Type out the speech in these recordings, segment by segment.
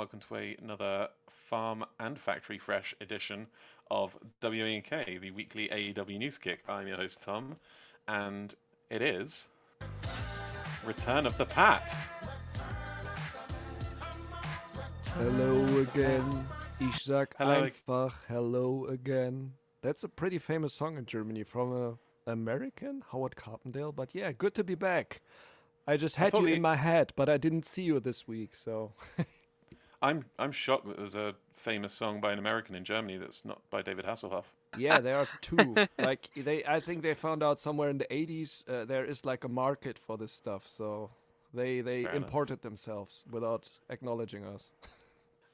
welcome to another Farm and Factory Fresh edition of WE&K, the weekly AEW news kick. I'm your host Tom, and it is Return of the Pat. Hello again. Ich sag Hello. einfach hello again. That's a pretty famous song in Germany from a American Howard Carpendale. But yeah, good to be back. I just had thought you in my head, but I didn't see you this week, so I'm I'm shocked that there's a famous song by an American in Germany that's not by David Hasselhoff. yeah, there are two. like they, I think they found out somewhere in the 80s uh, there is like a market for this stuff, so they they Fair enough. imported themselves without acknowledging us.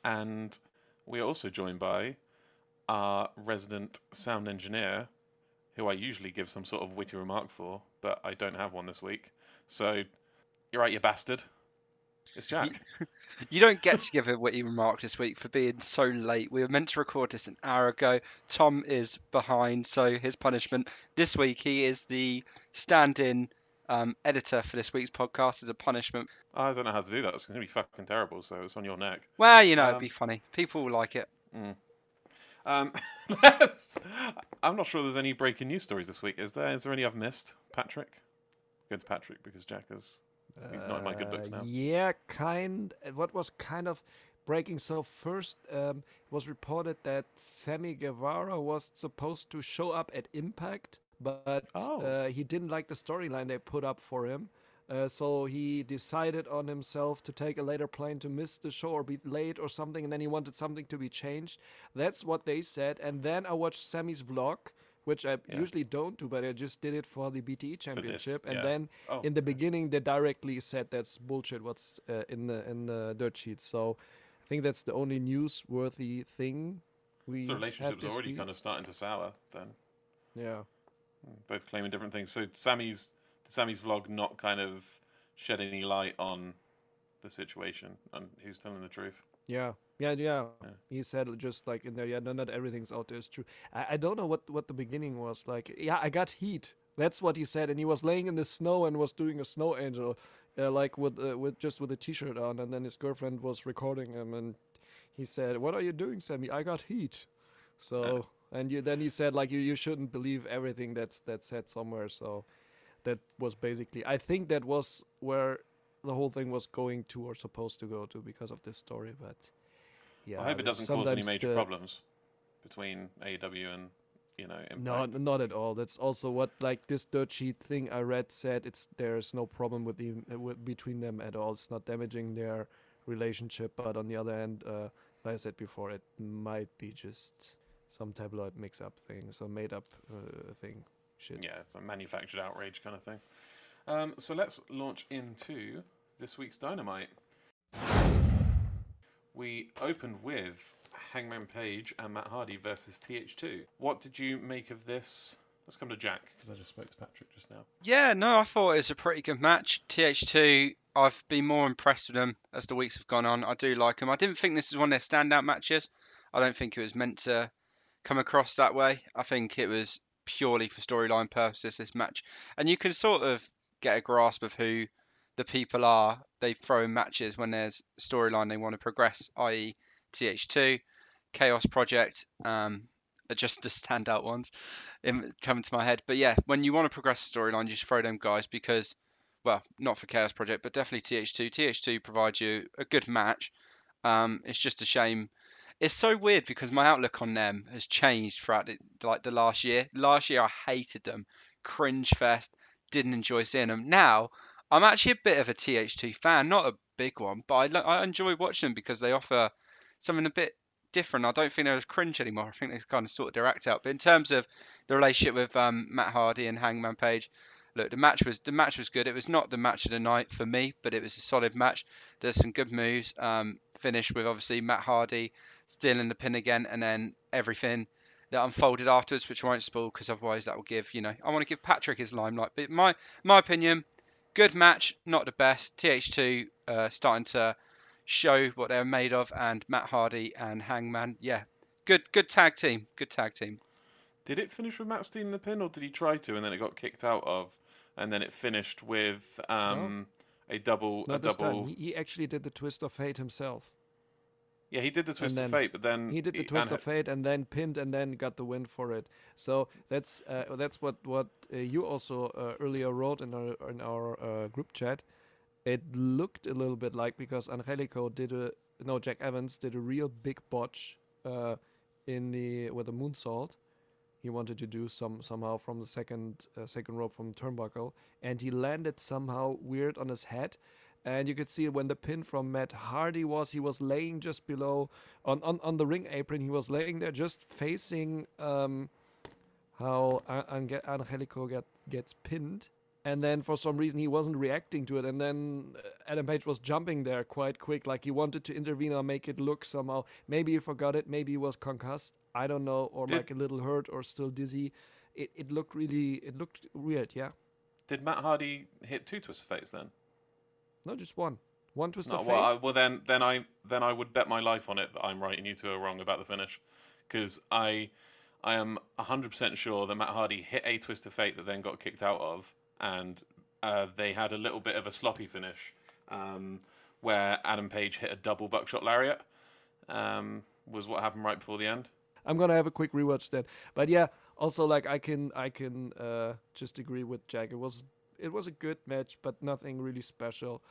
And we are also joined by our resident sound engineer, who I usually give some sort of witty remark for, but I don't have one this week. So, you're right, you bastard. It's Jack. You don't get to give a witty remark this week for being so late. We were meant to record this an hour ago. Tom is behind, so his punishment this week he is the stand-in um, editor for this week's podcast as a punishment. I don't know how to do that. It's going to be fucking terrible, so it's on your neck. Well, you know, it'd Um, be funny. People will like it. Um, I'm not sure there's any breaking news stories this week. Is there? Is there any I've missed? Patrick? Go to Patrick because Jack is. He's not in my good books Uh, now. Yeah, kind. What was kind of breaking? So first, um, it was reported that Sammy Guevara was supposed to show up at Impact, but Oh. uh, he didn't like the storyline they put up for him. Uh, so he decided on himself to take a later plane to miss the show or be late or something, and then he wanted something to be changed. That's what they said. And then I watched Sammy's vlog, which I Yeah. usually don't do, but I just did it for the BTE championship. and yeah. then Oh, in the beginning they directly said that's bullshit what's uh, in the in the dirt sheet so i think that's the only newsworthy thing we so relationship's already week. kind of starting to sour. Then yeah both claiming different things. So Sammy's Sammy's vlog not kind of shed any light on the situation and who's telling the truth. yeah yeah yeah. Yeah. he said just like in there yeah no, not everything's out there is true. I, I don't know what what the beginning was like yeah i got heat. That's what he said and he was laying in the snow and was doing a snow angel uh, like with uh, with just with a t-shirt on and then his girlfriend was recording him and he said what are you doing sammy? I got heat. So and you, then he said like you, you shouldn't believe everything that's that's said somewhere. So that was basically i think that was where the whole thing was going to or supposed to go to because of this story but yeah I hope it doesn't cause any major the- problems between AEW and you know Impact. no, not at all. That's also what like this dirt sheet thing I read said. It's there's no problem with the uh, with, between them at all. It's not damaging their relationship. But on the other hand, uh, like I said before, it might be just some tabloid mix-up thing, some made-up uh, thing. Shit. Yeah, it's a manufactured outrage kind of thing. Um, so let's launch into this week's Dynamite. We opened with Hangman Page and Matt Hardy versus TH2. What did you make of this? Let's come to Jack because I just spoke to Patrick just now. Yeah, no, I thought it was a pretty good match. TH2, I've been more impressed with them as the weeks have gone on. I do like them. I didn't think this was one of their standout matches. I don't think it was meant to come across that way. I think it was purely for storyline purposes, this match. And you can sort of get a grasp of who the people are they throw in matches when there's storyline they want to progress, i.e., TH2, Chaos Project, um, are just the standout ones in, coming to my head. But yeah, when you want to progress the storyline, you just throw them guys because, well, not for Chaos Project, but definitely TH2. TH2 provides you a good match. Um, it's just a shame. It's so weird because my outlook on them has changed throughout the, like the last year. Last year I hated them, cringe fest, didn't enjoy seeing them. Now I'm actually a bit of a TH2 fan, not a big one, but I, I enjoy watching them because they offer something a bit different. I don't think they're as cringe anymore. I think they've kind of sorted their act out. But in terms of the relationship with um, Matt Hardy and Hangman Page, look, the match was the match was good. It was not the match of the night for me, but it was a solid match. There's some good moves. Um, finished with obviously Matt Hardy stealing the pin again, and then everything that unfolded afterwards, which I won't spoil because otherwise that will give you know I want to give Patrick his limelight. But my my opinion, good match, not the best. TH2 uh, starting to show what they're made of, and Matt Hardy and Hangman, yeah, good good tag team, good tag team. Did it finish with Matt stealing the pin, or did he try to and then it got kicked out of, and then it finished with um, a double, a Not this double? time. He, he actually did the twist of fate himself. Yeah, he did the twist of fate, but then he did the he- twist of fate and then pinned and then got the win for it. So that's uh, that's what what uh, you also uh, earlier wrote in our in our uh, group chat. It looked a little bit like because Angelico did a no Jack Evans did a real big botch uh, in the with the moonsault. He wanted to do some somehow from the second uh, second rope from the turnbuckle, and he landed somehow weird on his head. And you could see when the pin from Matt Hardy was, he was laying just below on, on, on the ring apron. He was laying there just facing um, how Ange- Angelico get, gets pinned. And then for some reason he wasn't reacting to it. And then uh, Adam Page was jumping there quite quick, like he wanted to intervene or make it look somehow. Maybe he forgot it. Maybe he was concussed. I don't know, or Did- like a little hurt, or still dizzy. It, it looked really, it looked weird. Yeah, Did Matt Hardy hit two twist of fates then? No, just one, one twist No, of well, I, fate. well then, then I then I would bet my life on it that I'm right and you two are wrong about the finish, because I I am hundred percent sure that Matt Hardy hit a twist of fate that then got kicked out of, and uh, they had a little bit of a sloppy finish, um, where Adam Page hit a double buckshot lariat, um, was what happened right before the end. I'm gonna have a quick rewatch then. But yeah, also like I can I can uh, just agree with Jack. It was it was a good match, but nothing really special.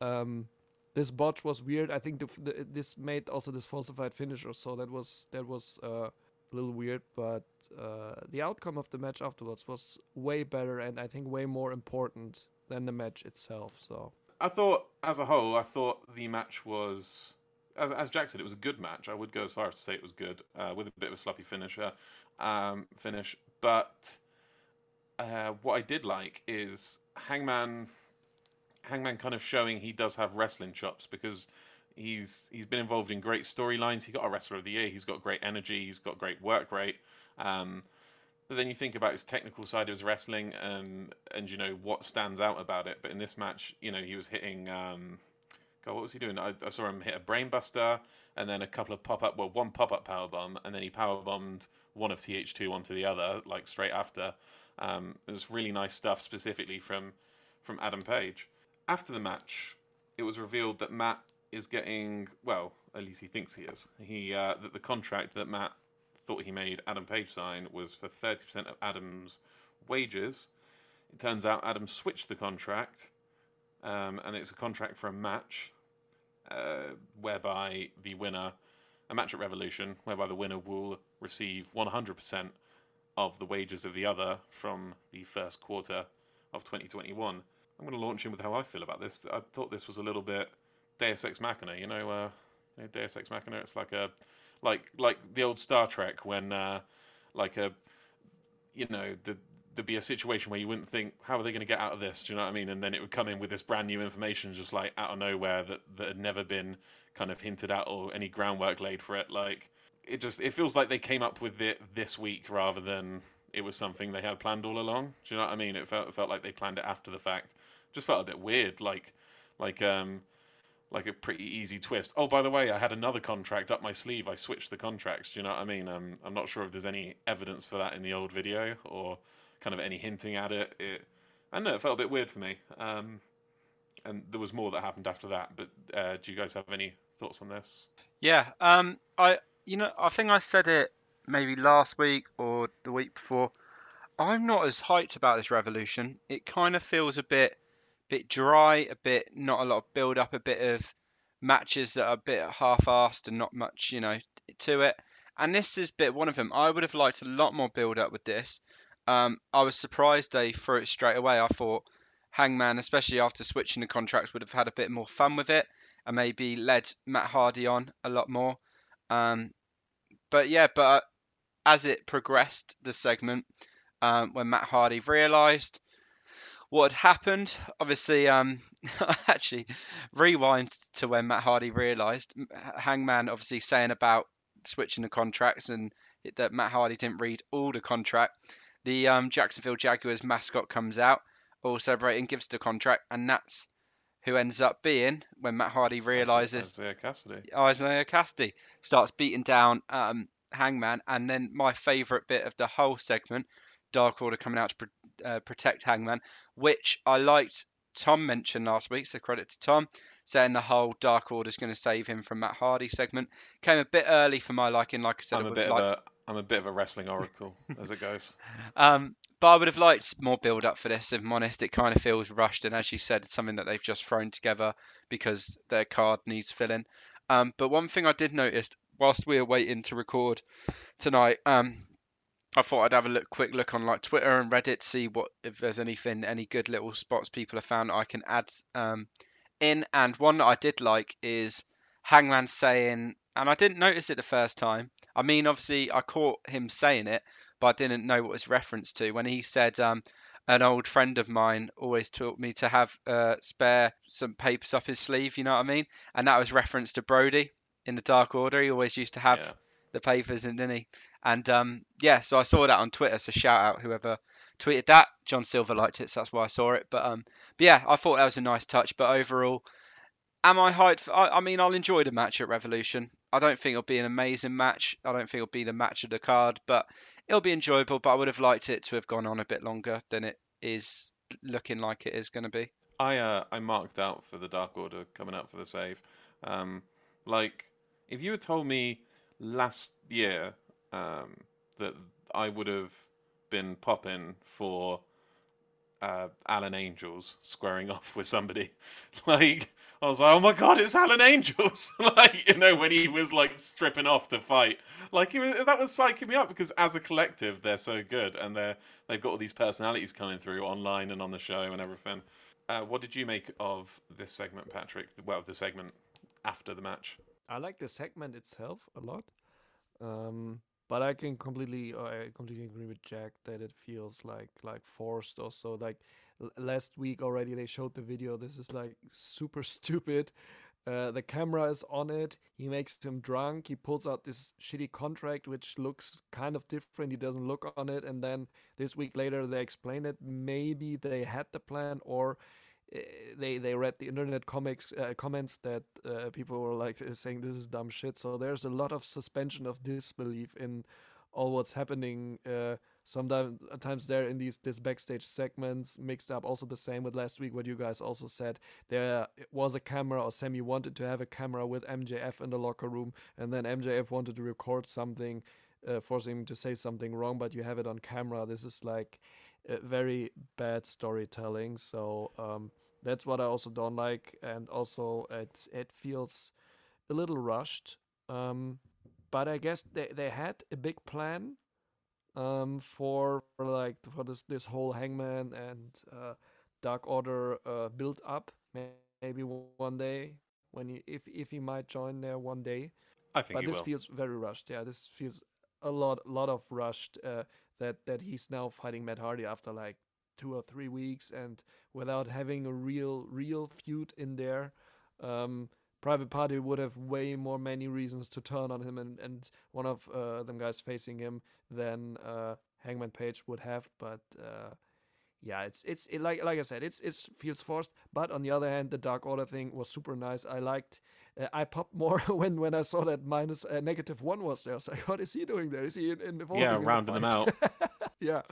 Um, this botch was weird. I think the, the this made also this falsified finisher, so that was that was uh, a little weird. But uh, the outcome of the match afterwards was way better, and I think way more important than the match itself. So I thought, as a whole, I thought the match was, as, as Jack said, it was a good match. I would go as far as to say it was good, uh, with a bit of a sloppy finisher, um, finish. But uh, what I did like is Hangman, Hangman kind of showing he does have wrestling chops because he's he's been involved in great storylines. He got a Wrestler of the Year. He's got great energy. He's got great work rate. Um, but then you think about his technical side of his wrestling and and you know what stands out about it. But in this match, you know he was hitting. Um, God, what was he doing? I, I saw him hit a brainbuster and then a couple of pop up. Well, one pop up power bomb, and then he power bombed one of TH two onto the other like straight after. Um, it was really nice stuff, specifically from from Adam Page. After the match, it was revealed that Matt is getting well. At least he thinks he is. He uh, that the contract that Matt thought he made Adam Page sign was for 30% of Adam's wages. It turns out Adam switched the contract, um, and it's a contract for a match uh, whereby the winner, a match at Revolution, whereby the winner will receive 100% of the wages of the other from the first quarter of 2021. I'm going to launch in with how I feel about this. I thought this was a little bit Deus Ex Machina, you know, uh, Deus Ex Machina. It's like a like like the old Star Trek when uh, like a you know the there'd be a situation where you wouldn't think how are they going to get out of this do you know what i mean and then it would come in with this brand new information just like out of nowhere that, that had never been kind of hinted at or any groundwork laid for it like it just it feels like they came up with it this week rather than it was something they had planned all along do you know what i mean it felt, it felt like they planned it after the fact just felt a bit weird like like um like a pretty easy twist. Oh, by the way, I had another contract up my sleeve. I switched the contracts. Do you know what I mean? Um, I'm not sure if there's any evidence for that in the old video or kind of any hinting at it. It, I don't know. It felt a bit weird for me. Um, and there was more that happened after that. But uh, do you guys have any thoughts on this? Yeah, um, I you know I think I said it maybe last week or the week before. I'm not as hyped about this revolution. It kind of feels a bit bit dry, a bit not a lot of build up, a bit of matches that are a bit half-assed and not much, you know, to it. And this is bit one of them. I would have liked a lot more build up with this. Um, I was surprised they threw it straight away. I thought Hangman, especially after switching the contracts, would have had a bit more fun with it and maybe led Matt Hardy on a lot more. Um, but yeah, but uh, as it progressed, the segment, um, when Matt Hardy realised what had happened, obviously, um, actually, rewind to when Matt Hardy realised Hangman obviously saying about switching the contracts and it, that Matt Hardy didn't read all the contract. The um, Jacksonville Jaguars mascot comes out, all celebrating, gives the contract, and that's who ends up being when Matt Hardy realizes Isiah Kassidy. Isiah Kassidy starts beating down um, Hangman, and then my favorite bit of the whole segment, Dark Order coming out to pr- uh, protect Hangman, which I liked Tom mentioned last week, so credit to Tom, saying the whole Dark Order is going to save him from Matt Hardy segment. Came a bit early for my liking, like I said. I'm a bit like- of a I'm a bit of a wrestling oracle as it goes. Um, but I would have liked more build up for this. If I'm honest, it kind of feels rushed, and as you said, it's something that they've just thrown together because their card needs filling. Um, but one thing I did notice whilst we were waiting to record tonight, um, I thought I'd have a look, quick look on like Twitter and Reddit, see what if there's anything, any good little spots people have found I can add um, in. And one that I did like is Hangman saying, and I didn't notice it the first time. I mean, obviously, I caught him saying it, but I didn't know what it was reference to when he said, um, "An old friend of mine always taught me to have uh, spare some papers up his sleeve." You know what I mean? And that was reference to Brodie in the Dark Order. He always used to have Yeah. the papers, and didn't he? And um, yeah, so I saw that on Twitter. So shout out whoever tweeted that. John Silver liked it, so that's why I saw it. But um, but yeah, I thought that was a nice touch. But overall, am I hyped? For, I, I mean, I'll enjoy the match at Revolution. I don't think it'll be an amazing match. I don't think it'll be the match of the card, but it'll be enjoyable. But I would have liked it to have gone on a bit longer than it is looking like it is going to be. I uh, I marked out for the Dark Order coming up for the save. Um, like if you had told me last year um, that I would have been popping for uh, Alan Angels squaring off with somebody, like I was like, oh my god, it's Alan Angels! like you know when he was like stripping off to fight, like was, that was psyching me up because as a collective they're so good and they're they've got all these personalities coming through online and on the show and everything. Uh, what did you make of this segment, Patrick? Well, the segment after the match. I like the segment itself a lot, um, but I can completely I completely agree with Jack that it feels like like forced. Also, like l- last week already, they showed the video. This is like super stupid. Uh, the camera is on it. He makes him drunk. He pulls out this shitty contract, which looks kind of different. He doesn't look on it, and then this week later they explain it. Maybe they had the plan, or uh, they they read the internet comics uh, comments that uh, people were like saying this is dumb shit. So there's a lot of suspension of disbelief in all what's happening. Uh, sometimes times there in these this backstage segments mixed up. Also the same with last week what you guys also said. There was a camera or Sammy wanted to have a camera with MJF in the locker room, and then MJF wanted to record something. Uh, forcing him to say something wrong, but you have it on camera. This is like uh, very bad storytelling. So um, that's what I also don't like, and also it it feels a little rushed. Um, but I guess they, they had a big plan um, for, for like for this this whole Hangman and uh, Dark Order uh, build up. Maybe one day when he if if he might join there one day I think but this will. feels very rushed. Yeah, this feels a lot, lot of rushed. Uh, that that he's now fighting Matt Hardy after like two or three weeks and without having a real, real feud in there. Um, Private Party would have way more many reasons to turn on him and and one of uh, them guys facing him than uh, Hangman Page would have. But uh, yeah, it's it's it, like like I said, it's it's feels forced. But on the other hand, the Dark Order thing was super nice. I liked. Uh, I popped more when when I saw that minus uh, negative one was there. I was like, what is he doing there? Is he in, in yeah, rounding them out. yeah.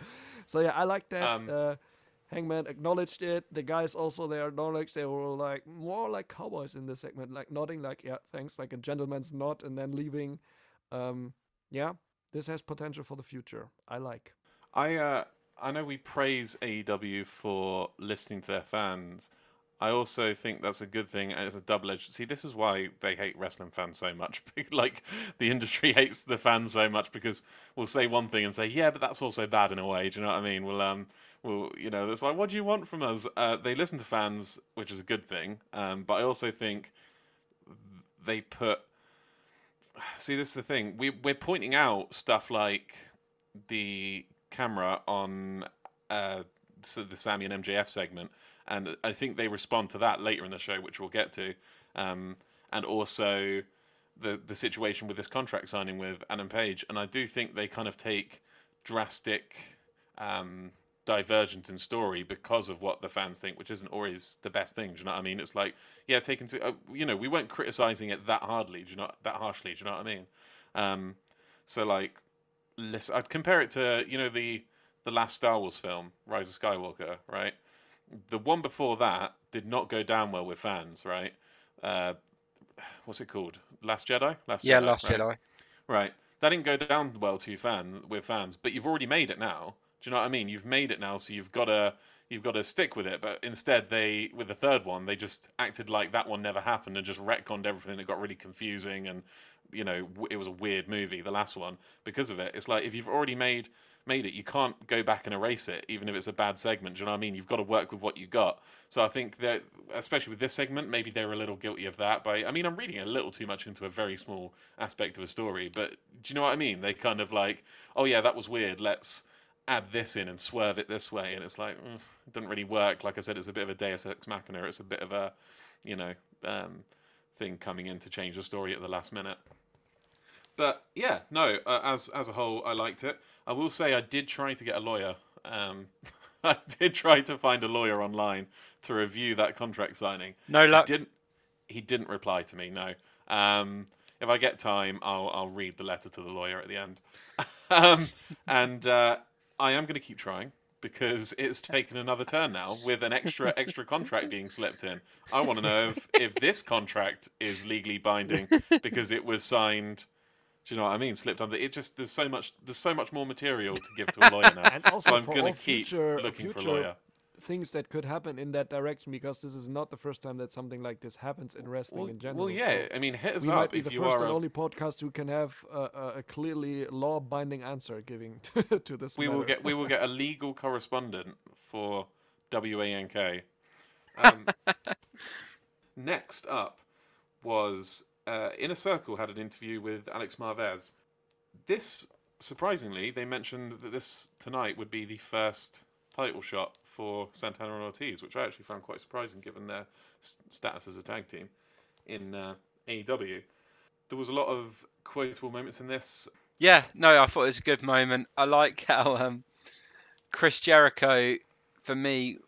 So yeah, I like that. Um, uh, Hangman acknowledged it. The guys also they acknowledged they were like more like cowboys in this segment, like nodding, like yeah, thanks, like a gentleman's nod, and then leaving. Um, yeah, this has potential for the future. I like. I uh, I know we praise AEW for listening to their fans. I also think that's a good thing, and it's a double edged. See, this is why they hate wrestling fans so much. like the industry hates the fans so much because we'll say one thing and say, "Yeah, but that's also bad in a way." Do you know what I mean? We'll um, well, you know, it's like, what do you want from us? Uh, they listen to fans, which is a good thing. Um, but I also think they put. See, this is the thing. We we're pointing out stuff like the camera on uh, the Sammy and MJF segment, and I think they respond to that later in the show, which we'll get to, um, and also the the situation with this contract signing with Adam Page, and I do think they kind of take drastic um, divergence in story because of what the fans think, which isn't always the best thing. Do you know what I mean? It's like yeah, taken to uh, you know we weren't criticizing it that hardly. Do you know that harshly? Do you know what I mean? Um, so like listen, I'd compare it to you know the the last Star Wars film, Rise of Skywalker, right? The one before that did not go down well with fans, right? Uh, what's it called? Last Jedi. Last Yeah, Jedi, Last right? Jedi. Right. That didn't go down well to fan with fans, but you've already made it now. Do you know what I mean? You've made it now, so you've got to you've got to stick with it. But instead, they with the third one, they just acted like that one never happened and just retconned everything. It got really confusing, and you know it was a weird movie. The last one because of it. It's like if you've already made made it, you can't go back and erase it, even if it's a bad segment. Do you know what I mean? You've got to work with what you got. So I think that, especially with this segment, maybe they're a little guilty of that. By I mean, I'm reading a little too much into a very small aspect of a story, but do you know what I mean? They kind of like, oh yeah, that was weird. Let's add this in and swerve it this way, and it's like mm, it doesn't really work. Like I said, it's a bit of a Deus ex machina. It's a bit of a, you know, um, thing coming in to change the story at the last minute. But yeah, no. Uh, as as a whole, I liked it. I will say I did try to get a lawyer. Um, I did try to find a lawyer online to review that contract signing. No He luck. didn't he didn't reply to me? No. Um, if I get time, I'll I'll read the letter to the lawyer at the end. um, and uh, I am going to keep trying because it's taken another turn now with an extra extra contract being slipped in. I want to know if if this contract is legally binding because it was signed. Do you know what I mean? Slipped under. It just there's so much there's so much more material to give to a lawyer now. And also so I'm for gonna keep future, looking for a lawyer. things that could happen in that direction because this is not the first time that something like this happens in wrestling Well, in general. well, yeah. so I mean, hit us we might up be if the first and a- only podcast who can have a, a, clearly law-binding answer giving to, to this. we will get we will get a legal correspondent for WANK. Um, next up was uh, Inner Circle had an interview with Alex Marvez. This surprisingly, they mentioned that this tonight would be the first title shot for Santana and Ortiz, which I actually found quite surprising given their status as a tag team in uh, AEW. There was a lot of quotable moments in this. Yeah, no, I thought it was a good moment. I like how um, Chris Jericho, for me,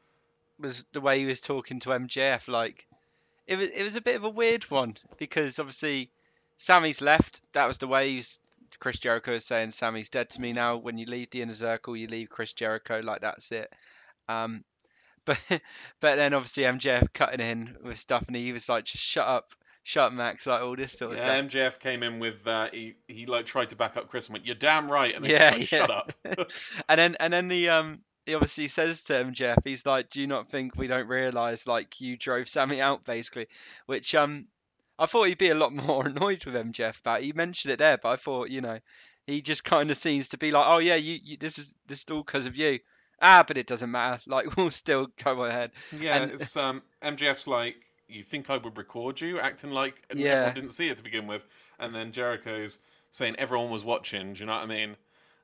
was the way he was talking to MJF. Like, it was it was a bit of a weird one because obviously Sammy's left. That was the way he's, Chris Jericho was saying, "Sammy's dead to me now." When you leave the inner circle, you leave Chris Jericho. Like that's it. Um, but but then obviously MJF cutting in with stuff, and he was like, "Just shut up." Shut up, Max! Like all this sort of Yeah, stuff. MJF came in with uh, he he like tried to back up Chris and went, "You're damn right," and then Yeah, Chris like, yeah. "Shut up." And then and then the um he obviously says to him, Jeff, he's like, Do you not think we don't realise like you drove Sammy out basically? Which um I thought he'd be a lot more annoyed with him, Jeff. But He mentioned it there, but I thought, you know, he just kind of seems to be like, Oh yeah, you, you this is this is all because of you. Ah, but it doesn't matter. Like we'll still go ahead. yeah, And- it's um MJF's like, "You think I would record you acting like Yeah. everyone didn't see it to begin with," and then Jericho's saying everyone was watching. Do you know what I mean?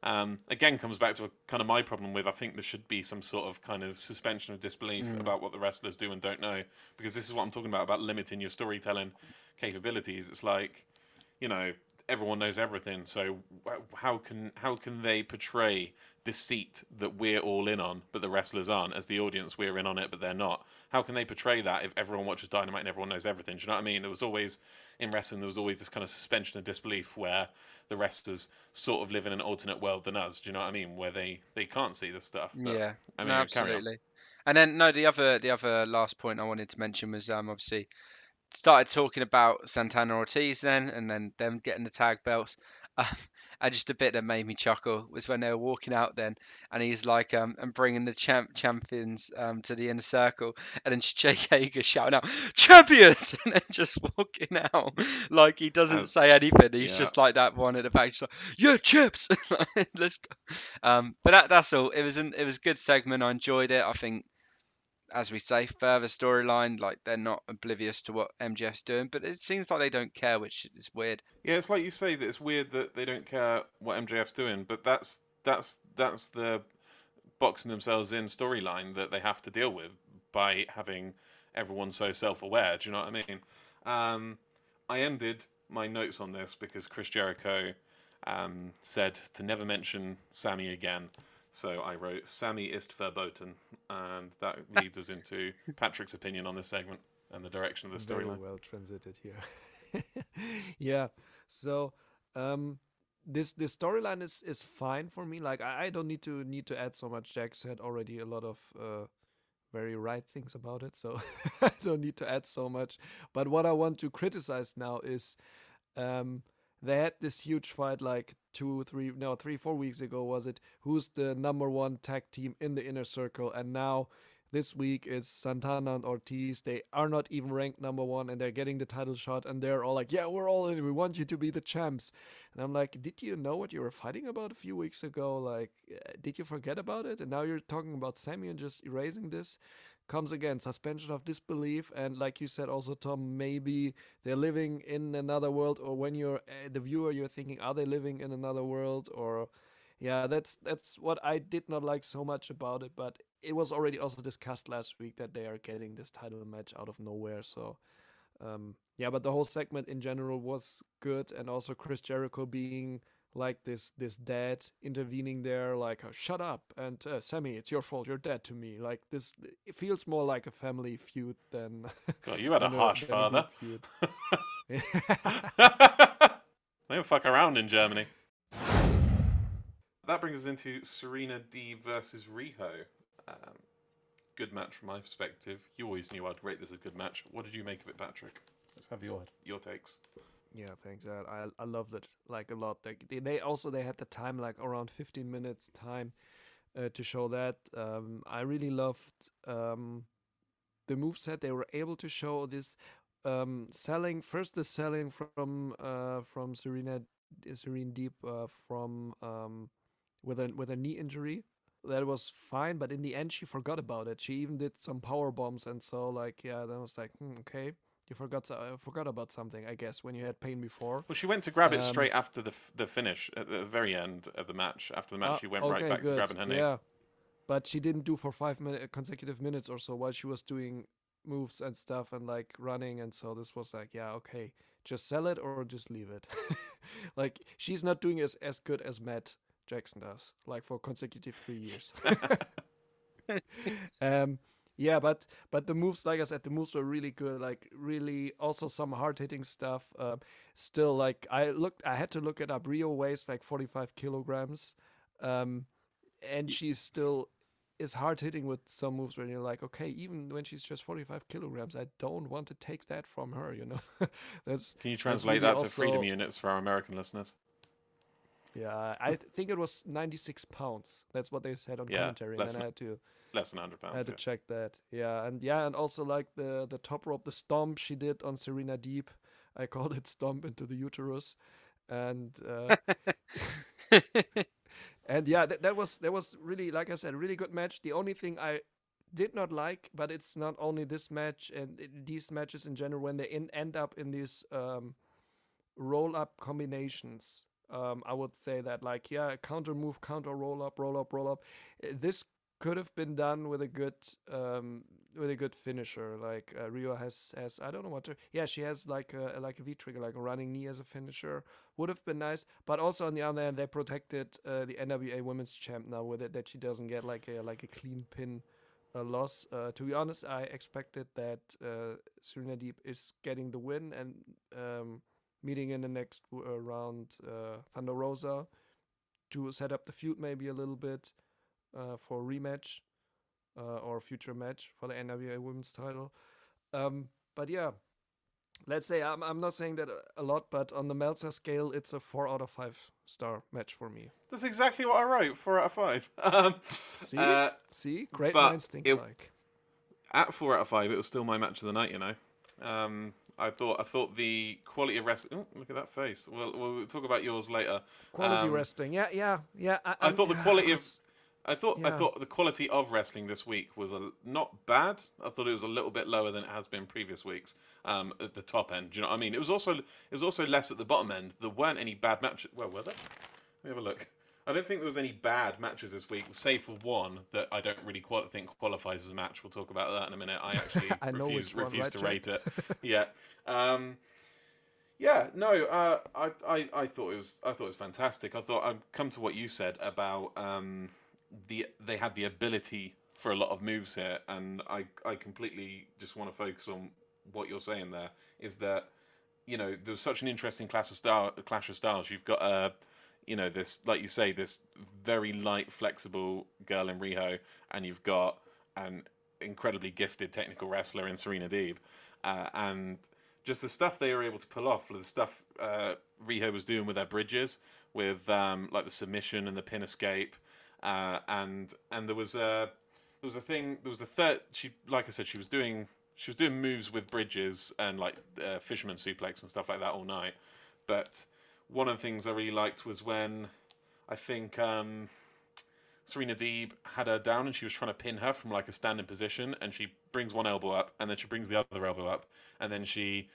Um, again, comes back to a, kind of my problem with I think there should be some sort of kind of suspension of disbelief Mm. about what the wrestlers do and don't know, because this is what I'm talking about about limiting your storytelling capabilities. It's like, you know, everyone knows everything, so how can how can they portray deceit that we're all in on, but the wrestlers aren't? As the audience, we're in on it, but they're not. How can they portray that if everyone watches Dynamite and everyone knows everything? Do you know what I mean? There was always in wrestling, there was always this kind of suspension of disbelief where the wrestlers sort of live in an alternate world than us. Do you know what I mean? Where they they can't see the stuff. But, yeah, I mean, no, absolutely. And then no, the other the other last point I wanted to mention was um obviously started talking about Santana Ortiz then, and then them getting the tag belts. Um, and just a bit that made me chuckle was when they were walking out then, and he's like um and bringing the champ champions um to the inner circle, and then Jake Hager shouting out champions, and then just walking out like he doesn't As- say anything. He's yeah. just like that one at the back, just like yeah, chips. Let's go. Um, but that, that's all. It was an it was a good segment. I enjoyed it. I think, as we say, further storyline. Like they're not oblivious to what MJF's doing, but it seems like they don't care, which is weird. Yeah, it's like you say that it's weird that they don't care what MJF's doing, but that's that's that's the boxing themselves in storyline that they have to deal with by having everyone so self-aware. Do you know what I mean? Um, I ended my notes on this because Chris Jericho um, said to never mention Sammy again. So I wrote Sammy ist verboten, and that leads us into Patrick's opinion on this segment and the direction of the storyline. well transited here. yeah. So um this this storyline is is fine for me. Like I, I don't need to need to add so much. Jack said already a lot of uh very right things about it, so I don't need to add so much. But what I want to criticize now is um, they had this huge fight like two, three, no, three, four weeks ago, was it? Who's the number one tag team in the inner circle? And now this week it's Santana and Ortiz. They are not even ranked number one and they're getting the title shot and they're all like, yeah, we're all in. We want you to be the champs. And I'm like, did you know what you were fighting about a few weeks ago? Like, uh, did you forget about it? And now you're talking about Sammy and just erasing this comes again suspension of disbelief and like you said also tom maybe they're living in another world or when you're uh, the viewer you're thinking are they living in another world or yeah that's that's what i did not like so much about it but it was already also discussed last week that they are getting this title match out of nowhere so um yeah but the whole segment in general was good and also chris jericho being like this this dad intervening there like uh, shut up and uh, sammy it's your fault you're dead to me like this it feels more like a family feud than God, you had a harsh than father. they don't fuck around in Germany. That brings us into Serena Deeb versus Riho. Um, good match from my perspective. You always knew I'd rate this a good match. What did you make of it, Patrick? Let's have your your takes. Yeah thanks i i loved it like a lot. They, they also they had the time like around 15 minutes time uh, to show that. Um i really loved um the move set they were able to show this um selling first the selling from uh from serena serene deep uh, from um with a with a knee injury. That was fine but in the end she forgot about it. She even did some power bombs and so like yeah I was like hmm, okay you forgot uh, forgot about something i guess when you had pain before Well, she went to grab it Um, straight after the f- the finish at the very end of the match. After the match, Ah, she went right okay, back to grabbing her knee. Yeah, but she didn't do for five minute consecutive minutes or so while she was doing moves and stuff and like running. And so this was like, yeah, okay, just sell it or just leave it. like she's not doing as as good as Matt Jackson does, like for consecutive three years. um, yeah, but but the moves, like I said, the moves were really good. Like really, also some hard hitting stuff. Um, still, like I looked, I had to look it up. Riho weighs like forty five kilograms, um, and she's still is hard hitting with some moves where you're like, okay, even when she's just forty five kilograms, I don't want to take that from her. You know, that's Can you translate really that to freedom units for our American listeners? Yeah. I think it was ninety six pounds. That's what they said on Yeah, commentary, and then I had to. Less than 100 pounds. I had pounds. to check that. Yeah, and yeah, and also like the the top rope, the stomp she did on Serena Deeb. I called it stomp into the uterus, and uh, and yeah, that, that was that was really like I said, a really good match. The only thing I did not like, but it's not only this match and these matches in general when they in, end up in these um, roll up combinations. Um, I would say that like yeah, counter move, counter roll up, roll up, roll up. Uh, This could have been done with a good um with a good finisher. Like uh, Riho has has I don't know what to yeah she has like a like a V trigger like a running knee as a finisher. Would have been nice. But also on the other hand they protected uh, the NWA Women's Champ now with it that she doesn't get like a like a clean pin uh, loss. Uh, to be honest I expected that uh, Serena Deeb is getting the win and um, meeting in the next uh, round uh, Thunder Rosa to set up the feud maybe a little bit uh, for a rematch uh, or future match for the NWA Women's Title. Um, but yeah, let's say I'm I'm not saying that a- a lot, but on the Meltzer scale, it's a four out of five star match for me. That's exactly what I wrote. Four out of five. Um, See, uh, see, great minds think it- alike. at four out of five, it was still my match of the night. You know, um, I thought I thought the quality of wrestling. Oh, look at that face. Well, we'll talk about yours later. Quality um, wrestling, yeah, yeah, yeah. I, I thought the quality of I thought I thought the quality of wrestling this week was a, not bad. I thought it was a little bit lower than it has been previous weeks. Um, at the top end, do you know what I mean? It was also it was also less at the bottom end. There weren't any bad matches. Well, were there? Let me have a look. I don't think there was any bad matches this week, save for one that I don't really quali- think qualifies as a match. We'll talk about that in a minute. I actually I refuse, one, refuse right, to rate it. yeah. Um, yeah, no, uh, I, I, I thought it was, I thought it was fantastic. I thought I'd come to what you said about um, the they had the ability for a lot of moves here, and I, I completely just want to focus on what you're saying. There is that you know there's such an interesting clash of style, clash of styles. You've got uh, you know this, like you say, this very light, flexible girl in Riho, and you've got an incredibly gifted technical wrestler in Serena Deeb, uh, and just the stuff they were able to pull off, the stuff uh, Riho was doing with their bridges, with um, like the submission and the pin escape, uh, and and there was a there was a thing there was a third she like I said she was doing she was doing moves with bridges and like uh, fisherman suplex and stuff like that all night, but one of the things I really liked was when I think um, Serena Deeb had her down and she was trying to pin her from like a standing position, and she brings one elbow up, and then she brings the other elbow up, and then she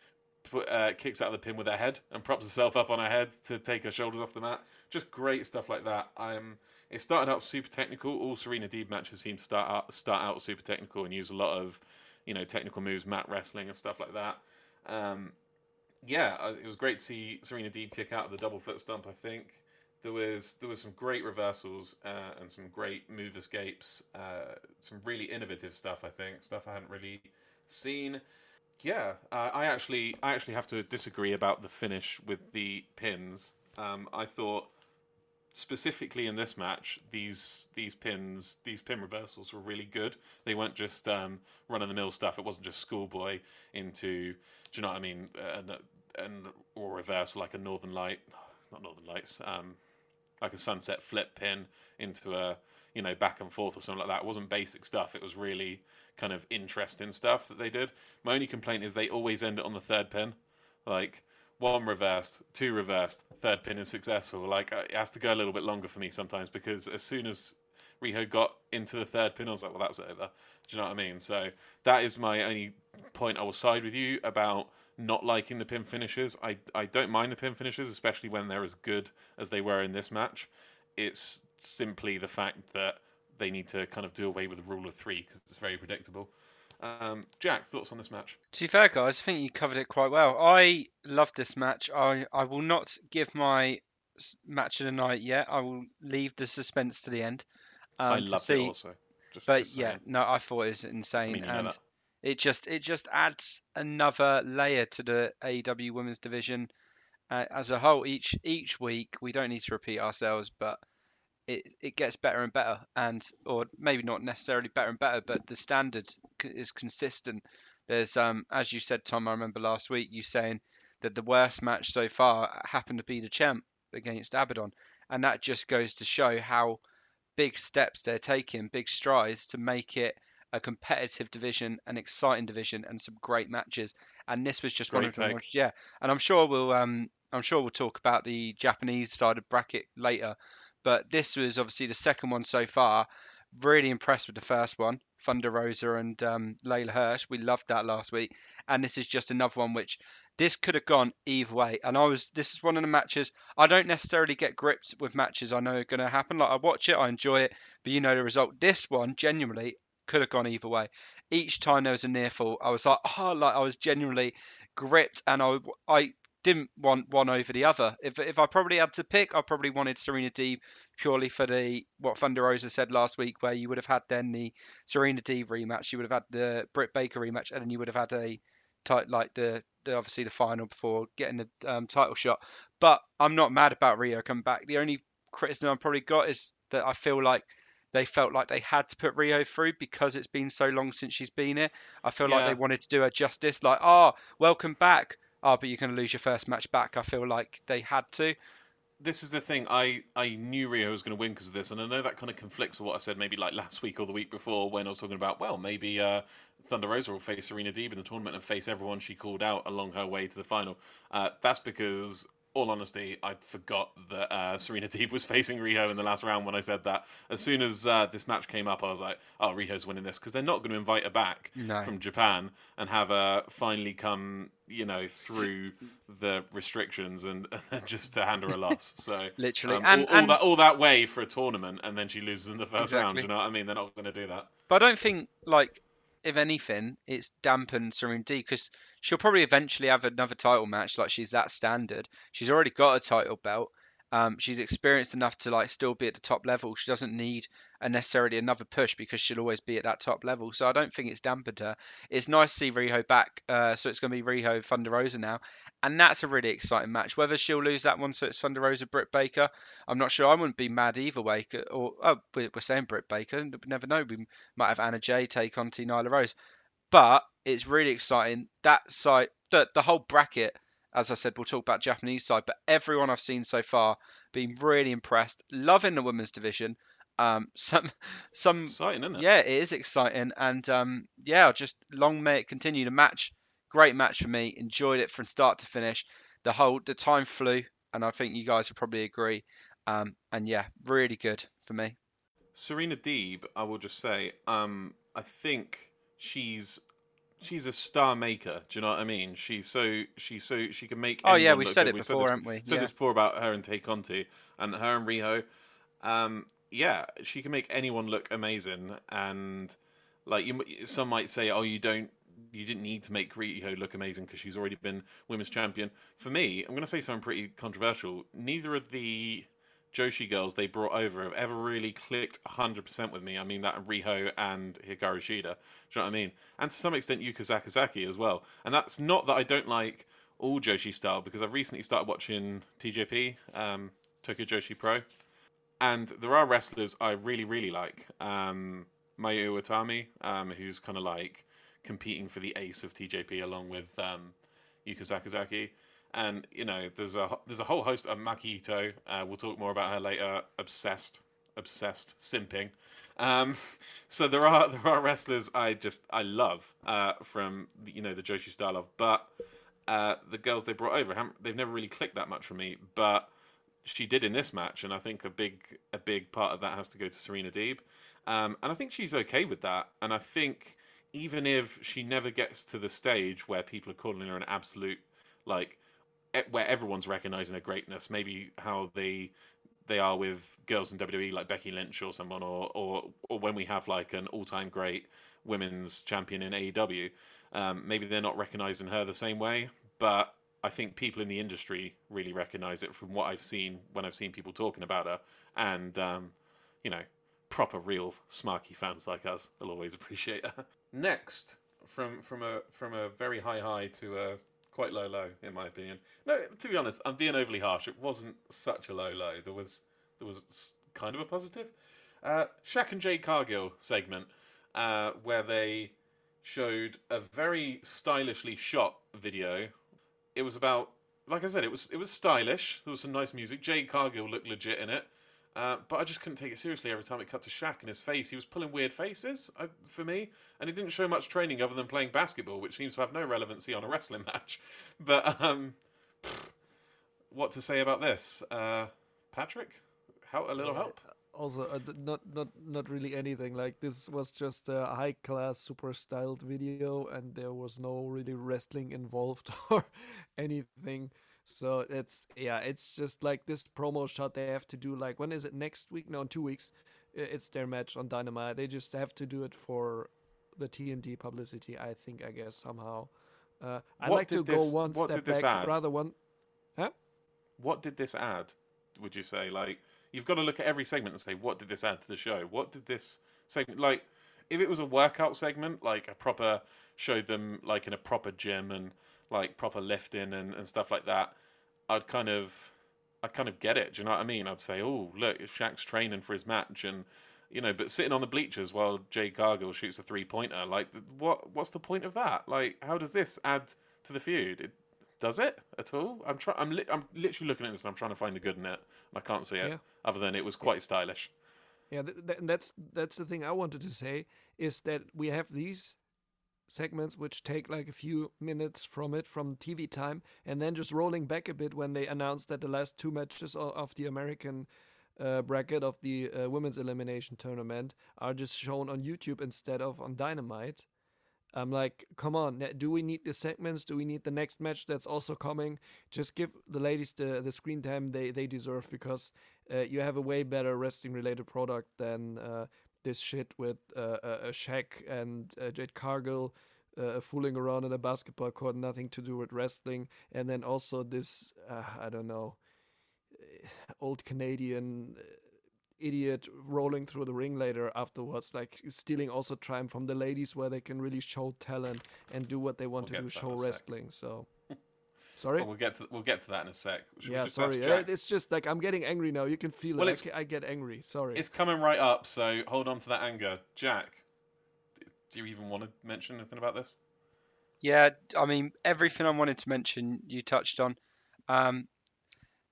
put, uh, kicks out of the pin with her head and props herself up on her head to take her shoulders off the mat. Just great stuff like that. Um, it started out super technical. All Serena Deeb matches seem to start out start out super technical and use a lot of you know technical moves, mat wrestling and stuff like that. Um, yeah, uh, it was great to see Serena Deeb kick out of the double foot stump. I think there was there was some great reversals uh, and some great move escapes, uh, some really innovative stuff. I think stuff I hadn't really seen. Yeah, uh, I actually I actually have to disagree about the finish with the pins. Um, I thought specifically in this match, these these pins, these pin reversals were really good. They weren't just um, run of the mill stuff. It wasn't just schoolboy into, do you know what I mean? And and or reverse like a Northern Light, not Northern Lights, um, like a sunset flip pin into a you know back and forth or something like that. It wasn't basic stuff. It was really kind of interesting stuff that they did. My only complaint is they always end it on the third pin, like one reversed, two reversed, third pin is successful. Like uh, it has to go a little bit longer for me sometimes because as soon as Riho got into the third pin, I was like, well, that's over. Do you know what I mean? So that is my only point. I will side with you about not liking the pin finishes. I I don't mind the pin finishes, especially when they're as good as they were in this match. It's simply the fact that they need to kind of do away with the rule of three because it's very predictable. Um, Jack, thoughts on this match? To be fair, guys, I think you covered it quite well. I love this match. I, I will not give my match of the night yet. I will leave the suspense to the end. Um, I loved see, it also. Just, but just yeah, no, I thought it was insane. I mean, you know and it just it just adds another layer to the AEW Women's Division uh, as a whole. Each each week, we don't need to repeat ourselves, but it, it gets better and better, and or maybe not necessarily better and better, but the standard is consistent. There's um as you said, Tom. I remember last week you saying that the worst match so far happened to be the champ against Abaddon, and that just goes to show how big steps they're taking, big strides to make it a competitive division, an exciting division, and some great matches. And this was just great one of them. Yeah, and I'm sure we'll um I'm sure we'll talk about the Japanese side of bracket later but this was obviously the second one so far. Really impressed with the first one, Thunder Rosa and um, Leyla Hirsch. We loved that last week, and this is just another one which this could have gone either way. And I was this is one of the matches I don't necessarily get gripped with matches I know are going to happen. Like I watch it, I enjoy it, but you know the result. This one genuinely could have gone either way. Each time there was a near fall, I was like, oh, like I was genuinely gripped, and I I didn't want one over the other. If if I probably had to pick, I probably wanted Serena Deeb purely for the what Thunder Rosa said last week, where you would have had then the Serena Deeb rematch, you would have had the Britt Baker rematch, and then you would have had a tight like the, the obviously the final before getting the um, title shot. But I'm not mad about Riho coming back. The only criticism I've probably got is that I feel like they felt like they had to put Riho through because it's been so long since she's been here. I feel Yeah. like they wanted to do her justice. Like, oh, welcome back oh, but you're going to lose your first match back. I feel like they had to. this is the thing. I, I knew Riho was going to win because of this, and I know that kind of conflicts with what I said maybe like last week or the week before when I was talking about well maybe uh, Thunder Rosa will face Serena Deeb in the tournament and face everyone she called out along her way to the final. Uh, that's because. All honesty, I forgot that uh, Serena Deeb was facing Riho in the last round when I said that. As soon as uh, this match came up, I was like, "Oh, Riho's winning this" because they're not going to invite her back No. from Japan and have her finally come, you know, through the restrictions and, and just to hand her a loss. So Literally. um, And- all, all and- that all that way for a tournament, and then she loses in the first round. You know what I mean? They're not going to do that. But I don't think, like, if anything, it's dampened Serena Deeb because she'll probably eventually have another title match. Like, she's that standard. She's already got a title belt. Um, she's experienced enough to like still be at the top level. She doesn't need a necessarily another push because she'll always be at that top level. So I don't think it's dampened her. It's nice to see Riho back. Uh, so it's going to be Riho Thunder Rosa now, and that's a really exciting match. Whether she'll lose that one, so it's Thunder Rosa Britt Baker, I'm not sure. I wouldn't be mad either way. Or oh, we're saying Britt Baker. Never know. We might have Anna Jay take on T Nyla Rose, but it's really exciting. That side, the the whole bracket as I said, we'll talk about Japanese side, but everyone I've seen so far been really impressed. Loving the women's division. Um, some, some, It's exciting, isn't it? yeah, it is exciting, and um, yeah, just long may it continue The match. Great match for me. Enjoyed it from start to finish. The whole the time flew, and I think you guys would probably agree. Um, and yeah, really good for me. Serena Deeb, I will just say, um, I think she's she's a star maker. Do you know what I mean? She's so she's so she can make. Oh yeah, look said good. it We before, this, haven't we? Said Yeah. this before about her and Tay Conti and her and Riho. Um, yeah, she can make anyone look amazing, and like you, some might say, oh, you don't. You didn't need to make Riho look amazing because she's already been women's champion. For me, I'm going to say something pretty controversial. Neither of the Joshi girls they brought over have ever really clicked 100% with me. I mean, that Riho and Hikaru Shida. Do you know what I mean? And to some extent, Yuka Sakazaki as well. And that's not that I don't like all Joshi style, because I've recently started watching TJP, um, Tokyo Joshi Pro. And there are wrestlers I really, really like. Um, Mayu Utami, um, who's kind of like competing for the ace of TJP along with um, Yuka Sakazaki. And you know, there's a there's a whole host of Maki Ito. Uh, we'll talk more about her later. Obsessed, obsessed, simping. Um, so there are there are wrestlers I just I love uh, from you know the Joshi style of, but uh, the girls they brought over they've never really clicked that much for me. But she did in this match, and I think a big a big part of that has to go to Serena Deeb. Um, and I think she's okay with that. And I think even if she never gets to the stage where people are calling her an absolute like where everyone's recognizing her greatness, maybe how they they are with girls in WWE like Becky Lynch or someone, or or, or when we have like an all time great women's champion in AEW, um, maybe they're not recognizing her the same way. But I think people in the industry really recognize it from what I've seen when I've seen people talking about her, and um, you know, proper real smarky fans like us will always appreciate her. Next, from from a from a very high high to a quite low low, in my opinion. No, to be honest, I'm being overly harsh. It wasn't such a low low. There was there was kind of a positive. Uh, Shaq and Jade Cargill segment uh, where they showed a very stylishly shot video. It was about, like I said, it was it was stylish. There was some nice music. Jade Cargill looked legit in it. Uh, but I just couldn't take it seriously every time it cut to Shaq and his face. He was pulling weird faces uh, for me, and he didn't show much training other than playing basketball, which seems to have no relevancy on a wrestling match. But um, what to say about this, uh, Patrick? How a little help? Also, uh, not not not really anything. Like this was just a high class, super styled video, and there was no really wrestling involved or anything. So it's yeah, it's just like this promo shot they have to do. Like when is it next week? No, in two weeks. It's their match on Dynamite. They just have to do it for the TNT publicity. I think. I guess somehow. Uh, I like to did go one what step did this back, add? rather one. Huh? What did this add? Would you say like you've got to look at every segment and say what did this add to the show? What did this segment like? If it was a workout segment, like a proper showed them like in a proper gym and like proper lifting and, and stuff like that, I'd kind of I'd kind of get it. Do you know what I mean? I'd say, oh look, Shaq's training for his match and. You know, but sitting on the bleachers while Jade Cargill shoots a three pointer, like, what? What's the point of that? Like, how does this add to the feud? It, does it at all? I'm trying. I'm li- I'm literally looking at this and I'm trying to find the good in it. And I can't see it. Yeah. Other than it was quite stylish. Yeah, th- th- that's that's the thing I wanted to say is that we have these segments which take like a few minutes from it from TV time, and then just rolling back a bit when they announced that the last two matches of the American uh, bracket of the uh, women's elimination tournament are just shown on YouTube instead of on Dynamite. I'm like, come on, do we need the segments? Do we need the next match that's also coming? Just give the ladies the, the screen time they, they deserve because uh, you have a way better wrestling related product than uh, this shit with uh, uh, uh, Shaq and uh, Jade Cargill uh, fooling around in a basketball court, nothing to do with wrestling. And then also this, uh, I don't know, old Canadian uh, idiot rolling through the ring later afterwards, like stealing also time from the ladies where they can really show talent and do what they want We'll to do, to that in show wrestling. So, sorry. Well, we'll get to we'll get to that in a sec. Should we yeah, just sorry. Jack? It's just like I'm getting angry now. You can feel Well, it. I it's- ca- I, get angry. Sorry. It's coming right up, so hold on to that anger, Jack. Do you even want to mention anything about this? Yeah, I mean everything I wanted to mention you touched on. Um,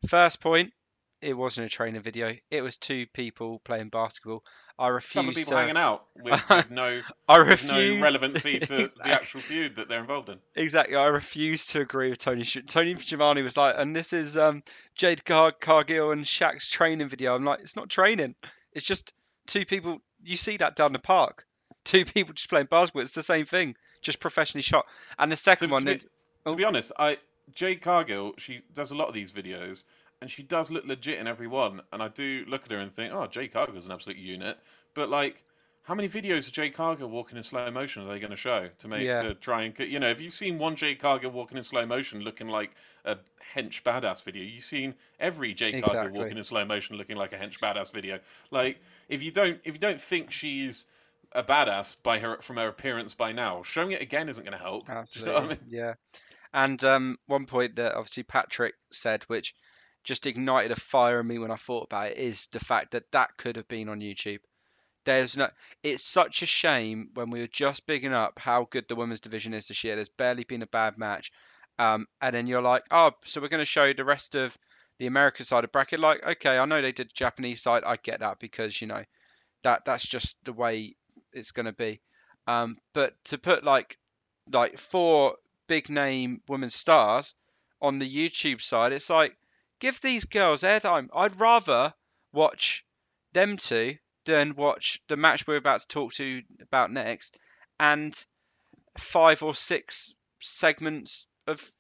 first point, it wasn't a training video. It was two people playing basketball. I A couple of refuse people to. hanging out with, with no I refuse. no relevancy to the actual feud that they're involved in. Exactly, I refuse to agree with Tony. Tony Schiavone was like, and this is um, Jade Car- Cargill and Shaq's training video. I'm like, it's not training. It's just two people. You see that down the park. Two people just playing basketball. It's the same thing, just professionally shot. And the To, second to one, be, they- to oh. be honest, I Jade Cargill, she does a lot of these videos, and she does look legit in every one. And I do look at her and think, oh, Jade Cargill's an absolute unit. But like, how many videos of Jade Cargill walking in slow motion are they going to show to make Yeah. to try and you know? If you've seen one Jade Cargill walking in slow motion looking like a hench badass video, you've seen every Cargill Exactly. walking in slow motion looking like a hench badass video. Like, if you don't if you don't think she's a badass by her from her appearance by now, showing it again isn't going to help. Do you know Absolutely. I mean? Yeah. And um, one point that obviously Patrick said, which just ignited a fire in me when I thought about it, is the fact that that could have been on YouTube. There's no. It's such a shame when we were just bigging up how good the women's division is this year. There's barely been a bad match, um, and then you're like, oh, so we're going to show the rest of the American side of bracket. Like, okay, I know they did the Japanese side. I get that because you know that that's just the way it's going to be. Um, but to put like like four big name women stars on the YouTube side, it's like give these girls airtime. I'd rather watch them two than watch the match we're about to talk to about next and five or six segments of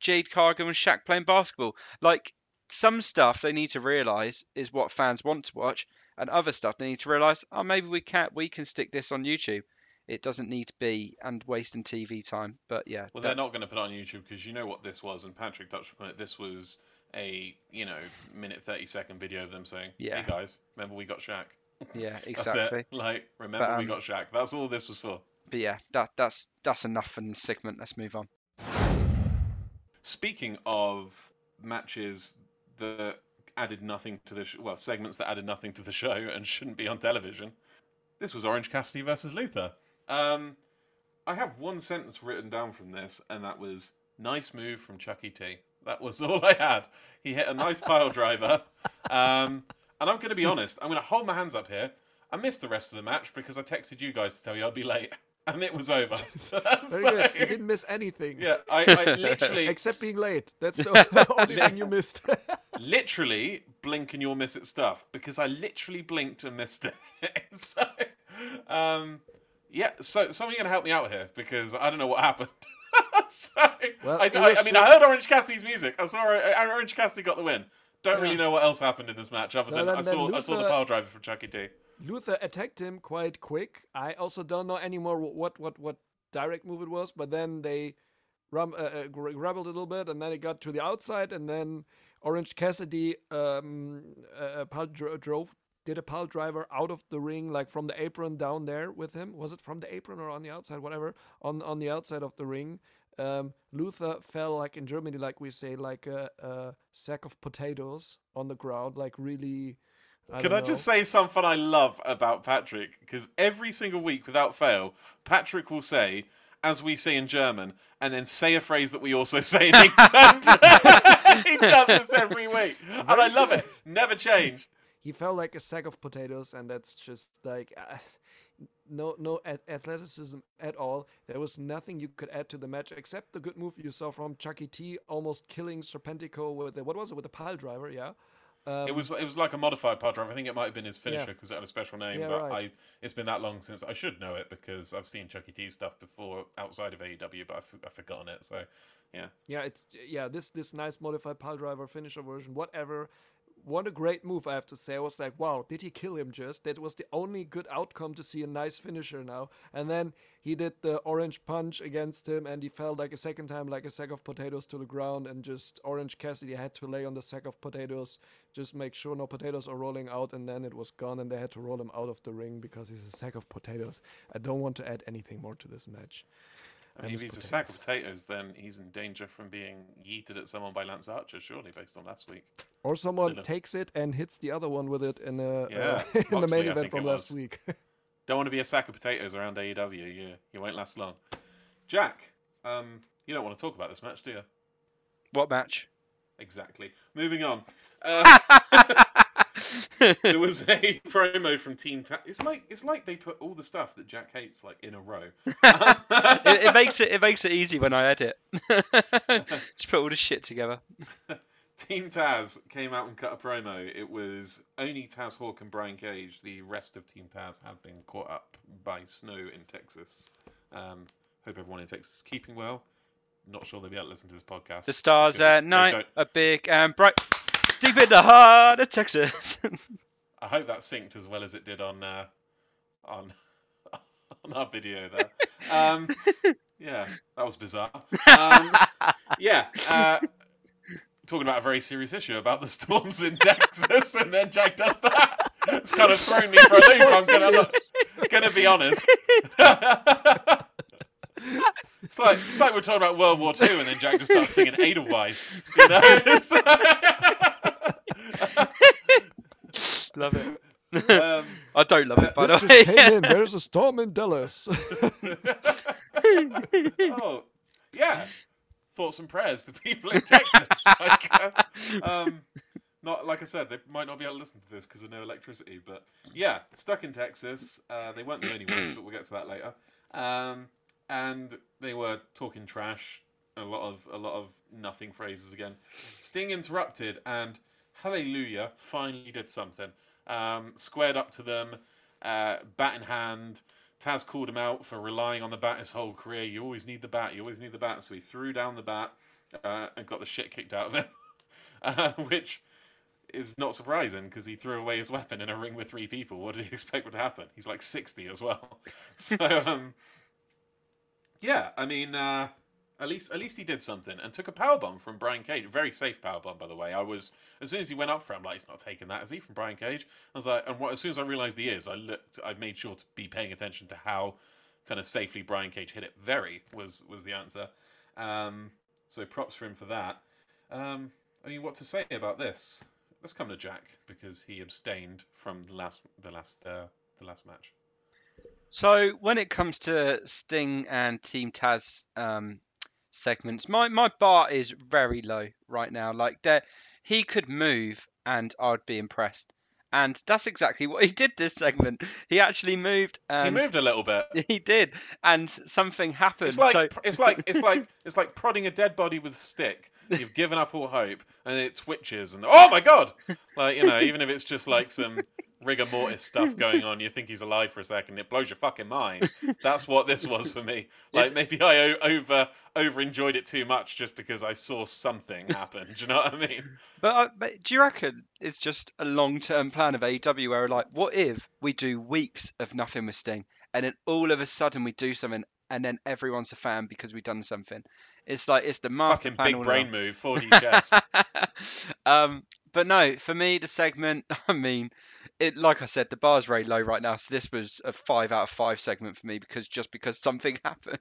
Jade Cargill and Shaq playing basketball. Like some stuff they need to realize is what fans want to watch, and other stuff they need to realize, oh, maybe we can we can stick this on YouTube. It doesn't need to be and wasting TV time. But yeah, Well, that- they're not going to put it on YouTube because you know what this was, and Patrick touched upon it. This was a you know minute thirty second video of them saying, Yeah. "Hey guys, remember we got Shaq." yeah, That's exactly. it. Like, remember But, we um, got Shaq. That's all this was for. But yeah, that that's that's enough for the segment. Let's move on. Speaking of matches that added nothing to the sh- well segments that added nothing to the show and shouldn't be on television, this was Orange Cassidy versus Luther. Um, I have one sentence written down from this, and that was "nice move from Chucky T." That was all I had. He hit a nice pile driver, um, and I'm going to be honest. I'm going to hold my hands up here. I missed the rest of the match because I texted you guys to tell you I'd be late, and it was over. Very So, good. You didn't miss anything. Yeah, I, I literally, Except being late. That's the only thing you missed. literally blink and you'll miss it stuff because I literally blinked and missed it. so, um, yeah. So someone gonna help me out here because I don't know what happened. so, Well, I, I, I mean, I heard Orange Cassidy's music. I saw uh, Orange Cassidy got the win. Don't really know what else happened in this match other So than I saw I saw the power driver from Chucky T. Luther attacked him quite quick. I also don't know anymore what what what direct move it was, but then they rum, uh, uh, a little bit, and then it got to the outside, and then Orange Cassidy um, uh, dro- drove did a pile driver out of the ring, like from the apron down there with him. Was it from the apron or on the outside? Whatever. On on the outside of the ring. Um, Luther fell like in Germany, like we say, like a, a sack of potatoes on the ground, like really. I Can I just say something I love about Patrick? Because every single week, without fail, Patrick will say, as we say in German, and then say a phrase that we also say in England. he does this every week. And I love it. Never changed. he fell like a sack of potatoes, and that's just like uh, no no athleticism at all. There was nothing you could add to the match except the good move you saw from Chucky T, almost killing Serpentico with the, what was it with the pile driver, yeah. Um, It was it was like a modified pod drive. I think it might have been his finisher because it had a special name. Yeah, but right. I it's been that long since I should know it because I've seen Chucky T stuff before outside of AEW, but I've, I've forgotten it. So yeah, yeah, it's yeah this this nice modified pile driver finisher version, whatever. What a great move, I have to say. I was like, wow, did he kill him just? That was the only good outcome to see a nice finisher now. And then he did the orange punch against him and he fell like a second time like a sack of potatoes to the ground and just Orange Cassidy had to lay on the sack of potatoes, just make sure no potatoes are rolling out and then it was gone and they had to roll him out of the ring because he's a sack of potatoes. I don't want to add anything more to this match. I mean, if he's a sack of potatoes, then he's in danger from being yeeted at someone by Lance Archer, surely, based on last week. Or someone takes it and hits the other one with it in, a, Yeah, uh, in the main event from last was. week. Don't want to be a sack of potatoes around AEW. You you won't last long. Jack, um, you don't want to talk about this match, do you? What match? Exactly. Moving on. Uh, there was a promo from Team. Ta- it's like it's like they put all the stuff that Jack hates like in a row. it, it makes it it makes it easy when I edit. Just put all the shit together. Team Taz came out and cut a promo. It was only Taz Hook and Brian Cage. The rest of Team Taz have been caught up by snow in Texas. Um, hope everyone in Texas is keeping well. Not sure they'll be able to listen to this podcast. The stars because at night don't- are big and bright, deep in the heart of Texas. I hope that synced as well as it did on uh, on on our video there. Um, yeah, that was bizarre. Um, yeah, uh, talking about a very serious issue about the storms in Texas, and then Jack does that. It's kind of thrown me for a loop. I'm gonna gonna be honest. It's like it's like we're talking about World War Two, and then Jack just starts singing Edelweiss. You know? Love it. um, I don't love it, by this the just way. came in. There's a storm in Dallas. oh, yeah. Thoughts and prayers to people in Texas. like, uh, um, not like I said, they might not be able to listen to this because of no electricity. But yeah, stuck in Texas. Uh, they weren't the only ones, but we'll get to that later. Um, and they were talking trash. A lot of a lot of nothing phrases again. Sting interrupted, and Hallelujah finally did something. Um, squared up to them, uh, bat in hand. Taz called him out for relying on the bat his whole career. You always need the bat. You always need the bat. So he threw down the bat uh, and got the shit kicked out of him, uh, which is not surprising because he threw away his weapon in a ring with three people. What did he expect would happen? He's like sixty as well. So um, yeah, I mean, uh, at least at least he did something and took a power bomb from Brian Cage. Very safe power bomb, by the way. I was as soon as he went up for him, I'm like, he's not taking that, is he? From Brian Cage. I was like, and what, as soon as I realised he is, I looked. I made sure to be paying attention to how kind of safely Brian Cage hit it. Very was was the answer. Um, so props for him for that. Um, I mean, what to say about this? Let's come to Jack because he abstained from the last the last uh, the last match. So when it comes to Sting and Team Taz um, segments, my my bar is very low right now. Like that, he could move and I'd be impressed. And that's exactly what he did this segment. He actually moved. He moved a little bit. He did, and something happened. It's like so, it's like it's like it's like prodding a dead body with a stick. You've given up all hope, and it twitches, and oh my god! Like you know, even if it's just like some rigor mortis stuff going on, you think he's alive for a second, it blows your fucking mind. That's what this was for me. Like maybe I over over enjoyed it too much just because I saw something happen. Do you know what I mean? But, uh, but do you reckon it's just a long-term plan of AEW where like, what if we do weeks of nothing with Sting, and then all of a sudden we do something, and then everyone's a fan because we've done something? It's like it's the master Fucking plan big brain along. move, 4D chess. um, but no, for me the segment, I mean, it like I said, the bar's very low right now. So this was a five out of five segment for me because just because something happened.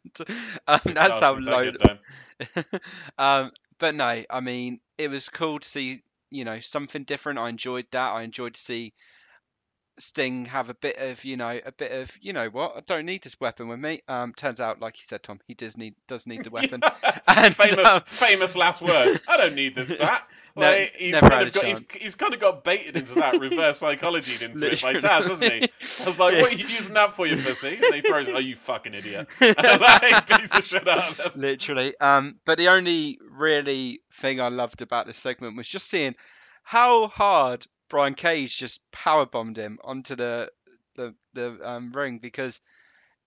Um, Six that's how low. Um, but no, I mean, it was cool to see, you know, something different. I enjoyed that. I enjoyed to see Sting have a bit of, you know, a bit of, you know what, I don't need this weapon with me. Um, turns out, like you said, Tom, he does need does need the weapon. And, famous, um, famous last words. I don't need this bat. No, Like, he's kind of got, he's, he's, kind of got baited into that reverse psychology into it by Taz, hasn't he? I was like. "What are you using that for, you pussy?" And he throws, "Oh, you fucking idiot!" Like, piece of shit out of him. Literally. Um, but the only really thing I loved about this segment was just seeing how hard Brian Cage just power bombed him onto the the the um, ring because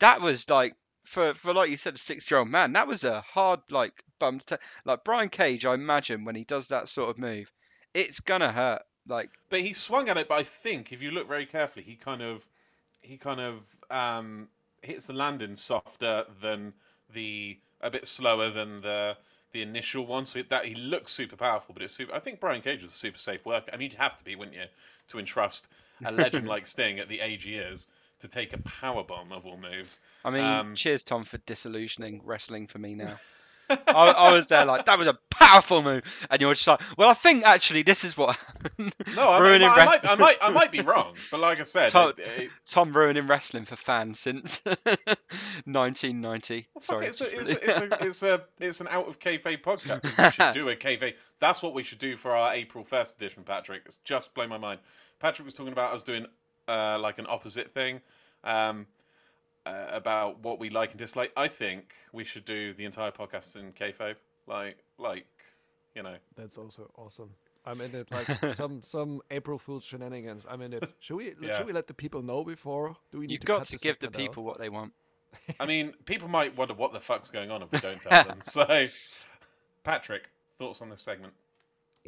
that was like for for like you said a six year old man that was a hard like bump to take. like Brian Cage I imagine when he does that sort of move it's gonna hurt Like, But he swung at it. But I think if you look very carefully, he kind of, he kind of um, hits the landing softer than the a bit slower than the the initial one. So that he looks super powerful, but it's super. I think Brian Cage is a super safe worker. I mean, you'd have to be, wouldn't you, to entrust a legend like Sting at the age he is to take a power bomb of all moves. I mean, Um, cheers, Tom, for disillusioning wrestling for me now. I, I was there like that was a powerful move, and you're just like, well, I think actually this is what. No, I, Ruining I, I, might, I might, I might be wrong, but like I said, Oh, it, it, Tom ruining wrestling for fans since 1990. Well, Sorry, it, it's, a, it's, a, it's, a, it's a it's an out of kayfabe podcast. We should do a kayfabe. That's what we should do for our April first edition, Patrick. It's just blown my mind. Patrick was talking about us doing uh, like an opposite thing um, uh, about what we like and dislike. I think we should do the entire podcast in kayfabe, like like you know. That's also awesome. I'm in it. Like some some April Fool's shenanigans. I'm in it. Should we Yeah. should we let the people know before? Do we need You've to got cut to this give the segment out? people what they want. I mean, people might wonder what the fuck's going on if we don't tell them. So, Patrick, thoughts on this segment?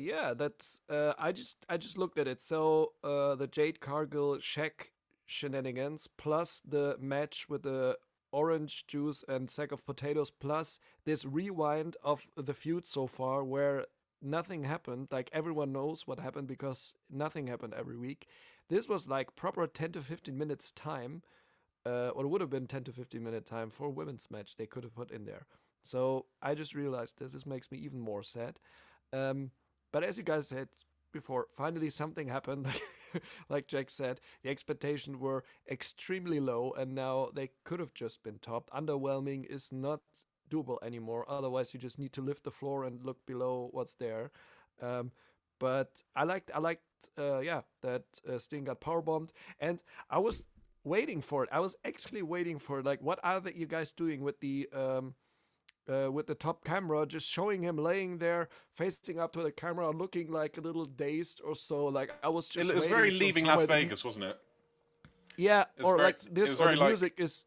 Yeah, that's. Uh, I just I just looked at it. So uh, the Jade Cargill Shaq shenanigans plus the match with the orange juice and sack of potatoes plus this rewind of the feud so far where nothing happened. Like everyone knows what happened because nothing happened every week. This was like proper 10 to 15 minutes time, uh, or would have been 10 to 15 minute time for a women's match they could have put in there. So I just realized this. This makes me even more sad. Um, but as you guys said before, finally something happened. like Jack said, the expectations were extremely low, and now they could have just been topped. Underwhelming is not doable anymore. Otherwise, you just need to lift the floor and look below what's there. Um, but I liked, I liked, uh, yeah, that uh, Sting got power bombed, and I was waiting for it. I was actually waiting for it. Like, what are the, you guys doing with the um, uh, with the top camera, just showing him laying there, facing up to the camera, looking like a little dazed or so. Like I was just. It was very leaving Las Vegas, wasn't it? Yeah, or very- like this, or the like- music is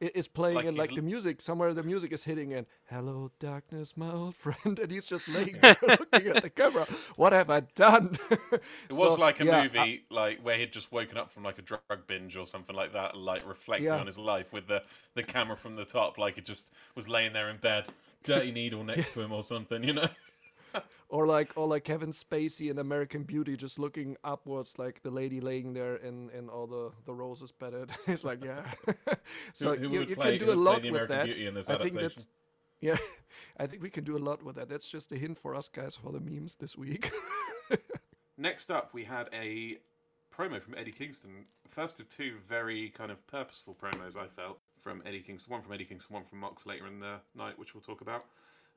is playing like and like the music. Somewhere the music is hitting and hello darkness my old friend and he's just laying there looking at the camera. What have i done? It was like a yeah, I- movie, like where he'd just woken up from like a drug binge or something like that, like reflecting Yeah. on his life with the the camera from the top, like it just was laying there in bed, dirty needle next to him or something, you know. or like or like Kevin Spacey in American Beauty, just looking upwards, like the lady laying there in in all the the roses bedded. It's like yeah. so who you, you play- can do a lot with American that. Beauty in this I think that's yeah. I think we can do a lot with that. That's just a hint for us guys for the memes this week. Next up, we had a promo from Eddie Kingston. First of two very kind of purposeful promos, I felt, from Eddie Kingston. One from Eddie Kingston, one from Mox later in the night, which we'll talk about.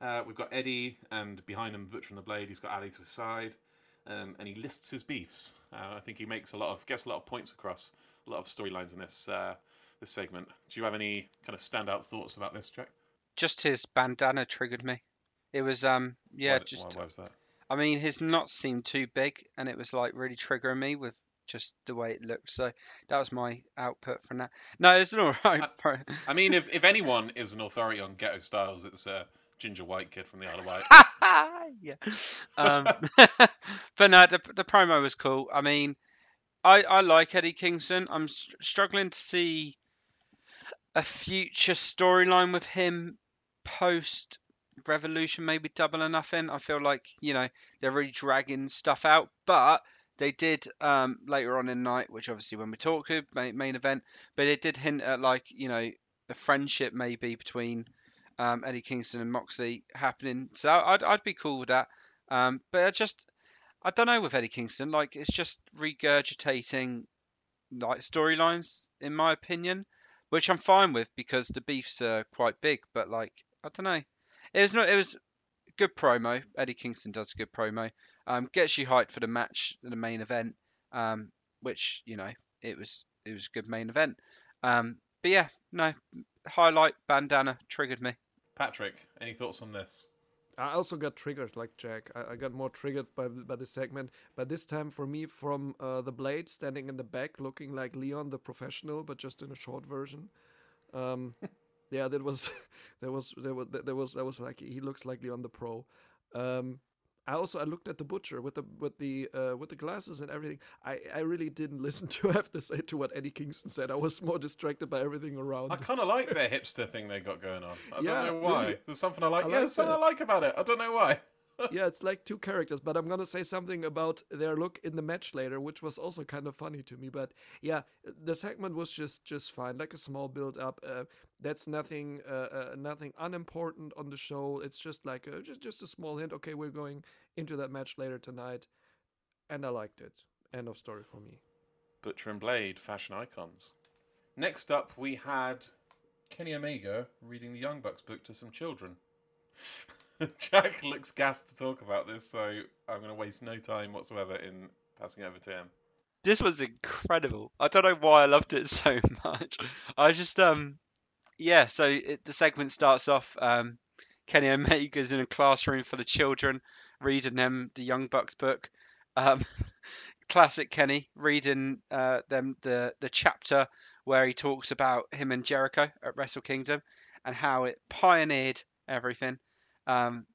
Uh, we've got Eddie, and behind him, Butcher and the Blade. He's got Ali to his side, um, and he lists his beefs. Uh, I think he makes a lot of gets a lot of points across, a lot of storylines in this uh, this segment. Do you have any kind of standout thoughts about this, Jack? Just his bandana triggered me. It was um yeah, why, just why, why was that? I mean his knots seemed too big and it was like really triggering me with just the way it looked. So that was my output from that. No, it's an alright pro. I mean, if if anyone is an authority on ghetto styles, it's a ginger white kid from the Isle of Wight. yeah. Um, but no, the the promo was cool. I mean, I I like Eddie Kingston. I'm str- struggling to see a future storyline with him post Revolution, maybe Double or Nothing. I feel like you know they're really dragging stuff out, but they did um, later on in the night, which obviously when we talk to main, main event, but it did hint at like you know a friendship maybe between um, Eddie Kingston and Moxley happening. So I'd I'd be cool with that. Um, but I just I don't know with Eddie Kingston. Like it's just regurgitating like storylines in my opinion, which I'm fine with because the beefs are quite big. But like I don't know, it was not it was good promo. Eddie Kingston does a good promo. Um, gets you hyped for the match, the main event. Um, which you know it was it was a good main event. Um, but yeah, no highlight bandana triggered me. Patrick, any thoughts on this? I also got triggered like Jack. I, I got more triggered by by this segment, but this time for me from uh, the Blade standing in the back, looking like Leon the professional, but just in a short version. Um, yeah, that was that was there was that was that was like he looks like Leon the pro. Um, I also I looked at the butcher with the with the uh, with the glasses and everything. I I really didn't listen to I have to say to what Eddie Kingston said. I was more distracted by everything around. I kind of like their hipster thing they got going on. I Yeah, don't know why. really. There's something I like. I yeah, there's something that. I like about it. I don't know why. yeah, it's like two characters, but I'm gonna say something about their look in the match later, which was also kind of funny to me. But yeah, the segment was just just fine, like a small build up. Uh, that's nothing uh, uh, nothing unimportant on the show. It's just like a, just just a small hint. Okay, we're going into that match later tonight, and I liked it. End of story for me. Butcher and Blade, fashion icons. Next up, we had Kenny Omega reading the Young Bucks book to some children. Jack looks gassed to talk about this, so I'm going to waste no time whatsoever in passing it over to him. This was incredible. I don't know why I loved it so much. I just um yeah, so it, the segment starts off um Kenny Omega's in a classroom full of children reading them the Young Bucks book. Um classic Kenny reading uh them the the chapter where he talks about him and Jericho at Wrestle Kingdom and how it pioneered everything. Um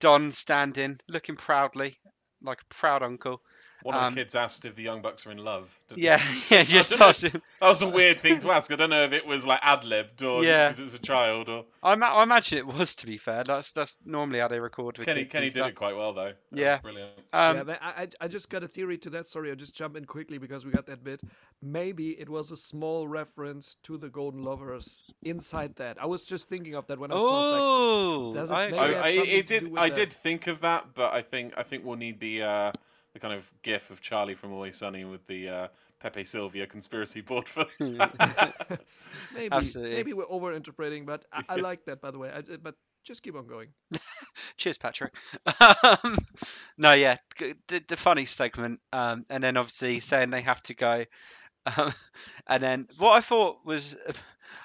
Don standing looking proudly like a proud uncle. One of Um, the kids asked if the Young Bucks are in love. didn't Yeah, yeah, just don't know. That was a weird thing to ask. I don't know if it was like ad libbed or Yeah. because it was a child or I, ma- I imagine it was. To be fair, that's that's normally how they record with Kenny. kids Kenny and did stuff. it quite well though. That Yeah. was brilliant. Um, yeah, I, I I just got a theory to that. Sorry, I'll just jump in quickly because we got that bit. Maybe it was a small reference to the Golden Lovers inside that. I was just thinking of that when I saw. it, like, oh, does it I- make- I, I, it did. I that. did think of that, but I think I think we'll need the uh, the kind of gif of Charlie from Always Sunny with the uh, Pepe Silvia conspiracy board for. maybe Absolutely. maybe we're overinterpreting, but I, I like that by the way. I, d- but just keep on going. Cheers, Patrick. um, no, yeah, the, the funny segment, um, and then obviously saying they have to go, um, and then what I thought was,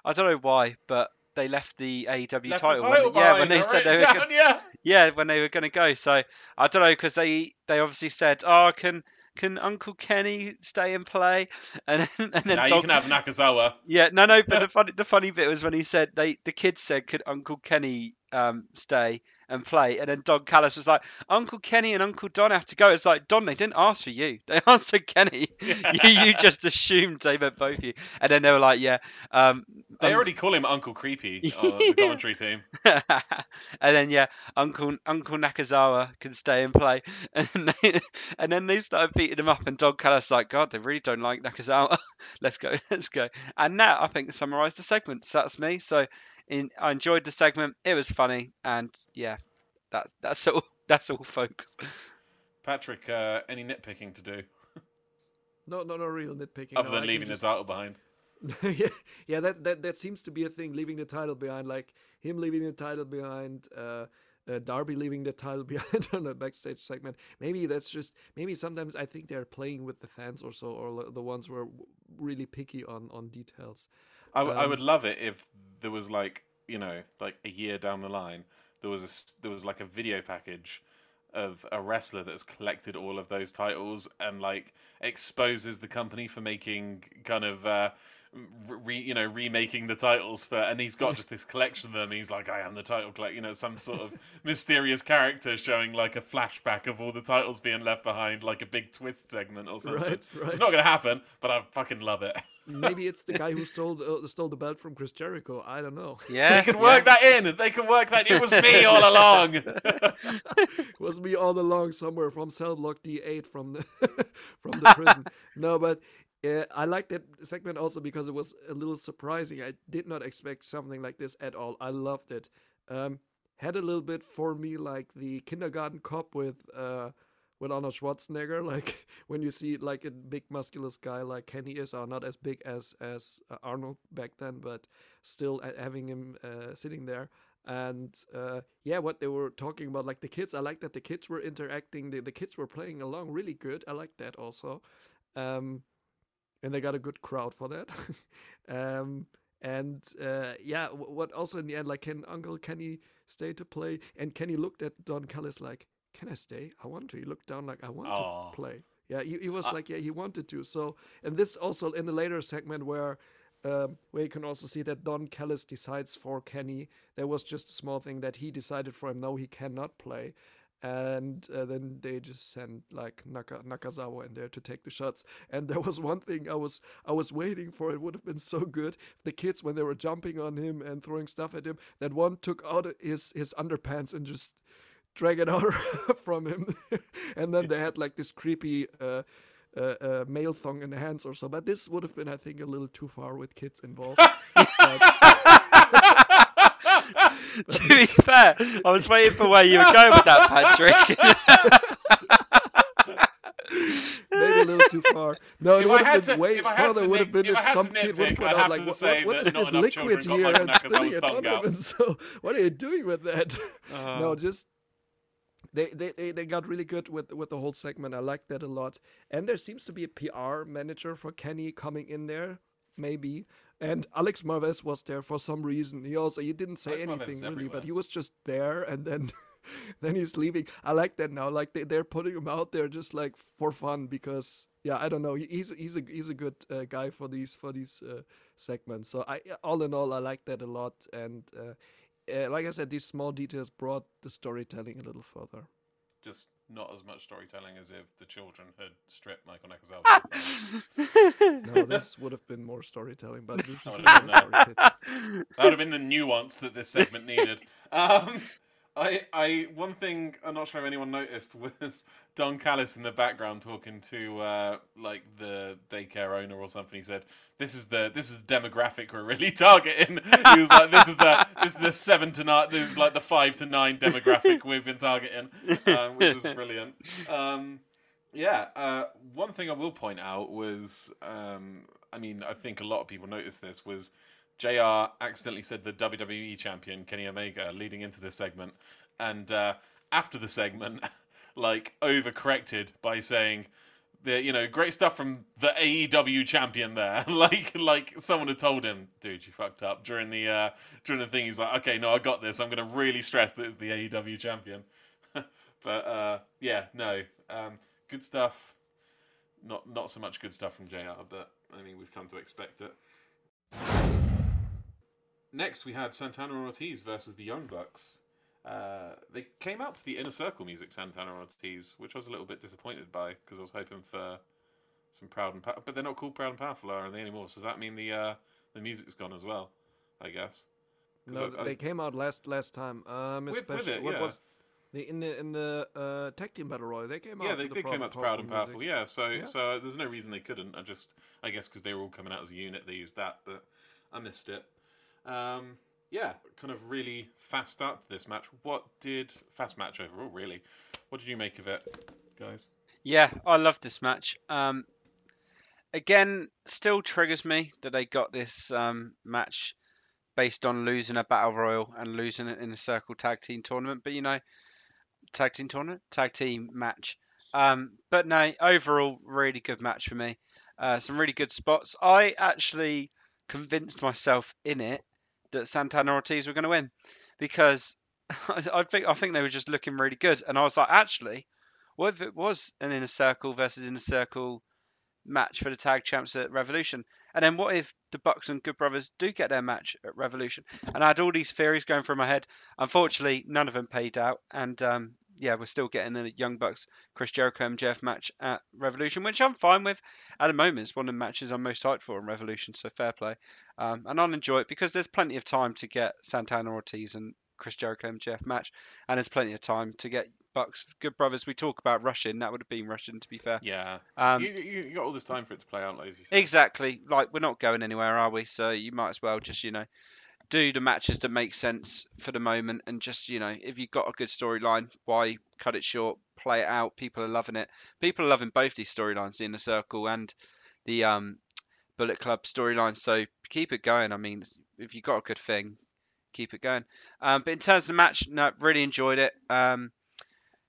I don't know why, but they left the AEW Left title. the when- yeah, when they said they were down, gonna, yeah. yeah, when they were going to go. So I don't know because they they obviously said, oh, can can Uncle Kenny stay and play, and then, and then Now you can have Nakazawa. Yeah, no, no. But the funny, the funny bit was when he said they, the kids said, "Could Uncle Kenny um stay and play?" And then Don Callis was like, "Uncle Kenny and Uncle Don have to go." It's like Don, they didn't ask for you. They asked for Kenny. you, you just assumed they meant both of you. And then they were like, "Yeah." Um, They um, already call him Uncle Creepy on the commentary theme. and then yeah, Uncle Uncle Nakazawa can stay and play, and they, and then they started beating him up, and Don Callis like, God, they really don't like Nakazawa. let's go, let's go. And that I think summarised the segment. So that's me. So in, I enjoyed the segment. It was funny, and yeah, that's that's all. That's all, folks. Patrick, uh, any nitpicking to do No, no, no real nitpicking. other no, than can leaving just- the title behind? yeah, yeah, that, that that seems to be a thing. Leaving the title behind, like him leaving the title behind, uh, uh, Darby leaving the title behind on a backstage segment. Maybe that's just maybe sometimes I think they're playing with the fans or so, or the ones who are really picky on on details. I, w- I Um, would love it if there was like you know like a year down the line there was a there was like a video package of a wrestler that's collected all of those titles and like exposes the company for making kind of uh re, you know remaking the titles for and he's got just this collection of them he's like i am the title collector you know some sort of mysterious character showing like a flashback of all the titles being left behind like a big twist segment or something Right, right. it's not gonna happen but i fucking love it Maybe it's the guy who stole the, uh, stole the belt from Chris Jericho. I don't know. Yeah, They can work that in. They can work that. It was me all along. it was me all along somewhere from cell block D8 from the from the prison. no, but uh, I like that segment also because it was a little surprising. I did not expect something like this at all. I loved it. Um, had a little bit for me like the kindergarten cop with uh, with Arnold Schwarzenegger. Like when you see like a big muscular guy like Kenny is, or not as big as as uh, Arnold back then, but still having him uh, sitting there and uh, yeah what they were talking about like the kids i like that the kids were interacting the, the kids were playing along really good i like that also um, and they got a good crowd for that. Um, and uh, yeah what also in the end like can uncle kenny stay to play? And kenny looked at don callis like can i stay? I want to. He looked down like i want Aw. to play. Yeah he, he was I- like yeah he wanted to. So and this also in the later segment where um, where you can also see that Don Callis decides for Kenny. There was just a small thing that he decided for him. No, he cannot play, and uh, then they just sent like Naka, Nakazawa in there to take the shots. And there was one thing I was I was waiting for. It would have been so good if the kids when they were jumping on him and throwing stuff at him, that one took out his his underpants and just drag it out from him, and then they had like this creepy. Uh, uh, uh, male thong in the hands or so, but this would have been, I think, a little too far with kids involved. but, to be fair, I was waiting for where you were going with that, Patrick. Maybe a little too far. No, it If I would have been to- way if I farther. to Would have been if if some to kid would nitpick, put I'd out like, to what, say what, what that is not this liquid here Michael and Nakazawa's spilling it tongue on out. And so, what are you doing with that? Uh, no, just they, they, they, they got really good with with the whole segment. I like that a lot. And there seems to be a PR manager for Kenny coming in there, maybe. And Alex Marvez was there for some reason. He also he didn't say Alex anything really, everywhere. but he was just there and then then he's leaving. I like that now. Like they, they're putting him out there just like for fun because yeah, I don't know. He's he's a he's a good uh, guy for these for these uh, segments. So I all in all I like that a lot and uh, uh, like I said, these small details brought the storytelling a little further. Just not as much storytelling as if the children had stripped Michael Nakazawa. No, this would have been more storytelling, but this is That another would've story. That would have been the nuance that this segment needed. Um, I, I, one thing I'm not sure if anyone noticed was Don Callis in the background talking to uh, like the daycare owner or something. He said, "This is the this is the demographic we're really targeting." He was like, "This is the this is the seven to nine. This is like the five to nine demographic we've been targeting," um, which was brilliant. Um, yeah, uh, one thing I will point out was, um, I mean, I think a lot of people noticed this was JR accidentally said the WWE champion Kenny Omega leading into this segment, and uh, after the segment, like overcorrected by saying. The, you know, great stuff from the AEW champion there. like, like someone had told him, dude, you fucked up during the uh, during the thing. He's like, okay, no, I got this. I'm gonna really stress that it's the AEW champion. but uh, yeah, no, um, good stuff. Not not so much good stuff from JR, but I mean we've come to expect it. Next, we had Santana Ortiz versus the Young Bucks. Uh, they came out to the Inner Circle music, Santana Ortiz, which I was a little bit disappointed by because I was hoping for some Proud and Pow- but they're not called Proud and Powerful, are they anymore? So does that mean the uh, the music's gone as well? I guess. No, I- I- they came out last last time. Um, With- with especially it, what yeah. was the in the in the uh, tag team battle royal? They came out. yeah, they the did Proud come out to Proud and Powerful Powerful. music. Yeah, so Yeah. so there's no reason they couldn't. I just I guess because they were all coming out as a unit, they used that, but I missed it. Um, yeah, kind of really fast start to this match. What did fast match overall? Really, what did you make of it, guys? Yeah, I love this match. Um, again, still triggers me that they got this um, match based on losing a battle royal and losing it in a circle tag team tournament. But you know, tag team tournament, tag team match. Um, but no, overall, really good match for me. Uh, some really good spots. I actually convinced myself in it that Santana Ortiz were going to win because I, think I think they were just looking really good, and I was like, actually, what if it was an inner circle versus inner circle match for the tag champs at Revolution? And then what if the Bucks and Good Brothers do get their match at Revolution? And I had all these theories going through my head. Unfortunately, none of them paid out, and um, yeah, we're still getting the Young Bucks Chris Jericho MJF match at Revolution, which I'm fine with. At the moment, it's one of the matches I'm most hyped for in Revolution, so fair play. Um, and I'll enjoy it because there's plenty of time to get Santana Ortiz and Chris Jericho MJF match, and there's plenty of time to get Bucks Good Brothers. We talk about Russian, that would have been Russian to be fair. Yeah, Um, you, you, you got all this time for it to play out, like as you said. Exactly. Like we're not going anywhere, are we? So you might as well just, you know, do the matches that make sense for the moment and just, you know, if you've got a good storyline, why cut it short, play it out. People are loving it. People are loving both these storylines, the inner circle and the um Bullet Club storyline. So keep it going. I mean, if you've got a good thing, keep it going. Um, but in terms of the match, no, really enjoyed it. Um,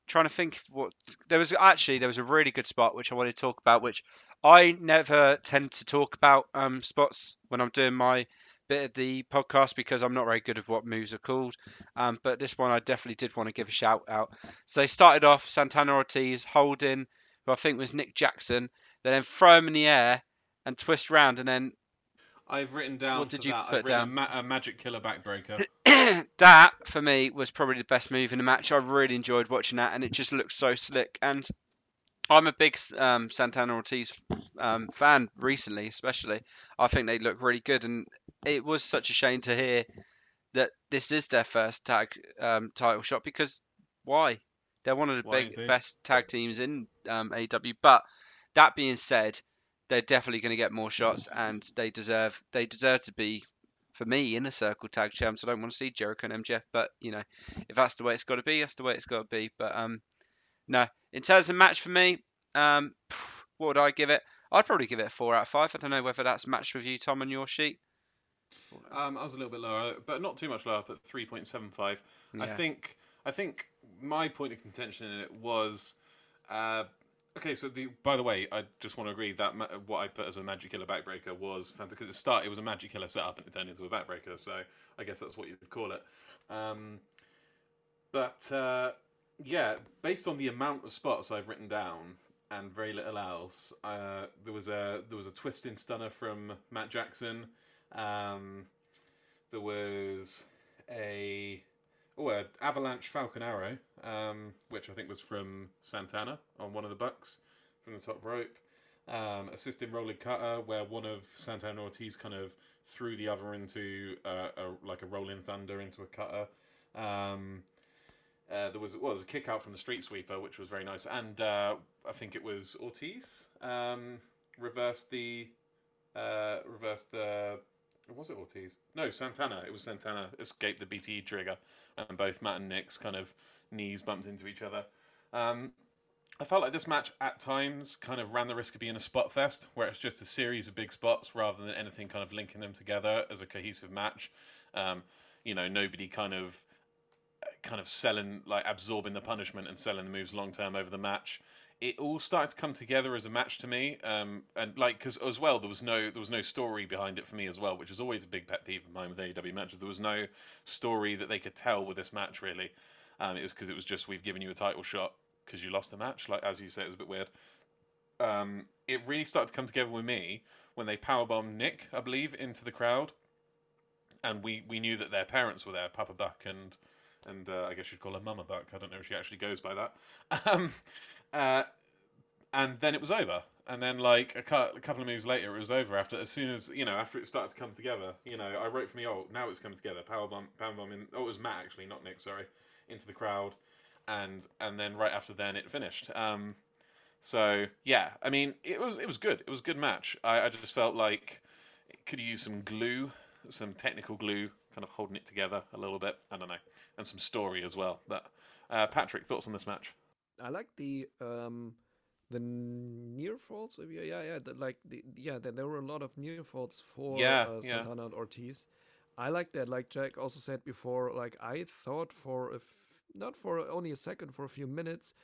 trying to think what there was actually there was a really good spot which I wanted to talk about, which I never tend to talk about um, spots when I'm doing my bit of the podcast because I'm not very good at what moves are called. Um, but this one I definitely did want to give a shout out. So they started off Santana Ortiz holding, who I think was Nick Jackson, they then throw him in the air and twist round, and then I've written down for that. I've written a, ma- a magic killer backbreaker. that for me was probably the best move in the match. I really enjoyed watching that, and it just looked so slick. And I'm a big um, Santana Ortiz um, fan recently, especially. I think they look really good, and it was such a shame to hear that this is their first tag um, title shot because why? They're one of the Why big best tag teams in um, AW. But that being said, they're definitely going to get more shots, and they deserve they deserve to be for me in the circle tag champs. I don't want to see Jericho and MJF, but you know, if that's the way it's got to be, that's the way it's got to be. But um, no, in terms of match for me, um, what would I give it? I'd probably give it a four out of five. I don't know whether that's matched with you, Tom, on your sheet. Um, I was a little bit lower, but not too much lower, but three point seven five. I think I think my point of contention in it was, uh, okay. So the by the way, I just want to agree that ma- what I put as a Magic Killer backbreaker was fantastic because at the start it was a Magic Killer setup and it turned into a backbreaker. So I guess that's what you'd call it. Um, but uh, yeah, based on the amount of spots I've written down and very little else, uh, there was a there was a twisting stunner from Matt Jackson. Um, there was a oh a avalanche falcon arrow, um, which I think was from Santana on one of the bucks from the top rope. Um, assisted rolling cutter, where one of Santana Ortiz kind of threw the other into uh, a like a rolling thunder into a cutter. Um, uh, there was well, there was a kick out from the street sweeper, which was very nice, and uh, I think it was Ortiz um, reversed the uh, reversed the was it Ortiz? No, Santana. It was Santana escaped the BTE trigger, and both Matt and Nick's kind of knees bumped into each other. Um, I felt like this match at times kind of ran the risk of being a spot fest, where it's just a series of big spots rather than anything kind of linking them together as a cohesive match. Um, you know, nobody kind of kind of selling like absorbing the punishment and selling the moves long term over the match. It all started to come together as a match to me, um, and like because as well there was no there was no story behind it for me as well, which is always a big pet peeve of mine with AEW matches. There was no story that they could tell with this match really. Um, it was because it was just we've given you a title shot because you lost the match. Like as you say, it was a bit weird. Um, it really started to come together with me when they powerbombed Nick, I believe, into the crowd, and we we knew that their parents were there, Papa Buck and and uh, I guess you'd call her Mama Buck. I don't know if she actually goes by that. Um, uh, and then it was over. And then like a, cou- a couple of moves later, it was over. After as soon as you know, after it started to come together, you know, I wrote for me. Oh, now it's coming together. Powerbomb, powerbomb in. Oh, it was Matt actually, not Nick. Sorry, into the crowd, and and then right after then it finished. Um, so yeah, I mean, it was it was good. It was a good match. I, I just felt like it could use some glue, some technical glue, kind of holding it together a little bit. I don't know, and some story as well. But uh, Patrick, thoughts on this match? I like the um the near falls. Yeah, yeah, yeah. The, like the yeah, there, there were a lot of near falls for Yeah, uh, yeah. Santana and Ortiz. I like that. Like Jack also said before, like I thought for a f- not for only a second, for a few minutes,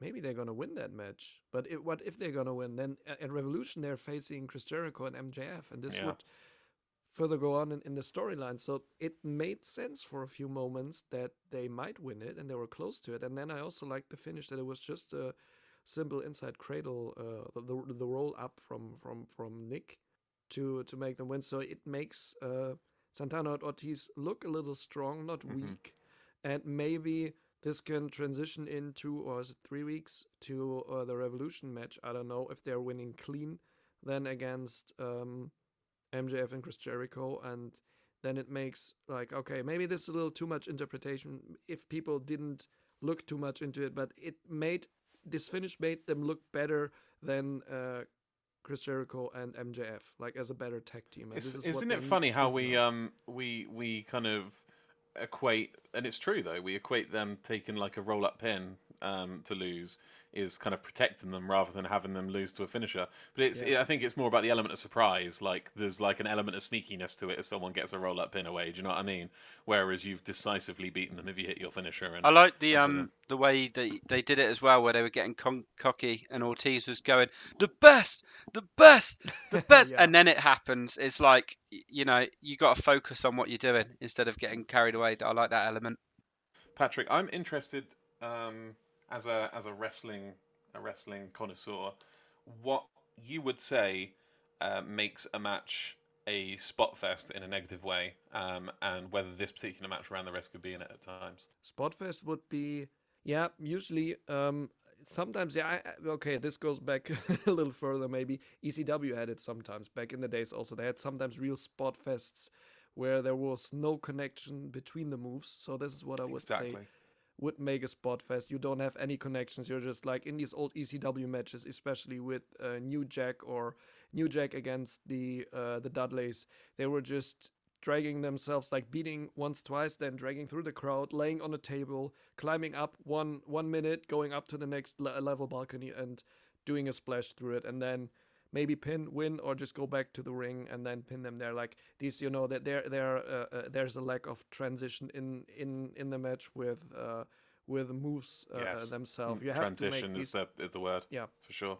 maybe they're gonna win that match. But it, what if they're gonna win? Then at Revolution they're facing Chris Jericho and MJF, and this Yeah. would further go on in, in the storyline. So it made sense for a few moments that they might win it, and they were close to it. And then I also liked the finish that it was just a simple inside cradle, uh, the the roll up from from from Nick to to make them win. So it makes uh, Santana and Ortiz look a little strong, not Mhm. weak, and maybe this can transition into or is it three weeks to uh, the Revolution match. I don't know if they're winning clean then against um, MJF and Chris Jericho, and then it makes like okay, maybe this is a little too much interpretation if people didn't look too much into it, but it made this finish made them look better than uh, Chris Jericho and MJF, like as a better tag team. and this is isn't it funny how we um we we kind of equate, and it's true though, we equate them taking like a roll up pin um to lose is kind of protecting them rather than having them lose to a finisher. But it's Yeah. I think it's more about the element of surprise. Like there's like an element of sneakiness to it if someone gets a roll up pin away. Do you know what I mean? Whereas you've decisively beaten them if you hit your finisher. And I like the um dunno. the way they they did it as well, where they were getting con- cocky and Ortiz was going the best, the best, the best, Yeah. and then it happens. It's like you know you got to focus on what you're doing instead of getting carried away. I like that element. Patrick, I'm interested um, as a as a wrestling a wrestling connoisseur, what you would say uh, makes a match a spot fest in a negative way, um, and whether this particular match ran the risk of being it at times. Spotfest would be, yeah, usually. Um, sometimes, yeah, I, okay, this goes back a little further. Maybe ECW had it sometimes back in the days. Also, they had sometimes real spot fests where there was no connection between the moves. So this is what I would say Exactly. Would make a spot fest. You don't have any connections. You're just like in these old ECW matches, especially with uh, New Jack or New Jack against the uh, the Dudleys. They were just dragging themselves like beating once twice then dragging through the crowd laying on a table climbing up one one minute going up to the next le- level balcony and doing a splash through it and then maybe pin win or just go back to the ring and then pin them there like these you know that there there uh, uh, there's a lack of transition in in in the match with uh with moves uh, Yes. themselves you have to Transition make is these, the is the word. Yeah. for sure.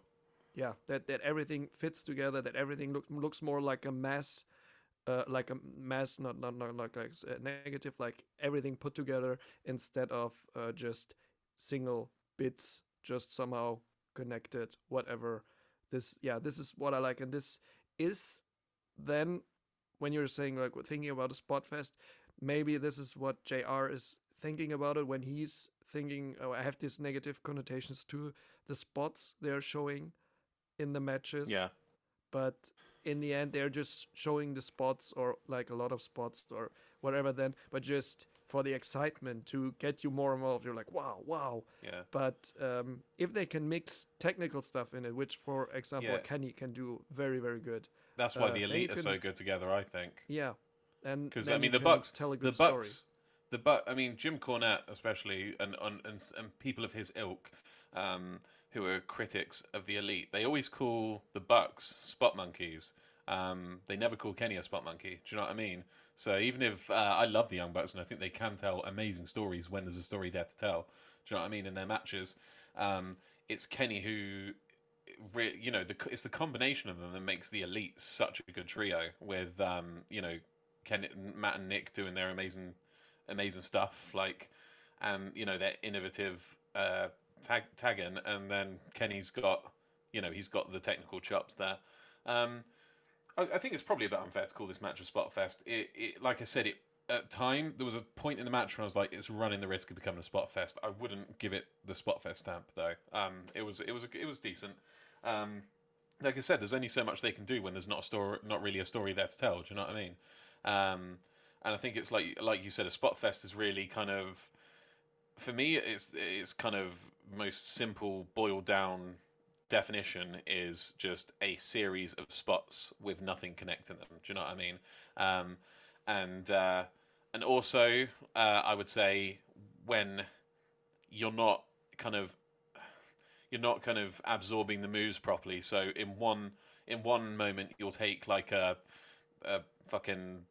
yeah that that everything fits together that everything look, looks more like a mass uh, like a mass not not not like like uh, negative like everything put together instead of uh, just single bits just somehow connected whatever this yeah this is what i like. And this is then when you're saying like thinking about a spot fest maybe this is what jr is thinking about it when he's thinking oh i have these negative connotations to the spots they're showing in the matches. Yeah, but in the end they're just showing the spots or like a lot of spots or whatever then but just for the excitement to get you more involved you're like wow wow yeah, but um, if they can mix technical stuff in it which for example Yeah. kenny can do very very good that's why Uh, the elite you are so good together. I think. yeah and Because I mean, the Bucks, tell a the good story. Bucks, the Buck. I mean, Jim Cornette especially, and and and, and people of his ilk, um, who are critics of the elite, they always call the Bucks spot monkeys. Um, they never call Kenny a spot monkey. Do you know what I mean? So even if uh, I love the Young Bucks and I think they can tell amazing stories when there's a story there to tell, do you know what I mean? In their matches, um, it's Kenny who re- you know, the, it's the combination of them that makes the elite such a good trio. With um, you know, Ken, Matt and Nick doing their amazing, amazing stuff, like, and you know, their innovative uh, tag tagging, and then Kenny's got, you know, he's got the technical chops there. Um, I, think it's probably a bit unfair to call this match a spot fest. It, it like I said, it at time there was a point in the match where I was like, it's running the risk of becoming a spot fest. I wouldn't give it the spot fest stamp though. Um, it was it was it was decent. Um, like I said, there's only so much they can do when there's not a story, not really a story there to tell. Do you know what I mean? Um, and I think it's like like you said, a spot fest is really kind of for me. It's it's kind of most simple boiled down definition is just a series of spots with nothing connecting them. Do you know what I mean? Um, and uh, and also, uh, I would say when you're not kind of you're not kind of absorbing the moves properly. So in one in one moment you'll take like a, a fucking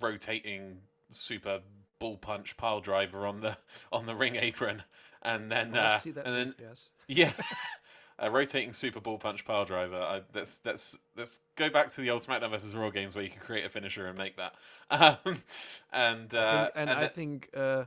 rotating super bull punch pile driver on the on the ring apron, and then uh, see that and then yes yeah. A rotating super ball punch pile driver. I, let's let's let's go back to the old SmackDown versus Raw games where you can create a finisher and make that. Um, and uh, I think, and, I then- think uh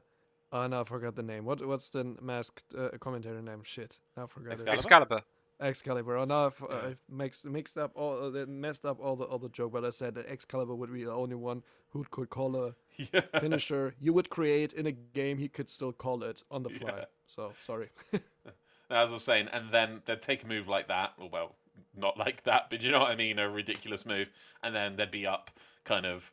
oh no I forgot the name what what's the masked uh, commentator name shit I forgot it Excalibur? Excalibur. Excalibur. Oh, now I've, Yeah. I've mixed mixed up all uh, messed up all the other joke, but I said that Excalibur would be the only one who could call a yeah. finisher you would create in a game. He could still call it on the fly. Yeah. So sorry. As I was saying, and then they'd take a move like that, or well, not like that, but you know what I mean, a ridiculous move, and then they'd be up, kind of,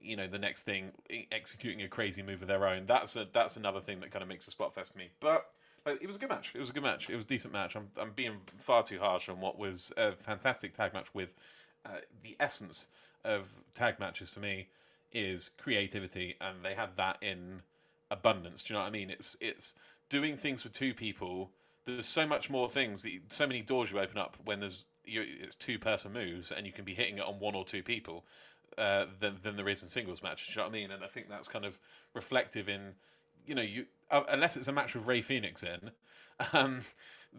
you know, the next thing, executing a crazy move of their own. That's a that's another thing that kind of makes a spot fest to me. But like, it was a good match. It was a good match. It was a decent match. I'm I'm being far too harsh on what was a fantastic tag match with uh, the essence of tag matches for me is creativity, and they had that in abundance. Do you know what I mean? It's it's doing things with two people. There's so much more things that you, so many doors you open up when there's you, it's two person moves and you can be hitting it on one or two people uh, than than there is in singles matches. You know what I mean? And I think that's kind of reflective in you know you uh, unless it's a match with Rey Fenix in. Um,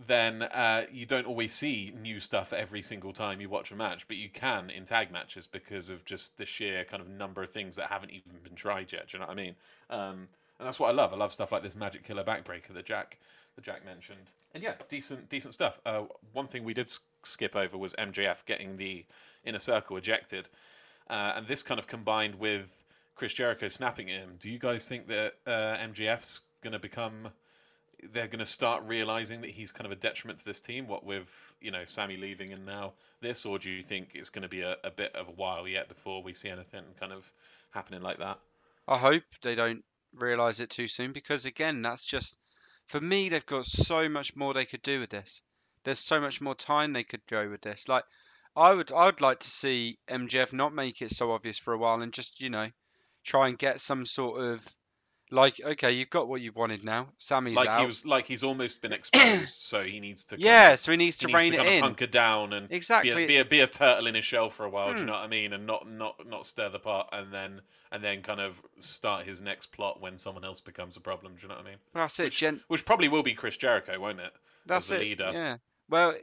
then uh, you don't always see new stuff every single time you watch a match, but you can in tag matches because of just the sheer kind of number of things that haven't even been tried yet. Do you know what I mean? Um, and that's what I love. I love stuff like this Magic Killer backbreaker that Jack that Jack mentioned. And yeah, decent decent stuff. Uh, one thing we did skip over was MJF getting the inner circle ejected. uh, and this kind of combined with Chris Jericho snapping at him. Do you guys think that uh, MJF's going to become? They're going to start realizing that he's kind of a detriment to this team. What with you know Sammy leaving and now this, or do you think it's going to be a, a bit of a while yet before we see anything kind of happening like that? I hope they don't realize it too soon because again, that's just for me. They've got so much more they could do with this. There's so much more time they could go with this. Like I would, I would like to see MJF not make it so obvious for a while and just you know try and get some sort of like okay, you've got what you wanted now. Sammy's like out. he was like he's almost been exposed, so he needs to kind yeah, of, so he needs to he needs rein to it kind of in. hunker down and Exactly. be a, be a be a turtle in his shell for a while. Do you Hmm. know what I mean? And not not not stir the pot, and then and then kind of start his next plot when someone else becomes a problem. Do you know what I mean? that's it. which- Gen- Which probably will be Chris Jericho, won't it? that's the it. leader. Yeah. Well,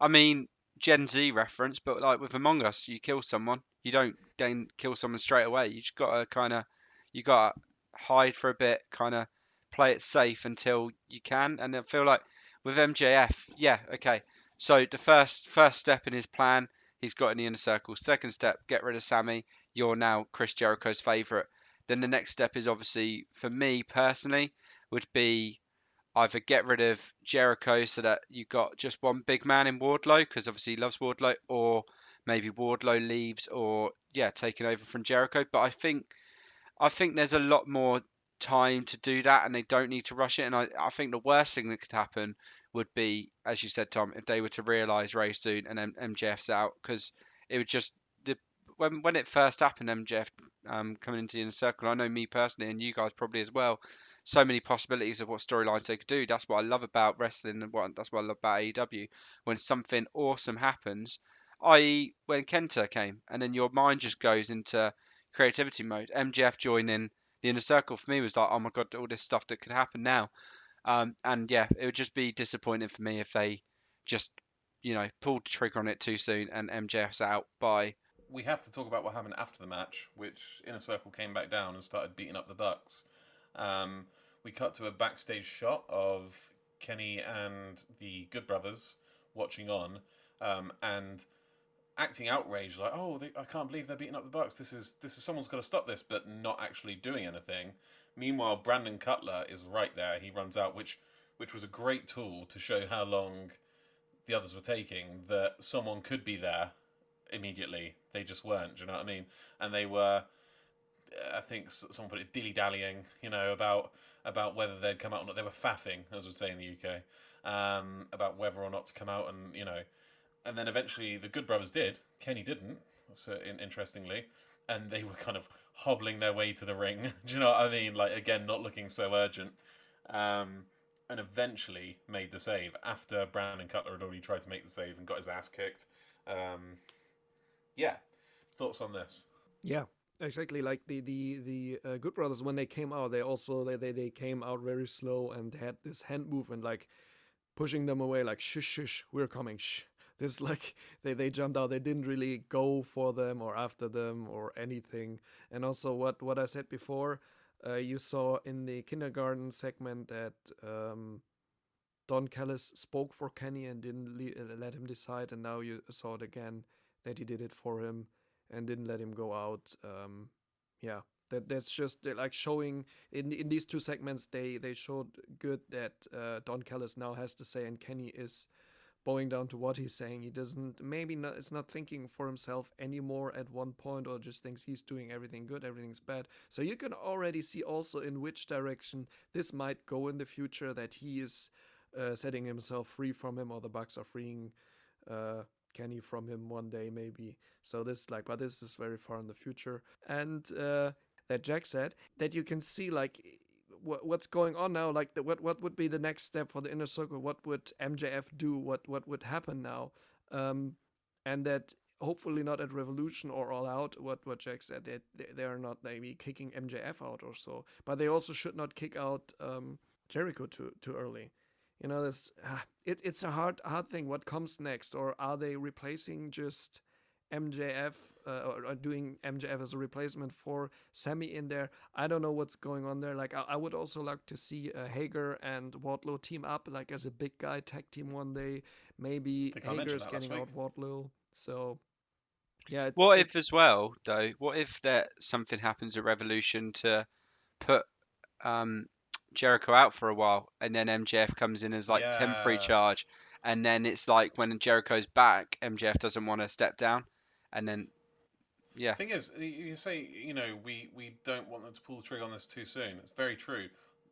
I mean Gen Z reference, but like with Among Us, you kill someone, you don't then kill someone straight away. You just gotta kind of, you gotta hide for a bit, kind of play it safe until you can. And I feel like with MJF, yeah, okay. So the first first step in his plan, he's got in the inner circle. Second step, get rid of Sammy. You're now Chris Jericho's favorite. Then the next step is obviously for me personally would be either get rid of Jericho so that you got just one big man in Wardlow because obviously he loves Wardlow, or maybe Wardlow leaves, or yeah, taking over from Jericho. But I think I think there's a lot more time to do that, and they don't need to rush it. And I, I think the worst thing that could happen would be, as you said, Tom, if they were to realise Ray soon and M- MJF's out, because it would just the when when it first happened, MJF um, coming into the inner circle. I know me personally, and you guys probably as well. So many possibilities of what storylines they could do. That's what I love about wrestling, and what that's what I love about AEW. When something awesome happens, i.e., when Kenta came, and then your mind just goes into creativity mode. MJF joining the inner circle for me was like, oh my god, all this stuff that could happen now. Um, and yeah, it would just be disappointing for me if they just, you know, pulled the trigger on it too soon and MJF's out by. We have to talk about what happened after the match, which Inner Circle came back down and started beating up the Bucks. Um, we cut to a backstage shot of Kenny and the Good Brothers watching on, um, and acting outraged, like, "Oh, they, I can't believe they're beating up the Bucks. This is this is someone's got to stop this," but not actually doing anything. Meanwhile, Brandon Cutler is right there. He runs out, which which was a great tool to show how long the others were taking. That someone could be there immediately. They just weren't. Do you know what I mean? And they were. I think someone put it dilly dallying, you know, about about whether they'd come out or not. They were faffing, as we say in the UK, um, about whether or not to come out, and you know, and then eventually the Good Brothers did. Kenny didn't. So in, interestingly, and they were kind of hobbling their way to the ring. Do you know what I mean? Like again, not looking so urgent. Um, and eventually made the save after Brandon Cutler had already tried to make the save and got his ass kicked. Um, yeah, thoughts on this? Yeah, exactly. Like the the the uh, Good Brothers when they came out, they also they, they they came out very slow and had this hand movement like pushing them away, like shush shush, we're coming. Shh. This like they they jumped out. They didn't really go for them or after them or anything. And also what what I said before, uh, you saw in the kindergarten segment that. Um, Don Callis spoke for Kenny and didn't le- uh, let him decide, and now you saw it again that he did it for him and didn't let him go out. Um, yeah, that that's just uh, like showing in in these two segments they they showed good that uh, Don Callis now has to say and Kenny is bowing down to what he's saying. He doesn't maybe not is not thinking for himself anymore at one point or just thinks he's doing everything good, everything's bad. So you can already see also in which direction this might go in the future that he is uh, setting himself free from him or the Bucks are freeing uh, Kenny from him one day maybe. So this like, but this is very far in the future. And uh, that Jack said that you can see like wh- what's going on now. Like the, what what would be the next step for the inner circle? What would MJF do? What what would happen now? Um, and that hopefully not at Revolution or All Out. What what Jack said they, they are not maybe kicking MJF out or so, but they also should not kick out um, Jericho too too early you know this ah, it, it's a hard hard thing what comes next or are they replacing just mjf uh, or, or doing mjf as a replacement for sammy in there. I don't know what's going on there. Like i, I would also like to see uh, hager and wardlow team up like as a big guy tag team one day. Maybe Think I mentioned hager's getting out week. wardlow. So Yeah, it's, What if as well though? What if that something happens at Revolution to put um, Jericho out for a while, and then MJF comes in as like temporary charge, and then it's like when Jericho's back, MJF doesn't want to step down, and then yeah, The thing is, you say you know we we don't want them to pull the trigger on this too soon. It's very true.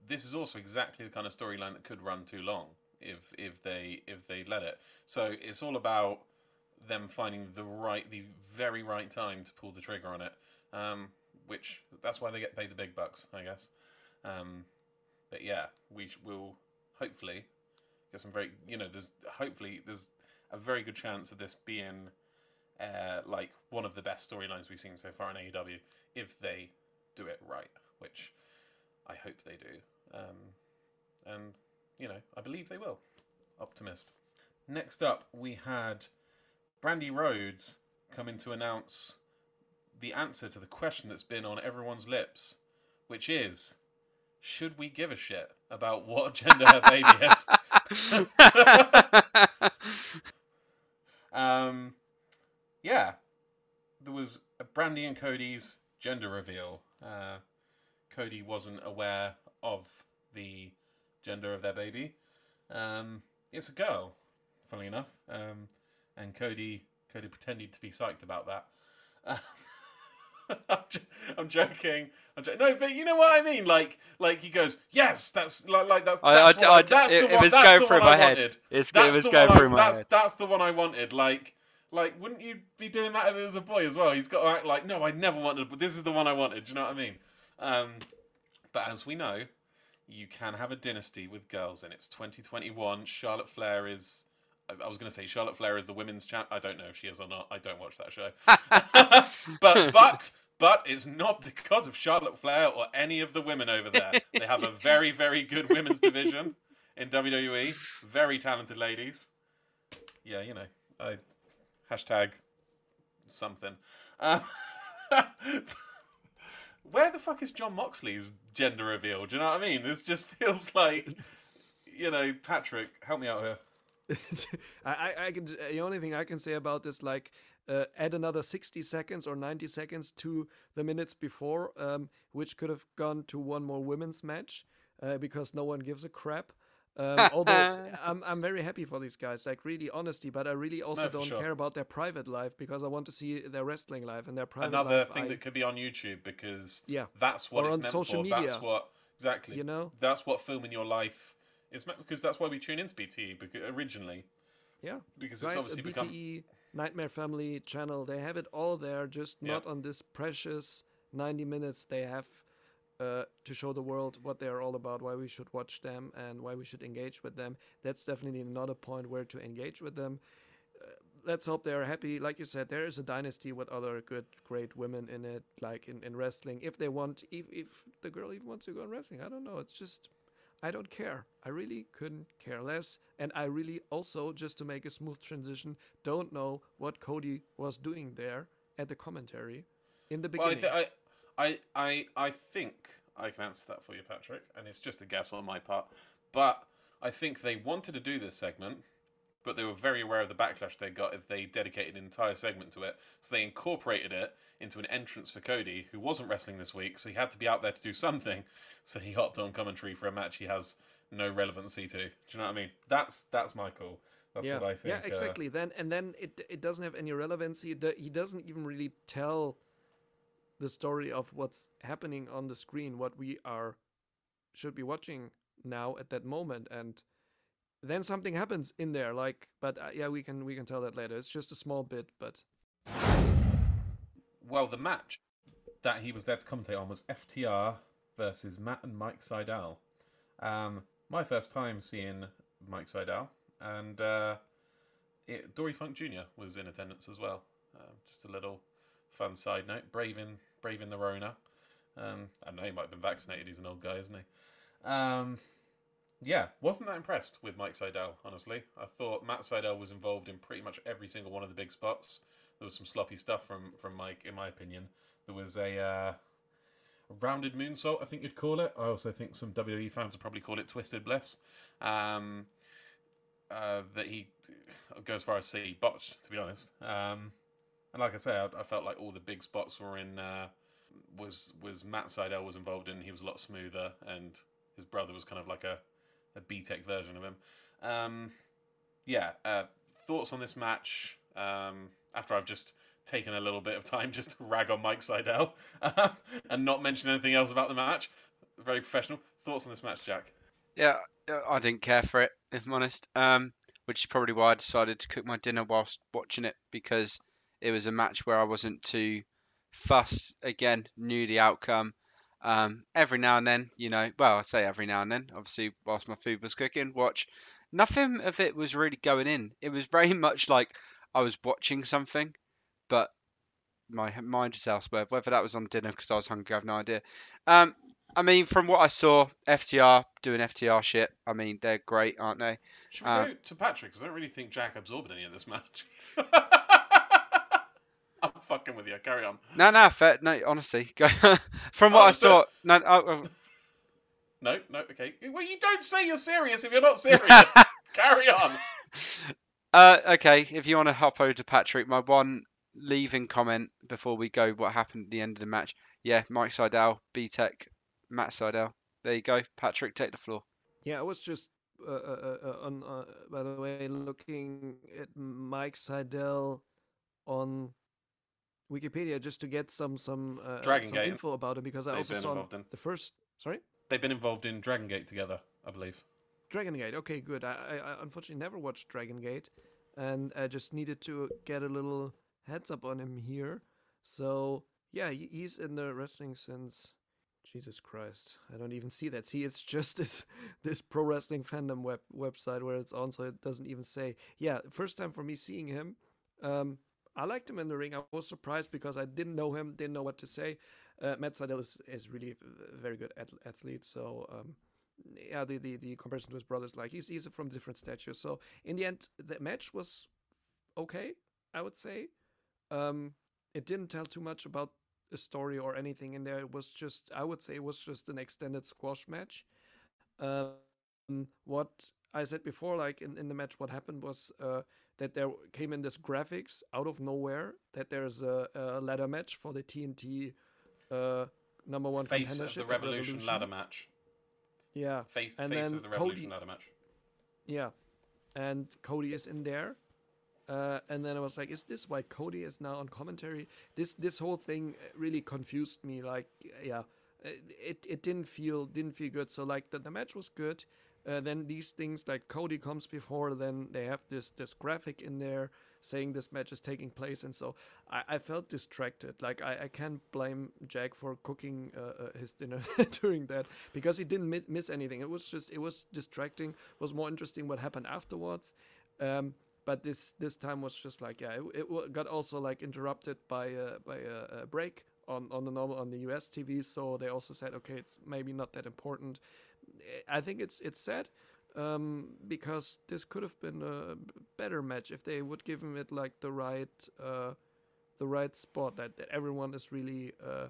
This is also exactly the kind of storyline that could run too long if if they if they let it. So it's all about them finding the right the very right time to pull the trigger on it. Um, which that's why they get paid the big bucks, I guess. Um, but yeah, we will hopefully get some very you know there's hopefully there's a very good chance of this being uh, like one of the best storylines we've seen so far in AEW if they do it right, which I hope they do. Um, and, you know, I believe they will. Optimist. Next up, we had Brandi Rhodes come in to announce the answer to the question that's been on everyone's lips, which is should we give a shit about what gender her baby is? Um, yeah, there was a Brandi and Cody's gender reveal. Uh, Cody wasn't aware of the gender of their baby. Um, it's a girl, funnily enough. Um, and Cody, Cody pretended to be psyched about that. I'm, j- I'm joking. I'm jo- no, but you know what I mean. Like, like he goes, "Yes, that's like, like that's that's, I- what I- I- that's it- the one. That's going the one I my head. wanted. it's, it was going through my that's, head. that's the one I wanted. Like, like, wouldn't you be doing that if it was a boy as well? He's got to act like, no, I never wanted, but this is the one I wanted. Do you know what I mean? Um, but as we know, you can have a dynasty with girls, and it's 2021. Charlotte Flair is. I- was going to say Charlotte Flair is the women's champ. I don't know if she is or not. I don't watch that show. but but but it's not because of Charlotte Flair or any of the women over there. They have a very very good women's division in WWE. Very talented ladies. Yeah, you know, I hashtag something. Um, where the fuck is Jon Moxley's gender reveal? Do you know what I mean? This just feels like, you know, Patrick, help me out here. I, I, can. The only thing I can say about this, like, uh, add another 60 seconds or 90 seconds to the minutes before, um, which could have gone to one more women's match, uh, because no one gives a crap. Um, although I'm, I'm very happy for these guys, like really honesty, but I really also No, don't sure. care about their private life because I want to see their wrestling life and their private Another life. thing I- that could be on YouTube because Yeah. that's what Or it's on meant social for. That's what exactly. you know, That's what filming your life is meant because that's why we tune into BTE because originally yeah. because it's obviously a become BTE Nightmare Family channel. They have it all there, just Yeah. not on this precious 90 minutes they have uh, to show the world what they are all about, why we should watch them, and why we should engage with them. That's definitely not a point where to engage with them. Uh, let's hope they are happy. Like you said, there is a dynasty with other good, great women in it, like in, in wrestling. If they want, if, if the girl even wants to go in wrestling, I don't know. It's just. I don't care. I really couldn't care less. And I really also, just to make a smooth transition, don't know what Cody was doing there at the commentary in the Well, I, beginning. th- I, I, I, think I can answer that for you, Patrick, and it's just a guess on my part. But I think they wanted to do this segment, but they were very aware of the backlash they got if they dedicated an entire segment to it. So they incorporated it into an entrance for Cody, who wasn't wrestling this week, so he had to be out there to do something. So he hopped on commentary for a match he has no relevancy to. Do you know what I mean? That's that's my call. That's yeah, what I think. yeah, uh, exactly. then and then it it doesn't have any relevancy. He doesn't even really tell the story of what's happening on the screen, what we are should be watching now at that moment, and then something happens in there. Like, but uh, yeah, we can we can tell that later. It's just a small bit, but Well, the match that he was there to commentate on was FTR versus Matt and Mike Sydal. Um, my first time seeing Mike Sydal, and uh, it, Dory Funk Jr. was in attendance as well. Um, just a little fun side note: braving, braving the Rona. Um, I don't know he might have been vaccinated. He's an old guy, isn't he? Um, yeah, wasn't that impressed with Mike Sydal. Honestly, I thought Matt Sydal was involved in pretty much every single one of the big spots. There was some sloppy stuff from from Mike, in my opinion. There was a, uh, rounded moonsault, I think you'd call it. I also think some WWE fans would probably call it twisted bliss. Um, uh, that he I'll go as far as say he botched, to be honest. Um, And like I say, I, I felt like all the big spots were in. Uh, was was Matt Sydal was involved in? He was a lot smoother, and his brother was kind of like a a version of him. Um, yeah. Uh, thoughts on this match? Um, after I've just taken a little bit of time just to rag on Mike Sydal and not mention anything else about the match. Very professional. Thoughts on this match, Jack? Yeah, I didn't care for it, if I'm honest. Um, which is probably why I decided to cook my dinner whilst watching it because it was a match where I wasn't too fussed. Again, knew the outcome. Um, every now and then, you know, well, I say every now and then, obviously, whilst my food was cooking, watch. Nothing of it was really going in. It was very much like I was watching something, but my mind is elsewhere. Whether that was on dinner because I was hungry, I have no idea. Um, I mean, from what I saw, FTR doing FTR shit. I mean, they're great, aren't they? Should we Uh, go to Patrick? Because I don't really think Jack absorbed any of this match. I'm fucking with you. Carry on. No, no, fair, no. Honestly, go. from what Oh, I so- saw, no, oh, oh, No, no, okay. Well, you don't say you're serious if you're not serious. Carry on. Uh, okay, if you want to hop over to Patrick, my one leaving comment before we go, what happened at the end of the match? Yeah, Mike Sydal, B-Tech, Matt Sydal. There you go, Patrick, take the floor. Yeah, I was just uh, uh, uh, on. Uh, by the way, looking at Mike Sydal on Wikipedia just to get some some, uh, Dragon some Gate. info about him because I They've also been saw involved in. the first. Sorry, They've been involved in Dragon Gate together, I believe. Dragon Gate. Okay, good. I, I, I unfortunately never watched Dragon Gate, and I just needed to get a little heads up on him here. So yeah, he, he's in the wrestling since. Jesus Christ, I don't even see that. See, it's just this this pro wrestling fandom web website where it's on, so it doesn't even say. Yeah, first time for me seeing him. Um, I liked him in the ring. I was surprised because I didn't know him, didn't know what to say. Uh, Matt Sydal is, is really a very good ath- athlete, so um, yeah, the, the the comparison to his brothers, like he's he's from different stature. So in the end, the match was okay, I would say. Um, it didn't tell too much about a story or anything in there. It was just, I would say, it was just an extended squash match. Um, what I said before, like in, in the match, what happened was uh, that there came in this graphics out of nowhere that there's a, a ladder match for the TNT uh, number one Face of the at Revolution, ladder match. Yeah, Face, And face of the Cody- Revolution ladder match. Yeah, and Cody is in there, uh, and then I was like, "Is this why Cody is now on commentary?" This this whole thing really confused me. Like, yeah, it it didn't feel didn't feel good. So like the, the match was good. Uh, then these things like Cody comes before, then they have this this graphic in there saying this match is taking place, and so I, I felt distracted. Like I, I can't blame Jack for cooking uh, uh, his dinner during that because he didn't mi- miss anything. It was just it was distracting. It was more interesting what happened afterwards. Um, but this this time was just like yeah, it, it got also like interrupted by uh, by a, a break on on the normal on the US TV. So they also said okay, it's maybe not that important. I think it's it's sad um, because this could have been a better match if they would give him it like the right uh, the right spot that, that everyone is really uh,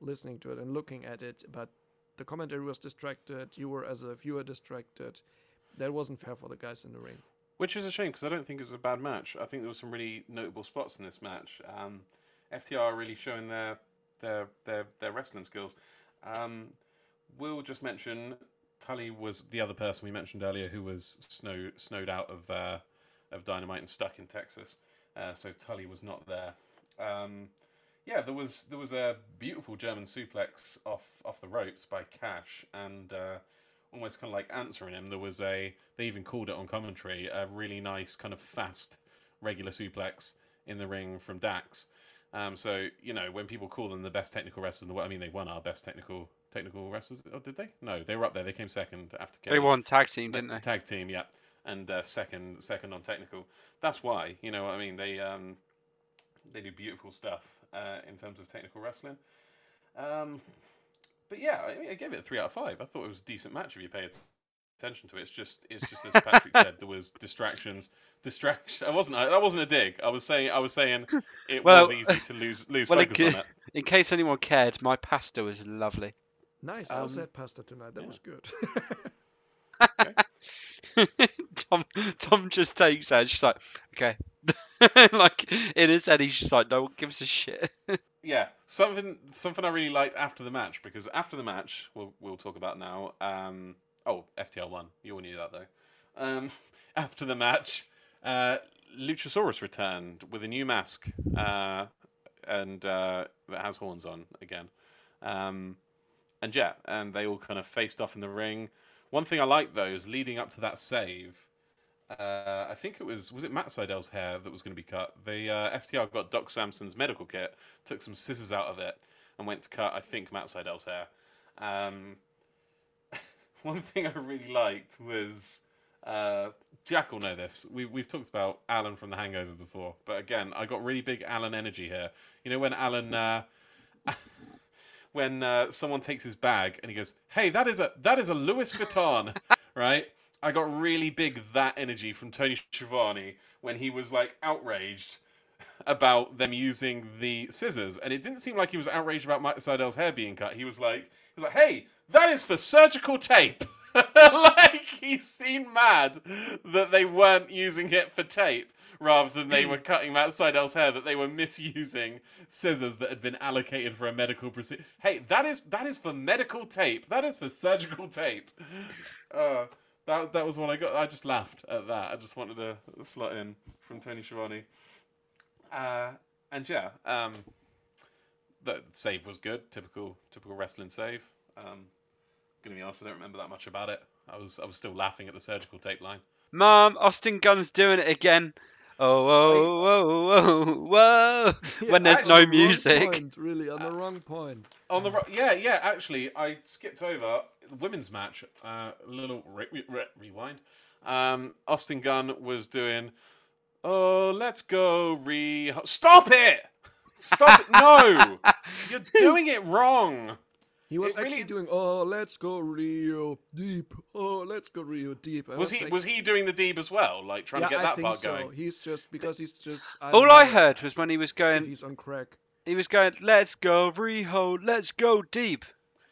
listening to it and looking at it. But the commentary was distracted. You were as a viewer distracted. That wasn't fair for the guys in the ring. Which is a shame because I don't think it was a bad match. I think there were some really notable spots in this match. Um, FTR are really showing their their their, their wrestling skills. Um, we'll just mention Tully was the other person we mentioned earlier who was snow snowed out of uh, of Dynamite and stuck in Texas. Uh, so Tully was not there. Um, yeah, there was there was a beautiful German suplex off off the ropes by Cash, and uh, almost kind of like answering him. There was a they even called it on commentary a really nice kind of fast regular suplex in the ring from Dax. Um, so you know when people call them the best technical wrestlers in the world, I mean they won our best technical technical wrestlers. Oh, did they? No, they were up there. They came second after They won tag team, didn't they? Tag team, yeah, and uh, second second on technical. That's why you know what I mean. They um, they do beautiful stuff uh, in terms of technical wrestling. Um, but yeah, I, mean, I gave it a three out of five. I thought it was a decent match if you pay attention to it. It's just it's just as Patrick said, there was distractions. Distraction. I wasn't. That wasn't a dig. I was saying. I was saying it Well, was easy to lose lose well, focus it on it. In case anyone cared, my pasta was lovely. Nice. I also Um, had pasta tonight. That yeah. was good. Tom Tom just takes that. She's like, okay, like in his head, he's just like, no one gives a shit. Yeah, something something I really liked after the match because after the match, we'll we'll talk about now. Um, oh, FTR won, you all knew that though. Um, after the match, uh, Luchasaurus returned with a new mask, uh, and uh, that has horns on again. Um, and yeah, and they all kind of faced off in the ring. One thing I like though is leading up to that save. Uh, I think it was was it Matt Sydal's hair that was going to be cut. The uh, FTR got Doc Sampson's medical kit, took some scissors out of it, and went to cut. I think Matt Sydal's hair. Um, one thing I really liked was uh, Jack will know this. We we've talked about Alan from The Hangover before, but again, I got really big Alan energy here. You know when Alan. Uh, when uh, someone takes his bag and he goes, "Hey, that is a that is a Louis Vuitton," right? I got really big that energy from Tony Schiavone when he was like outraged about them using the scissors, and it didn't seem like he was outraged about Mike Sydal's hair being cut. He was like, he was like, "Hey, that is for surgical tape." like he seemed mad that they weren't using it for tape rather than they were cutting Matt Sydal's hair, that they were misusing scissors that had been allocated for a medical procedure. Hey, that is that is for medical tape. That is for surgical tape. Uh, that that was what I got. I just laughed at that. I just wanted to slot in from Tony Schiavone. Uh, and yeah, um, the save was good. Typical typical wrestling save. Um, gonna be honest, I don't remember that much about it. I was I was still laughing at the surgical tape line. Mom, Austin Gunn's doing it again. Oh, whoa, whoa, whoa, whoa! when there's no Actually, wrong music. point, really on the wrong point. On the ro- yeah yeah actually I skipped over the women's match. Uh, a little re- re- re- rewind. Um, Austin Gunn was doing. Oh, let's go re. Stop it! Stop it! No, you're doing it wrong. He was It really actually is- doing, "Oh, let's go real deep. Oh, let's go real deep." I Was he like, was he doing the deep as well? Like trying yeah, to get I that think part so. going. He's just because he's just. I All I heard was when he was going, he's on crack. he was going, "Let's go Riho, let's go deep."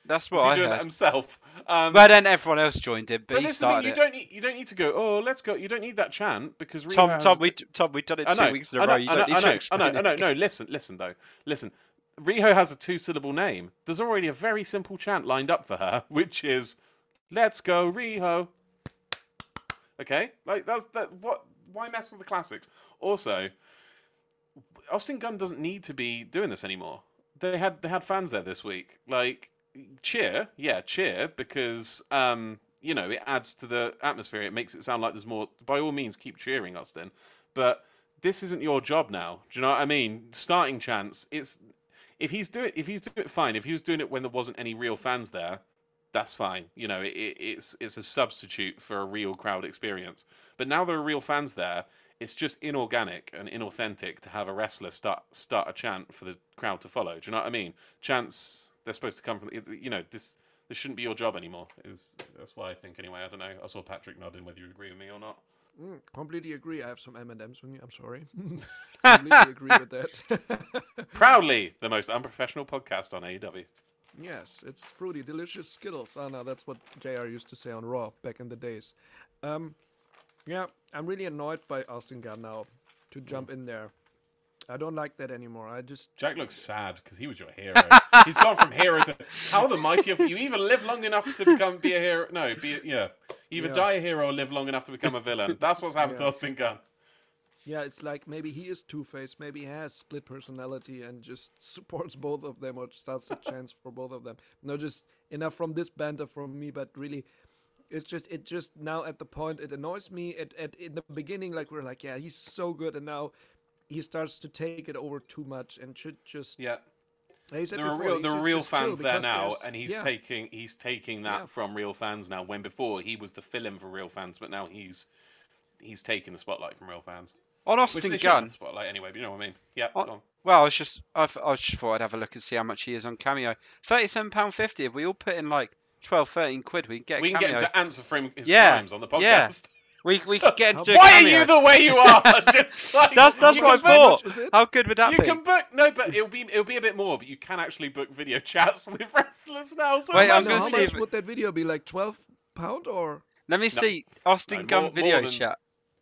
That's Was what he I doing that heard. himself? Um, But then everyone else joined in, but, but he this is the thing, started you it. don't need you don't need to go. Oh, let's go. You don't need that chant because Riho Tom, Tom, a we, Tom, we've done it two know, weeks in a I row. You I don't know, need I to know, I know, I know. No, listen, listen though, listen. Riho has a two syllable name. There's already a very simple chant lined up for her, which is "Let's go Riho." Okay, like that's that. What? Why mess with the classics? Also, Austin Gunn doesn't need to be doing this anymore. They had they had fans there this week. Like cheer, yeah, cheer because um, you know it adds to the atmosphere. It makes it sound like there's more. By all means, keep cheering, Austin. But this isn't your job now. Do you know what I mean? Starting chance. It's if he's doing if he's doing it fine. If he was doing it when there wasn't any real fans there, that's fine. You know, it, it, it's it's a substitute for a real crowd experience. But now there are real fans there. It's just inorganic and inauthentic to have a wrestler start start a chant for the crowd to follow. Do you know what I mean? Chants they're supposed to come from. You know, this this shouldn't be your job anymore. Is that's why I think anyway. I don't know. I saw Patrick nodding whether you agree with me or not. Mm, completely agree. I have some M and M's with me. I'm sorry. completely agree with that. Proudly the most unprofessional podcast on AEW. yes, it's fruity, delicious Skittles. Oh no, that's what Jr. used to say on Raw back in the days. Um, yeah, I'm really annoyed by Austin Gunn now to jump in there. I don't like that anymore. I just Jack looks sad because he was your hero. He's gone from hero to how the mighty of you even live long enough to become be a hero. No, be a, yeah, either Yeah. die a hero or live long enough to become a villain. That's what's happened to Austin Gunn. Yeah, it's like maybe he is Two Face, maybe he has split personality and just supports both of them or starts a chance for both of them. No, just enough from this banter from me, but really, it's just it just now at the point it annoys me. At at in the beginning, like we're like, yeah, he's so good, and now he starts to take it over too much and should just. Yeah, like I said there are real there are real fans there now, and he's yeah. taking he's taking that Yeah. from real fans now. When before he was the fill-in for real fans, but now he's he's taking the spotlight from real fans. On Austin they should have Gunn, spotlight anyway. But you know what I mean? Yeah, go on. well, I was just, I, I just thought I'd have a look and see how much he is on Cameo. Thirty-seven pound fifty. If we all put in like 12, 13 quid, we can get We can cameo. get him to answer for him his Yeah, crimes on the podcast. yeah. We we could get into Why are you the way you are? Just like That's, that's what I book- thought. much? How good would that You be? You can book no, but it'll be it'll be a bit more. But you can actually book video chats with wrestlers now. So Wait, I'm gonna how much would that video be? Like twelve pound or? Let me see Austin No, Gunn video than- chat.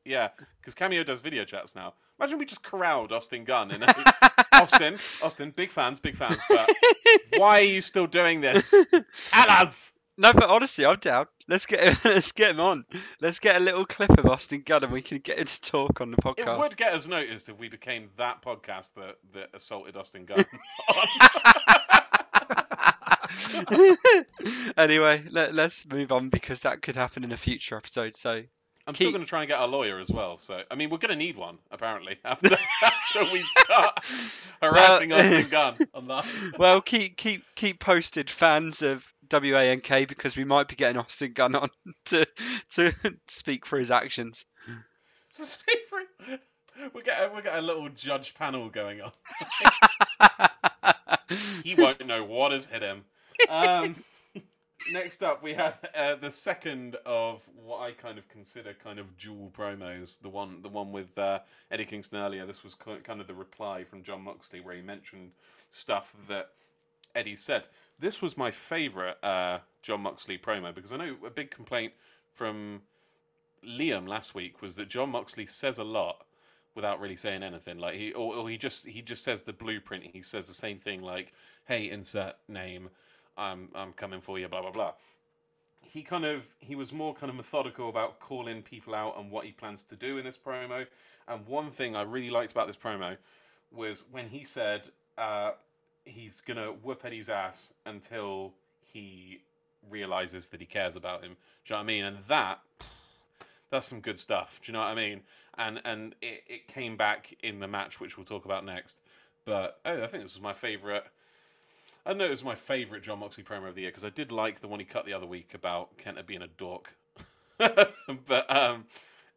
Yeah, because Cameo does video chats now. Imagine we just corralled Austin Gunn and Austin, Austin, big fans, big fans, but why are you still doing this? Tell us. No, but honestly, I'm down. Let's get him, let's get him on. Let's get a little clip of Austin Gunn, and we can get him to talk on the podcast. It would get us noticed if we became that podcast that, that assaulted Austin Gunn. anyway, let, let's move on because that could happen in a future episode. So I'm still going to try and get a lawyer as well. So I mean, we're going to need one apparently after after we start harassing Well- Austin Gunn online. well, keep keep keep posted, fans of WANK, because we might be getting Austin Gunn on to to speak for his actions. So speak for we get we get a little judge panel going on. He won't know what has hit him. Um, next up, we have uh, the second of what I kind of consider kind of dual promos. The one, the one with uh, Eddie Kingston earlier. This was kind of the reply from Jon Moxley, where he mentioned stuff that Eddie said. This was my favourite uh, Jon Moxley promo because I know a big complaint from Liam last week was that Jon Moxley says a lot without really saying anything. Like he or, or he just he just says the blueprint. He says the same thing like, "Hey, insert name. I'm I'm coming for you." Blah blah blah. He kind of he was more kind of methodical about calling people out and what he plans to do in this promo. And one thing I really liked about this promo was when he said uh, he's gonna whoop Eddie's ass until he realizes that he cares about him. Do you know what I mean? And that that's some good stuff. Do you know what I mean? And and it, it came back in the match, which we'll talk about next. But oh, I think this was my favorite. I don't know it was my favorite Jon Moxley promo of the year because I did like the one he cut the other week about Kenta being a dork. but um,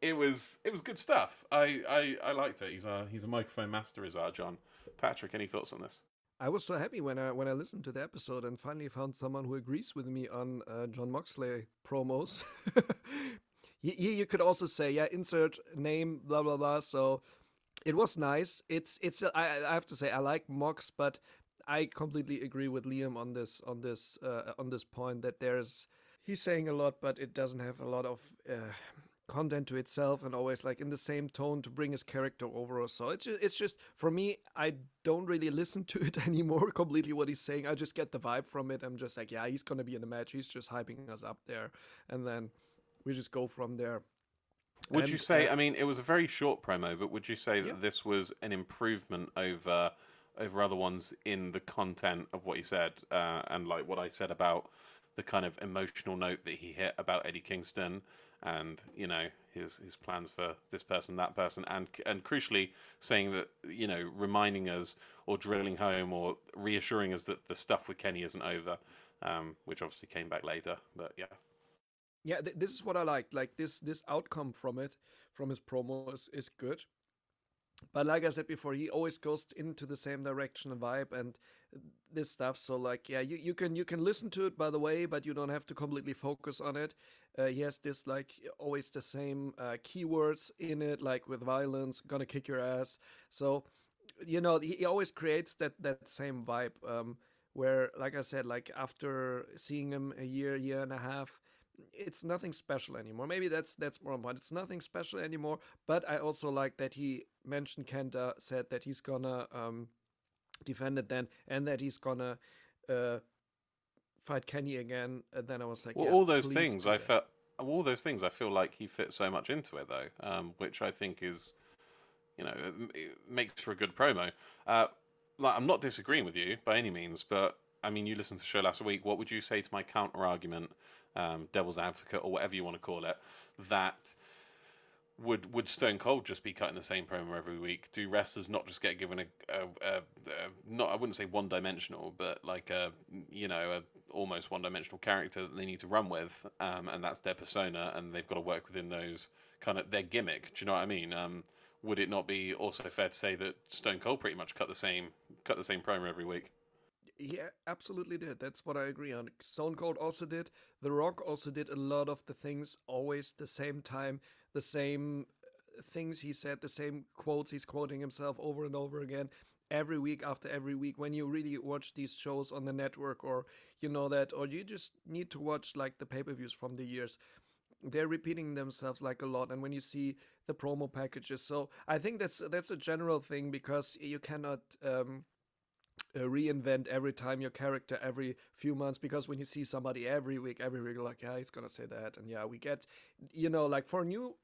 it was it was good stuff. I, I, I liked it. He's a he's a microphone master, is our John. Patrick, any thoughts on this? I was so happy when I when I listened to the episode and finally found someone who agrees with me on uh, Jon Moxley promos. you you could also say yeah, insert name blah blah blah. So it was nice. It's it's I I have to say I like Mox, but I completely agree with Liam on this on this uh, on this point that there's he's saying a lot, but it doesn't have a lot of. Uh, content to itself and always like in the same tone to bring his character over so it's just, it's just for me i don't really listen to it anymore completely what he's saying i just get the vibe from it i'm just like yeah he's gonna be in the match he's just hyping us up there and then we just go from there Would you say? uh, I mean, it was a very short promo, but would you say that Yeah. this was an improvement over over other ones in the content of what he said, uh, and like what I said about the kind of emotional note that he hit about Eddie Kingston, and you know his his plans for this person, that person, and and crucially saying that you know reminding us or drilling home or reassuring us that the stuff with Kenny isn't over, um, which obviously came back later, but yeah. yeah th- this is what i like like this this outcome from it from his promo is, is good but like i said before he always goes into the same direction and vibe and this stuff. So like yeah you, you can you can listen to it by the way but you don't have to completely focus on it. Uh, he has this like always the same uh, keywords in it like with violence gonna kick your ass. So you know he, he always creates that that same vibe um where like i said like after seeing him a year year and a half it's nothing special anymore. Maybe that's that's more important. It's nothing special anymore. But I also like that he mentioned Kenta said that he's gonna um, defend it then, and that he's gonna uh, fight Kenny again. And then I was like, Well, yeah, all those things I felt, all those things I feel like he fits so much into it though, um, which I think is, you know, it, makes for a good promo. Uh, like I'm not disagreeing with you by any means, but I mean, you listened to the show last week. What would you say to my counter argument, um, devil's advocate, or whatever you want to call it, that would would Stone Cold just be cutting the same promo every week? Do wrestlers not just get given a, a, a, a not I wouldn't say one dimensional, but like a you know a almost one dimensional character that they need to run with, um, and that's their persona, and they've got to work within those kind of their gimmick. Do you know what I mean? Um, would it not be also fair to say that Stone Cold pretty much cut the same cut the same promo every week? Yeah, absolutely did. That's what I agree on. Stone Cold also did. The Rock also did a lot of the things always the same time, the same uh, things he said, the same quotes he's quoting himself over and over again every week after every week when you really watch these shows on the network or you know that or you just need to watch like the pay-per-views from the years they're repeating themselves like a lot and when you see the promo packages. So I think that's that's a general thing because you cannot um, uh, reinvent every time your character every few months because when you see somebody every week, every week, like yeah, he's gonna say that, and yeah, we get, you know, like for new.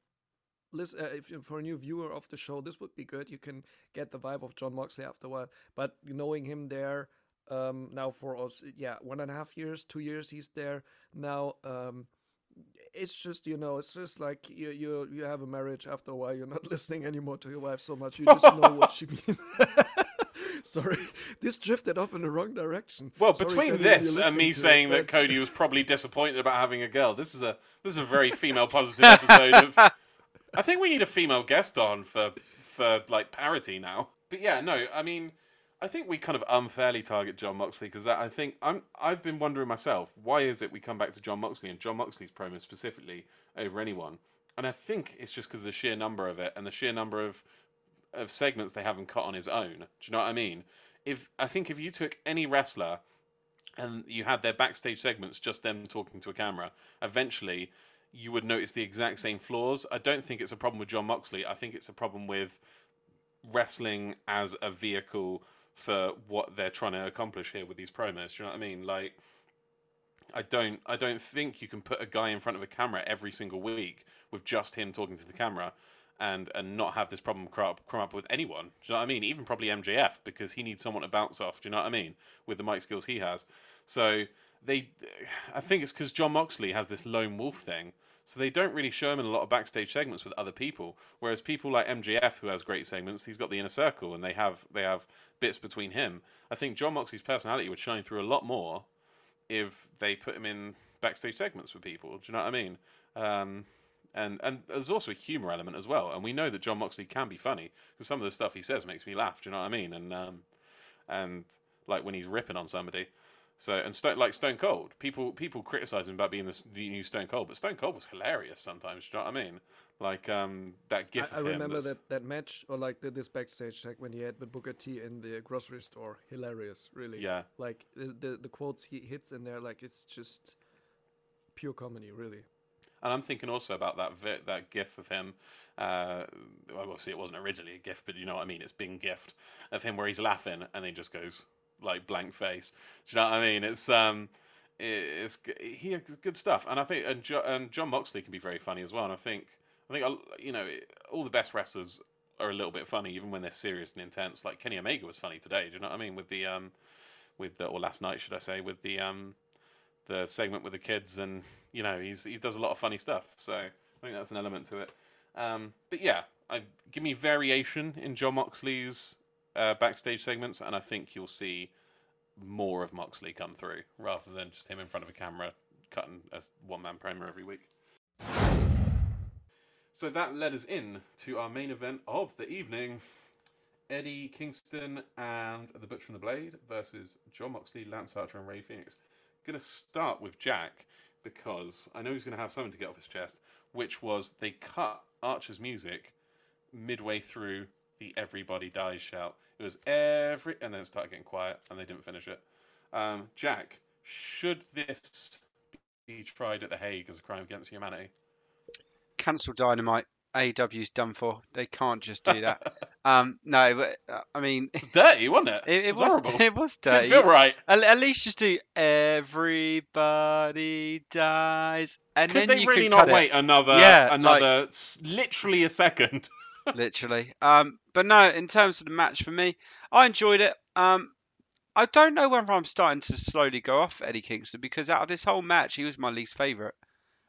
Listen, uh, if for a new viewer of the show, this would be good. You can get the vibe of Jon Moxley after a while, but knowing him there um, now for us, yeah, one and a half years, two years, he's there now. Um, it's just you know it's just like you you you have a marriage after a while you're not listening anymore to your wife so much you just know what she means sorry this drifted off in the wrong direction Well, Sorry, between Jenny, this and me to it, saying that Cody was probably disappointed about having a girl, this is a this is a very female positive episode of. I think we need a female guest on for for like parity now. But yeah, no, I mean, I think we kind of unfairly target Jon Moxley because that I think I'm I've been wondering myself why is it we come back to Jon Moxley and Jon Moxley's promo specifically over anyone, and I think it's just because of the sheer number of it and the sheer number of of segments they haven't cut on his own. Do you know what I mean? If I think if you took any wrestler and you had their backstage segments just them talking to a camera, eventually you would notice the exact same flaws. I don't think it's a problem with Jon Moxley. I think it's a problem with wrestling as a vehicle for what they're trying to accomplish here with these promos. Do you know what I mean? Like I don't I don't think you can put a guy in front of a camera every single week with just him talking to the camera and and not have this problem crop up, come up with anyone. Do you know what I mean? Even probably MJF because he needs someone to bounce off. Do you know what I mean? With the mic skills he has. So they, I think it's because Jon Moxley has this lone wolf thing. So they don't really show him in a lot of backstage segments with other people. Whereas people like MJF, who has great segments, he's got the inner circle, and they have they have bits between him. I think Jon Moxley's personality would shine through a lot more if they put him in backstage segments with people. Do you know what I mean? Um, and and there's also a humor element as well. And we know that Jon Moxley can be funny because some of the stuff he says makes me laugh. Do you know what I mean? And um, and like when he's ripping on somebody. So and Stone, like Stone Cold, people people criticize him about being the, the new Stone Cold, but Stone Cold was hilarious sometimes. Do you know what I mean? Like um, that gif I, I remember that's- that, that match or like the, this backstage check when he had with Booker T in the grocery store. Hilarious, really. Yeah. Like the, the the quotes he hits in there, like it's just pure comedy, really. And I'm thinking also about that vi- that gif of him. Uh, well, obviously, it wasn't originally a gif, but you know what I mean. It's been gift of him where he's laughing and he just goes like blank face. Do you know what I mean? It's um, it- it's he good stuff, and I think and, jo- and Jon Moxley can be very funny as well. And I think I think you know all the best wrestlers are a little bit funny even when they're serious and intense. Like Kenny Omega was funny today. Do you know what I mean? With the um, with the or last night should I say with the um the segment with the kids, and you know he's he does a lot of funny stuff. So I think that's an element to it. Um, but yeah, I give me variation in Jon Moxley's uh, backstage segments, and I think you'll see more of Moxley come through rather than just him in front of a camera cutting a one man promo every week. So that led us in to our main event of the evening. Eddie Kingston and the Butcher and the Blade versus Jon Moxley, Lance Archer, and Rey Fenix. Going to start with Jack because I know he's going to have something to get off his chest, which was they cut Archer's music midway through the Everybody Dies shout. It was every, and then it started getting quiet, and they didn't finish it. Um, Jack, should this be tried at The Hague as a crime against humanity? Cancel Dynamite. AEW's done for. They can't just do that. um, no, but uh, I mean, It's dirty, wasn't it? it, it was horrible. it was dirty. Didn't feel right. At, at least just do everybody dies, and Could then they you really not cut it. wait another, Yeah, another, s- literally a second? literally. Um, but no, in terms of the match for me, I enjoyed it. Um, I don't know whether I'm starting to slowly go off Eddie Kingston because out of this whole match, he was my least favorite.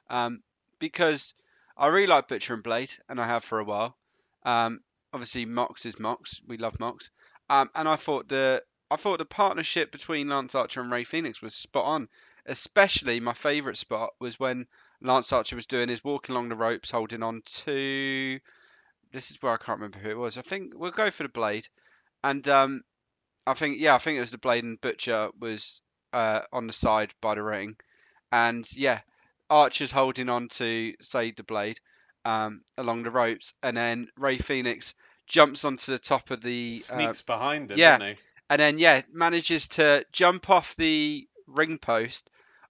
Um, because I really like Butcher and Blade, and I have for a while. Um, obviously Mox is Mox. We love Mox. Um, and I thought the I thought the partnership between Lance Archer and Rey Fenix was spot on. Especially my favourite spot was when Lance Archer was doing his walking along the ropes, holding on to. This is where I can't remember who it was. I think we'll go for the Blade, and um, I think yeah, I think it was the Blade and Butcher was uh, on the side by the ring, and yeah, Archer's holding on to say the Blade um, along the ropes, and then Rey Fenix jumps onto the top of the uh, Sneaks behind him, yeah. and then yeah, manages to jump off the ring post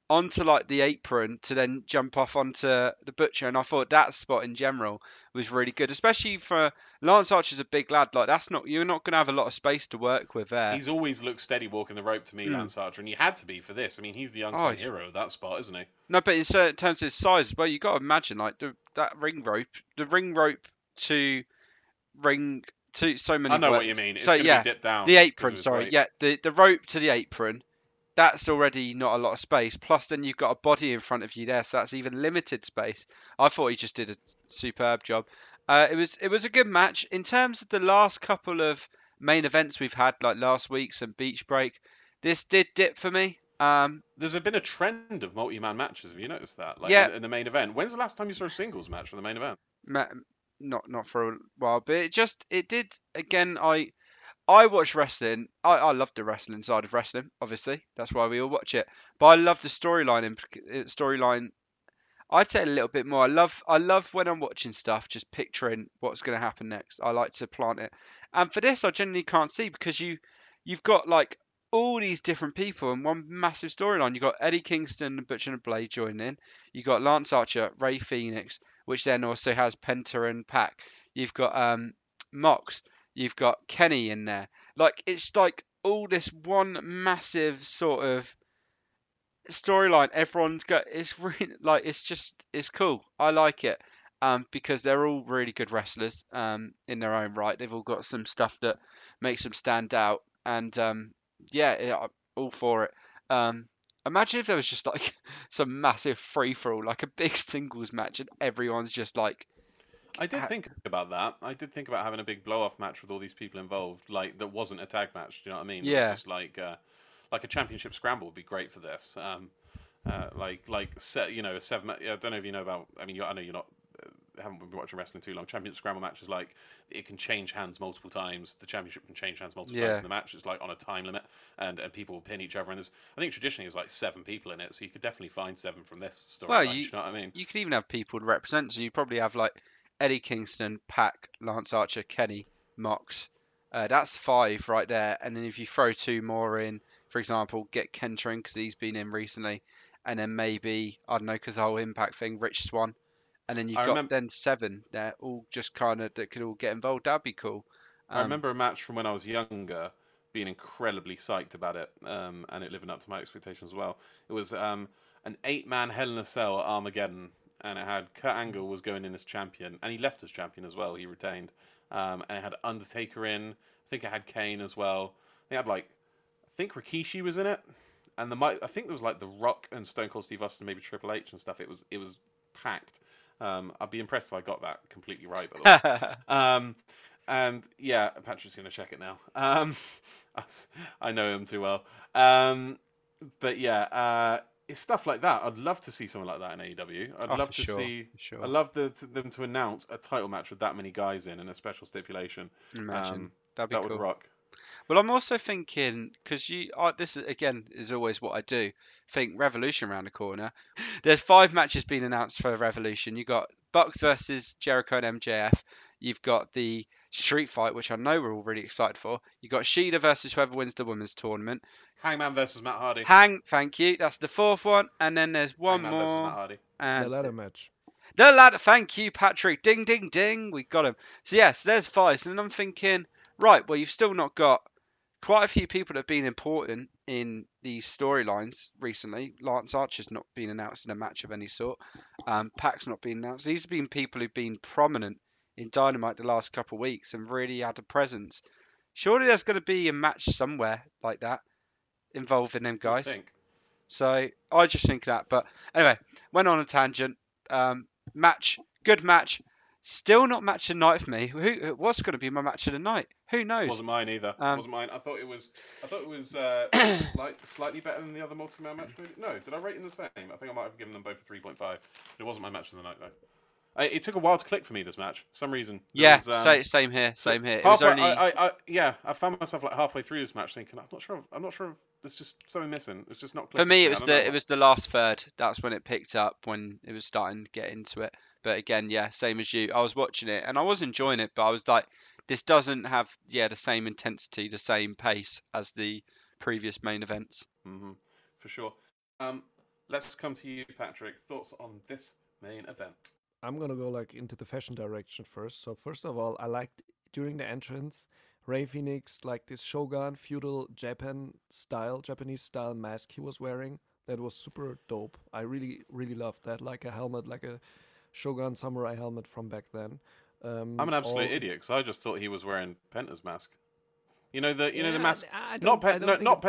onto like the apron to then jump off onto the butcher. And I thought that spot in general was really good, especially for Lance Archer's a big lad. Like that's not you're not going to have a lot of space to work with there. He's always looked steady walking the rope to me, Mm. Lance Archer, and he had to be for this. I mean, he's the Oh, unsung yeah. hero of that spot, isn't he? No, but in certain terms of his size, well, you got to imagine like the, that ring rope, the ring rope to ring to so many. I know what you mean. It's so, going to yeah, be dipped down. The apron, sorry, weight. yeah, the the rope to the apron. That's already not a lot of space. Plus, then you've got a body in front of you there, so that's even limited space. I thought he just did a superb job. Uh, it was it was a good match in terms of the last couple of main events we've had, like last week's and Beach Break. This did dip for me. Um, There's been a trend of multi-man matches. Have you noticed that? Like Yeah. in, in the main event. When's the last time you saw a singles match for the main event? ma- not not for a while, but it just it did again. I I watch wrestling. I, I love the wrestling side of wrestling. Obviously, that's why we all watch it. But I love the storyline. Uh, storyline, I'd say a little bit more. I love I love when I'm watching stuff, just picturing what's going to happen next. I like to plant it. And for this, I generally can't see because you you've got like all these different people in one massive storyline. You've got Eddie Kingston and Butcher and Blade joining in. You've got Lance Archer, Rey Fenix, which then also has Penta and Pac. You've got um, Mox. You've got Kenny in there. Like it's like all this one massive sort of storyline. Everyone's got it's really like it's just it's cool. I like it. Um, because they're all really good wrestlers um, in their own right. They've all got some stuff that makes them stand out, and um, yeah, yeah, I'm all for it. Um, imagine if there was just like some massive free for all, like a big singles match, and everyone's just like, I did think about that. I did think about having a big blow-off match with all these people involved, like that wasn't a tag match. Do you know what I mean? It was Yeah. just like uh, like a championship scramble would be great for this. Um, uh, like like set, you know, a seven. I don't know if you know about. I mean, I know you're not. Uh, haven't been watching wrestling too long. Championship scramble matches like it can change hands multiple times. The championship can change hands multiple Yeah. times in the match. It's like on a time limit, and, and people will pin each other. And there's, I think traditionally there's like seven people in it, so you could definitely find seven from this story. Well, you- you know what I mean? you could even have people to represent. So you probably have like Eddie Kingston, Pac, Lance Archer, Kenny, Mox. Uh, that's five right there. And then if you throw two more in, for example, get Kenta in because he's been in recently, and then maybe I don't know because the whole Impact thing, Rich Swann, and then you've I got remem- then seven. They're all just kind of that could all get involved. That'd be cool. I Um, remember a match from when I was younger, being incredibly psyched about it, um, and it living up to my expectations as well. It was um, an eight-man Hell in a Cell at Armageddon, and it had Kurt Angle was going in as champion, and he left as champion as well. He retained, um, and it had Undertaker in. I think it had Kane as well. They had like, I think Rikishi was in it, and the I think there was like The Rock and Stone Cold Steve Austin, maybe Triple H and stuff. It was it was packed. Um, I'd be impressed if I got that completely right. By the way. Um, and yeah, Patrick's to check it now. Um, I know him too well. Um, but yeah, uh, it's stuff like that. I'd love to see something like that in AEW. I'd Oh, love to sure, see. sure. I'd love the, to, them to announce a title match with that many guys in and a special stipulation. Imagine Um, that cool. would rock. Well, I'm also thinking because you, this is, again is always what I do. Think Revolution around the corner. There's five matches being announced for Revolution. You got Bucks versus Jericho and MJF. You've got the Street Fight, which I know we're all really excited for. You got Shida versus whoever wins the women's tournament. Hangman versus Matt Hardy. Hang, thank you. That's the fourth one, and then there's one Hangman versus Matt more. Hardy. And the ladder match. the lad, thank you, Patrick. Ding, ding, ding. We got him. So yes, there's five. And then I'm thinking, right, well, you've still not got quite a few people that have been important in these storylines recently. Lance Archer's not been announced in a match of any sort. Um, Pac's not been announced. These have been people who've been prominent in Dynamite the last couple of weeks and really had a presence. Surely there's going to be a match somewhere like that involving them I guys. think. So I just think that. But anyway, went on a tangent. Um, match, good match. Still not match of the night for me. Who? What's going to be my match of the night? Who knows? Wasn't mine either. Um, wasn't mine. I thought it was. I thought it was uh, slight, slightly better than the other multi-man match. Maybe? No, did I rate them the same? I think I might have given them both a three point five. It wasn't my match of the night though. I, it took a while to click for me. This match, for some reason. There yeah, was, um, same here. Same here. Halfway, only. I, I, yeah, I found myself like halfway through this match thinking, I'm not sure. If, I'm not sure if there's just something missing. It's just not. for me, it was the know it was the last third. That's when it picked up when it was starting to get into it. But again, yeah, same as you. I was watching it and I was enjoying it, but I was like, this doesn't have yeah the same intensity, the same pace as the previous main events. Mhm, for sure. Um, let's come to you, Patrick. Thoughts on this main event? I'm gonna go like into the fashion direction first. So first of all, I liked during the entrance, Rey Fenix like this Shogun feudal Japan style, Japanese style mask he was wearing. That was super dope. I really, really loved that. Like a helmet, like a Shogun samurai helmet from back then. Um, I'm an absolute all- idiot because I just thought he was wearing Penta's mask. You know the you know the mask. Not no, not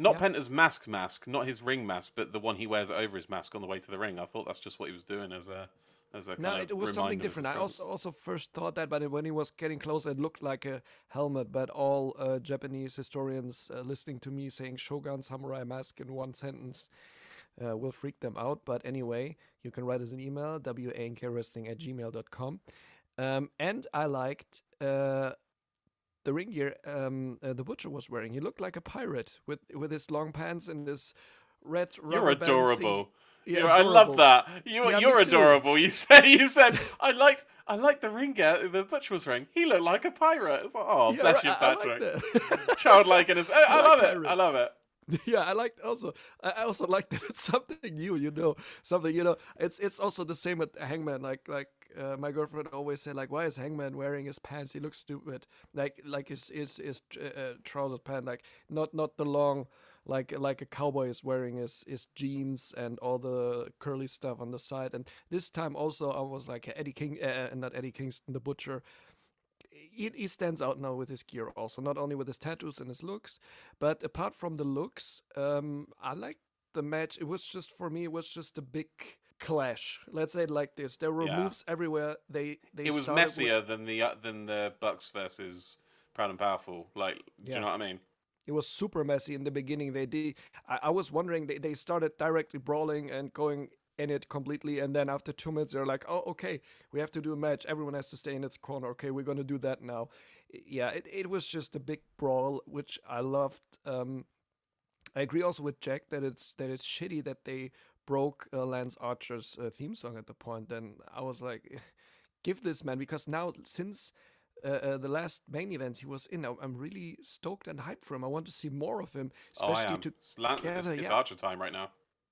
not Yeah. Penta's mask mask, not his ring mask, but the one he wears over his mask on the way to the ring. I thought that's just what he was doing as a as a No, it was something different. I also also first thought that, but when he was getting closer, it looked like a helmet. But all uh, Japanese historians uh, listening to me saying Shogun Samurai Mask in one sentence uh, will freak them out. But anyway, you can write us an email, wankwrestling at gmail.com. Um, and I liked uh, the ring gear um, uh, the Butcher was wearing. He looked like a pirate with, with his long pants and his red You're band thing. Yeah, I love that. You, yeah, you're too. adorable. You said you said I liked I liked the ring the butcher was wearing. He looked like a pirate. It's like, oh, Yeah, bless right, you, I- I Patrick. Childlike in his. I, I like love it. I love it. yeah i like also i I also like that it's something new you know something you know it's it's also the same with hangman like like uh, my girlfriend always said like why is hangman wearing his pants he looks stupid like like his his his uh, uh, trouser pant like not not the long like like a cowboy is wearing his his jeans and all the curly stuff on the side. And this time also i was like eddie king uh, not eddie kingston the butcher. He, he stands out now with his gear also not only with his tattoos and his looks but apart from the looks um i like the match. It was just for me it was just a big clash. Let's say it like this. There were Yeah. moves everywhere. They they It was started with- messier than the uh, than the Bucks versus Proud and Powerful. Like, do you know what I mean? It was super messy in the beginning. They did i, I was wondering they, they started directly brawling and going in it completely and then after two minutes they're like oh okay we have to do a match. Everyone has to stay in its corner. Okay we're gonna do that now. Yeah it, it was just a big brawl which i loved um i agree also with jack that it's that it's shitty that they broke uh, lance archer's uh, theme song at the point then i was like give this man because now since uh, uh, the last main events he was in, I'm, I'm really stoked and hyped for him. I want to see more of him, Oh, especially am. to It's, Lan- it's, together, it's yeah. Archer time right now.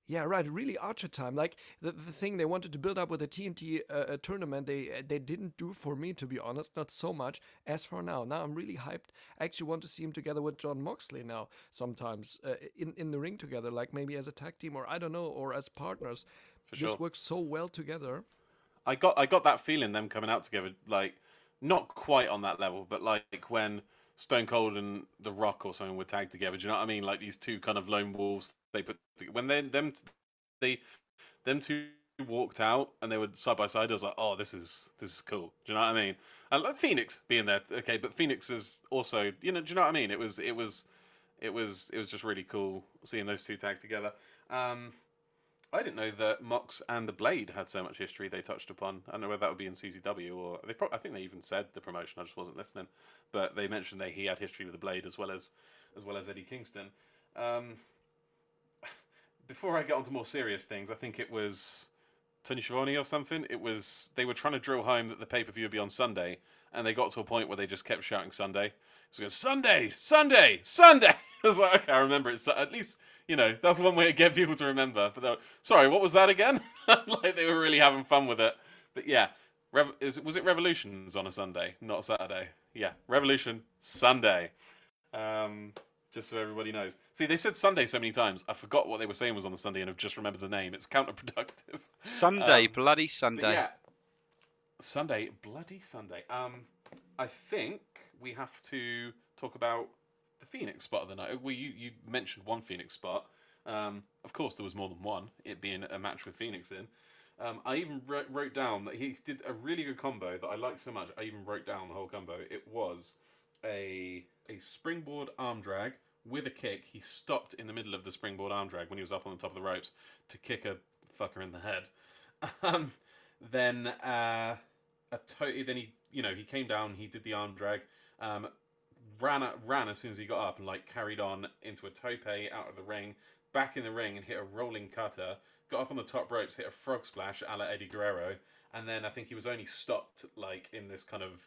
yeah, right, really Archer time. Like the, the thing they wanted to build up with the TNT uh, uh, tournament, they uh, they didn't do for me to be honest, not so much as for now. Now I'm really hyped. I actually want to see him together with Jon Moxley now. Sometimes uh, in in the ring together, like maybe as a tag team or I don't know, or as partners. For this sure. works so well together. I got I got that feeling them coming out together, like not quite on that level, but like when Stone Cold and The Rock or something were tagged together. Do you know what I mean? Like these two kind of lone wolves they put to- when they them they them two walked out and they were side by side. I was like, oh, this is this is cool. Do you know what I mean? And like Fenix being there, okay, but Fenix is also you know. Do you know what I mean? It was it was it was it was just really cool seeing those two tag together. Um, I didn't know that Mox and the Blade had so much history they touched upon. I don't know whether that would be in CZW or they. Pro- I think they even said the promotion. I just wasn't listening, but they mentioned that he had history with the Blade as well as as well as Eddie Kingston. Um, before I get on to more serious things, I think it was Tony Schiavone or something. It was they were trying to drill home that the pay per view would be on Sunday, and they got to a point where they just kept shouting Sunday. So goes Sunday, Sunday, Sunday. I was like, okay, I remember it. So at least you know that's one way to get people to remember. But were, sorry, what was that again? like they were really having fun with it. But yeah, Rev- is, was it Revolutions on a Sunday, not a Saturday? Yeah, Revolution Sunday. Um, just so everybody knows. See, they said Sunday so many times. I forgot what they were saying was on the Sunday, and I've just remembered the name. It's counterproductive. Sunday, Um, bloody Sunday. yeah, Sunday, bloody Sunday. Um, I think we have to talk about the Fenix spot of the night. Well, you you mentioned one Fenix spot. Um, of course, there was more than one. It being a match with Fenix in. Um, I even wrote, wrote down that he did a really good combo that I liked so much. I even wrote down the whole combo. It was a a springboard arm drag with a kick. He stopped in the middle of the springboard arm drag when he was up on the top of the ropes to kick a fucker in the head. Um, then uh, a to- then he you know he came down. He did the arm drag. Um, ran ran as soon as he got up and like carried on into a tope out of the ring, back in the ring and hit a rolling cutter. Got up on the top ropes, hit a frog splash a la Eddie Guerrero, and then I think he was only stopped like in this kind of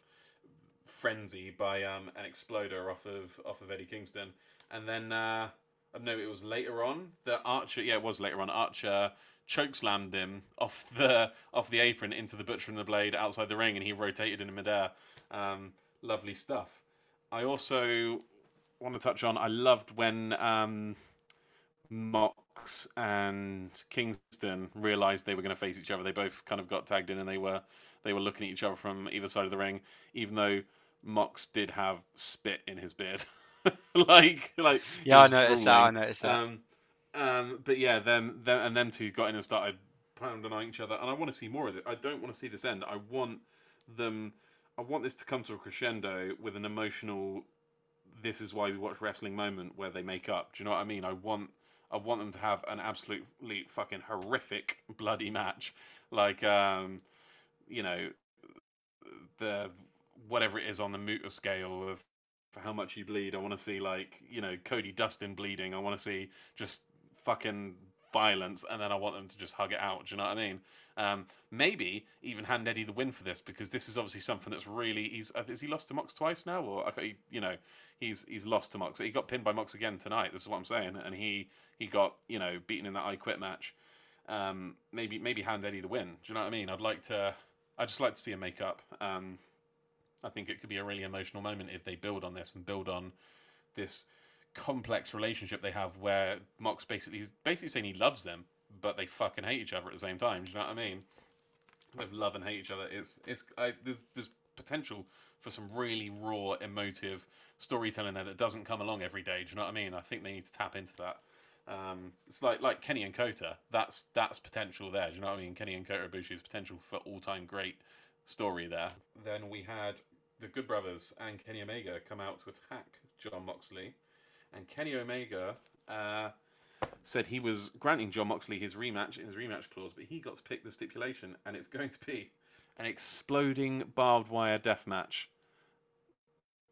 frenzy by um, an exploder off of off of Eddie Kingston, and then uh, uh, no, it was later on. The Archer, yeah, it was later on. Archer chokeslammed him off the off the apron into the Butcher and the Blade outside the ring, and he rotated in the midair. Um, lovely stuff. I also want to touch on. I loved when um, Mox and Kingston realized they were going to face each other. They both kind of got tagged in, and they were they were looking at each other from either side of the ring. Even though Mox did have spit in his beard, like like Yeah, I noticed that. I noticed that. Um, um, but yeah, them, them and them two got in and started pounding on each other, and I want to see more of it. I don't want to see this end. I want them. I want this to come to a crescendo with an emotional. This is why we watch wrestling moment where they make up. Do you know what I mean? I want. I want them to have an absolutely fucking horrific bloody match, like um, you know, the whatever it is on the Muta scale of for how much you bleed. I want to see like you know Cody Dustin bleeding. I want to see just fucking violence, and then I want them to just hug it out. Do you know what I mean? Um, maybe even hand Eddie the win for this because this is obviously something that's really he's uh, has he lost to Mox twice now or you know he's he's lost to Mox. He got pinned by Mox again tonight. This is what I'm saying, and he he got you know beaten in that I Quit match. Um, maybe maybe hand Eddie the win. Do you know what I mean? I'd like to. I just like to see a make up. Um, I think it could be a really emotional moment if they build on this and build on this complex relationship they have where Mox basically he's basically saying he loves them, but they fucking hate each other at the same time. Do you know what I mean? Love and hate each other, it's it's I, there's there's potential for some really raw, emotive storytelling there that doesn't come along every day. Do you know what I mean? I think they need to tap into that. Um, it's like like Kenny and Kota. That's that's potential there. Do you know what I mean? Kenny and Kota Ibushi's potential for all time great story there. Then we had the Good Brothers and Kenny Omega come out to attack Jon Moxley, and Kenny Omega uh, said he was granting Jon Moxley his rematch in his rematch clause, but he got to pick the stipulation, and it's going to be an exploding barbed wire death match.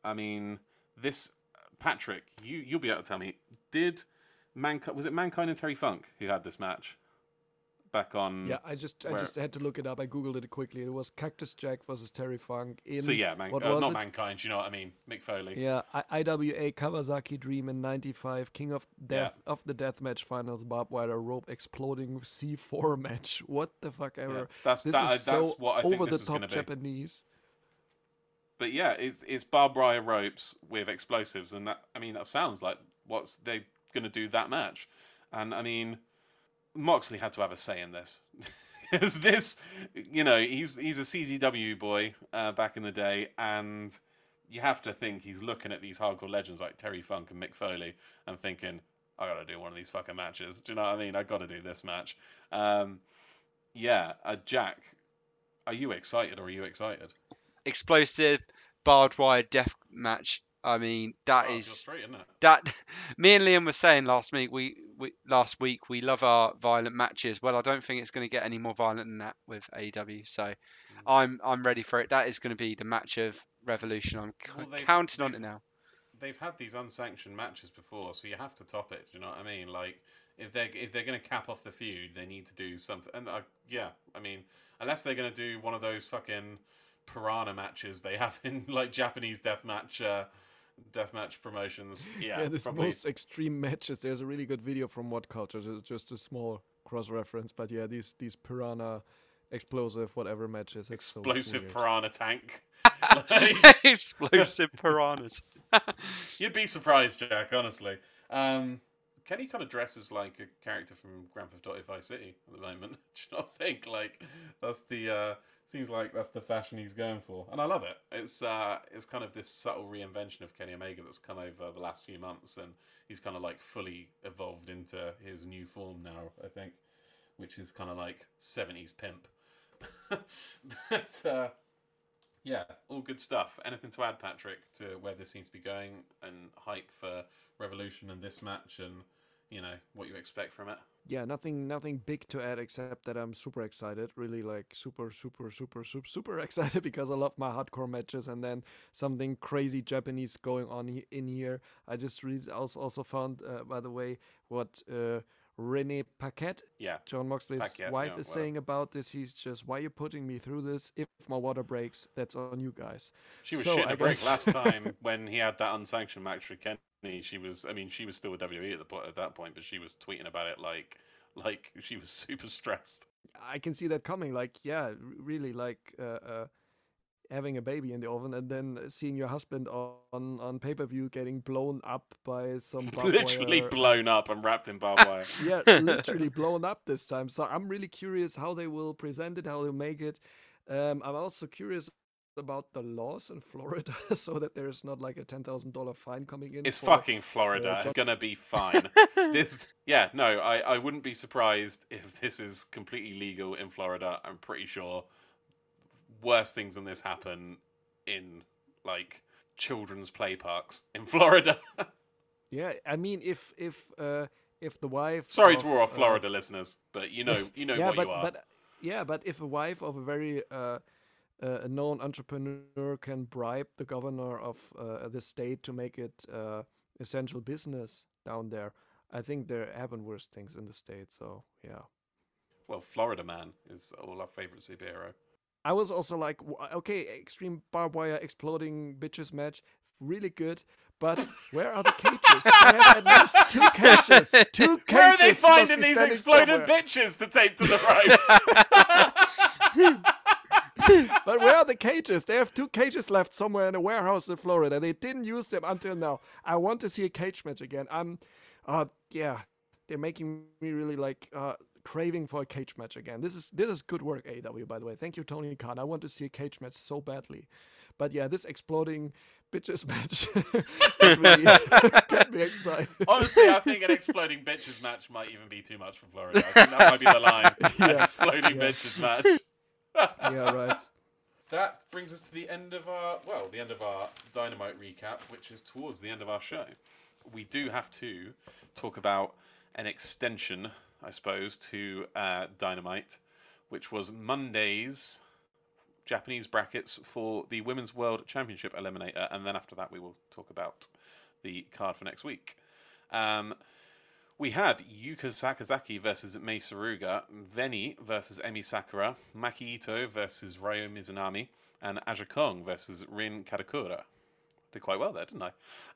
I mean, this Patrick, you you'll be able to tell me. Did mankind was it mankind and Terry Funk who had this match back on? Yeah, I just I just had to look it up. I googled it quickly. It was Cactus Jack versus Terry Funk in So yeah, man, what uh, not it? mankind. You know what I mean? Mick Foley. Yeah, I- IWA Kawasaki Dream in '95, King of Death of the Deathmatch Finals, barbed wire rope exploding C4 match. What the fuck Yeah, ever? That's This that, is that's so what I think over the top. Japanese. But yeah, it's it's barbed wire ropes with explosives, and that I mean that sounds like what's they going to do that match, and I mean Moxley had to have a say in this. Because this, you know, he's he's a CZW boy uh, back in the day, and you have to think he's looking at these hardcore legends like Terry Funk and Mick Foley and thinking, I gotta do one of these fucking matches. Do you know what I mean? I gotta do this match. Um, yeah, uh, Jack, are you excited or are you excited? Explosive barbed wire death match. I mean, that Oh, is straight, isn't it? that. Me and Liam were saying last week. We, we last week we love our violent matches. Well, I don't think it's going to get any more violent than that with AEW. So Mm. I'm I'm ready for it. That is going to be the match of Revolution. I'm Well, counting on it now. They've had these unsanctioned matches before, so you have to top it. Do you know what I mean? Like if they if they're going to cap off the feud, they need to do something. And uh, yeah, I mean, unless they're going to do one of those fucking piranha matches they have in like Japanese deathmatch uh, deathmatch promotions. Yeah, Yeah, this probably. most extreme matches. There's a really good video from WhatCulture. Just a small cross reference, but yeah, these these piranha explosive whatever matches. It's explosive weird. piranha tank. Explosive piranhas. You'd be surprised, Jack. Honestly, um, Kenny kind of dresses like a character from Grand Theft Auto Vice City at the moment. Do you not think like that's the uh, seems like that's the fashion he's going for, and I love it. It's uh, it's kind of this subtle reinvention of Kenny Omega that's come over the last few months, and he's kind of like fully evolved into his new form now. I think, which is kind of like seventies pimp. but uh, yeah, all good stuff. Anything to add, Patrick, to where this seems to be going and hype for Revolution and this match and you know what you expect from it? Yeah, nothing nothing big to add except that I'm super excited. Really like super super super super super excited because I love my hardcore matches and then something crazy Japanese going on in here. I just re- also also found uh, by the way what uh, Renee Paquette Yeah, Jon Moxley's Paquette, wife is well. saying about this. He's just, why are you putting me through this? If my water breaks, that's on you guys. she was So, shitting I a brick guess- last time when he had that unsanctioned match with Kenny. She was. I mean, she was still with WWE at the at that point, but she was tweeting about it like like she was super stressed. I can see that coming. Like, yeah, really, like uh, uh, having a baby in the oven and then seeing your husband on on pay per view getting blown up by some literally wire. blown up and wrapped in barbed wire. yeah, literally blown up this time. So I'm really curious how they will present it, how they'll make it. Um, I'm also curious about the laws in Florida, so that there's not like a ten thousand dollar fine coming in. It's for- fucking Florida. John- It's gonna be fine. this, yeah, no, I, I wouldn't be surprised if this is completely legal in Florida. I'm pretty sure worse things than this happen in like children's play parks in Florida. Yeah, I mean, if if uh, if the wife. Sorry of, to all our uh, Florida listeners, but you know, you know yeah, what but you are. but yeah, but if a wife of a very uh, uh, a known entrepreneur can bribe the governor of uh, the state to make it uh, essential business down there, I think there happen worse things in the state. So yeah. Well, Florida Man is all our favorite superhero. I was also like, okay, extreme barbed wire exploding bitches match, really good. But where are the cages? I have at least two cages. Two cages. Where are they finding these exploded somewhere. bitches to tape to the ropes? But where are the cages? They have two cages left somewhere in a warehouse in Florida. They didn't use them until now. I want to see a cage match again. I'm, uh, yeah, they're making me really like uh, craving for a cage match again. This is this is good work, AW. By the way, thank you, Tony Khan. I want to see a cage match so badly. But yeah, this exploding bitches match get me, excited. Honestly, I think an exploding bitches match might even be too much for Florida. I think that might be the line. An exploding yeah. bitches match. yeah, right. That brings us to the end of our well, the end of our dynamite recap, which is towards the end of our show. We do have to talk about an extension, I suppose, to uh, dynamite, which was Monday's Japanese brackets for the Women's World Championship Eliminator, and then after that we will talk about the card for next week. Um, we had Yuka Sakazaki versus Mei Suruga, VENY versus Emi Sakura, Maki Ito versus Ryo Mizunami, and Aja Kong versus Rin Kadokura. Did quite well there, didn't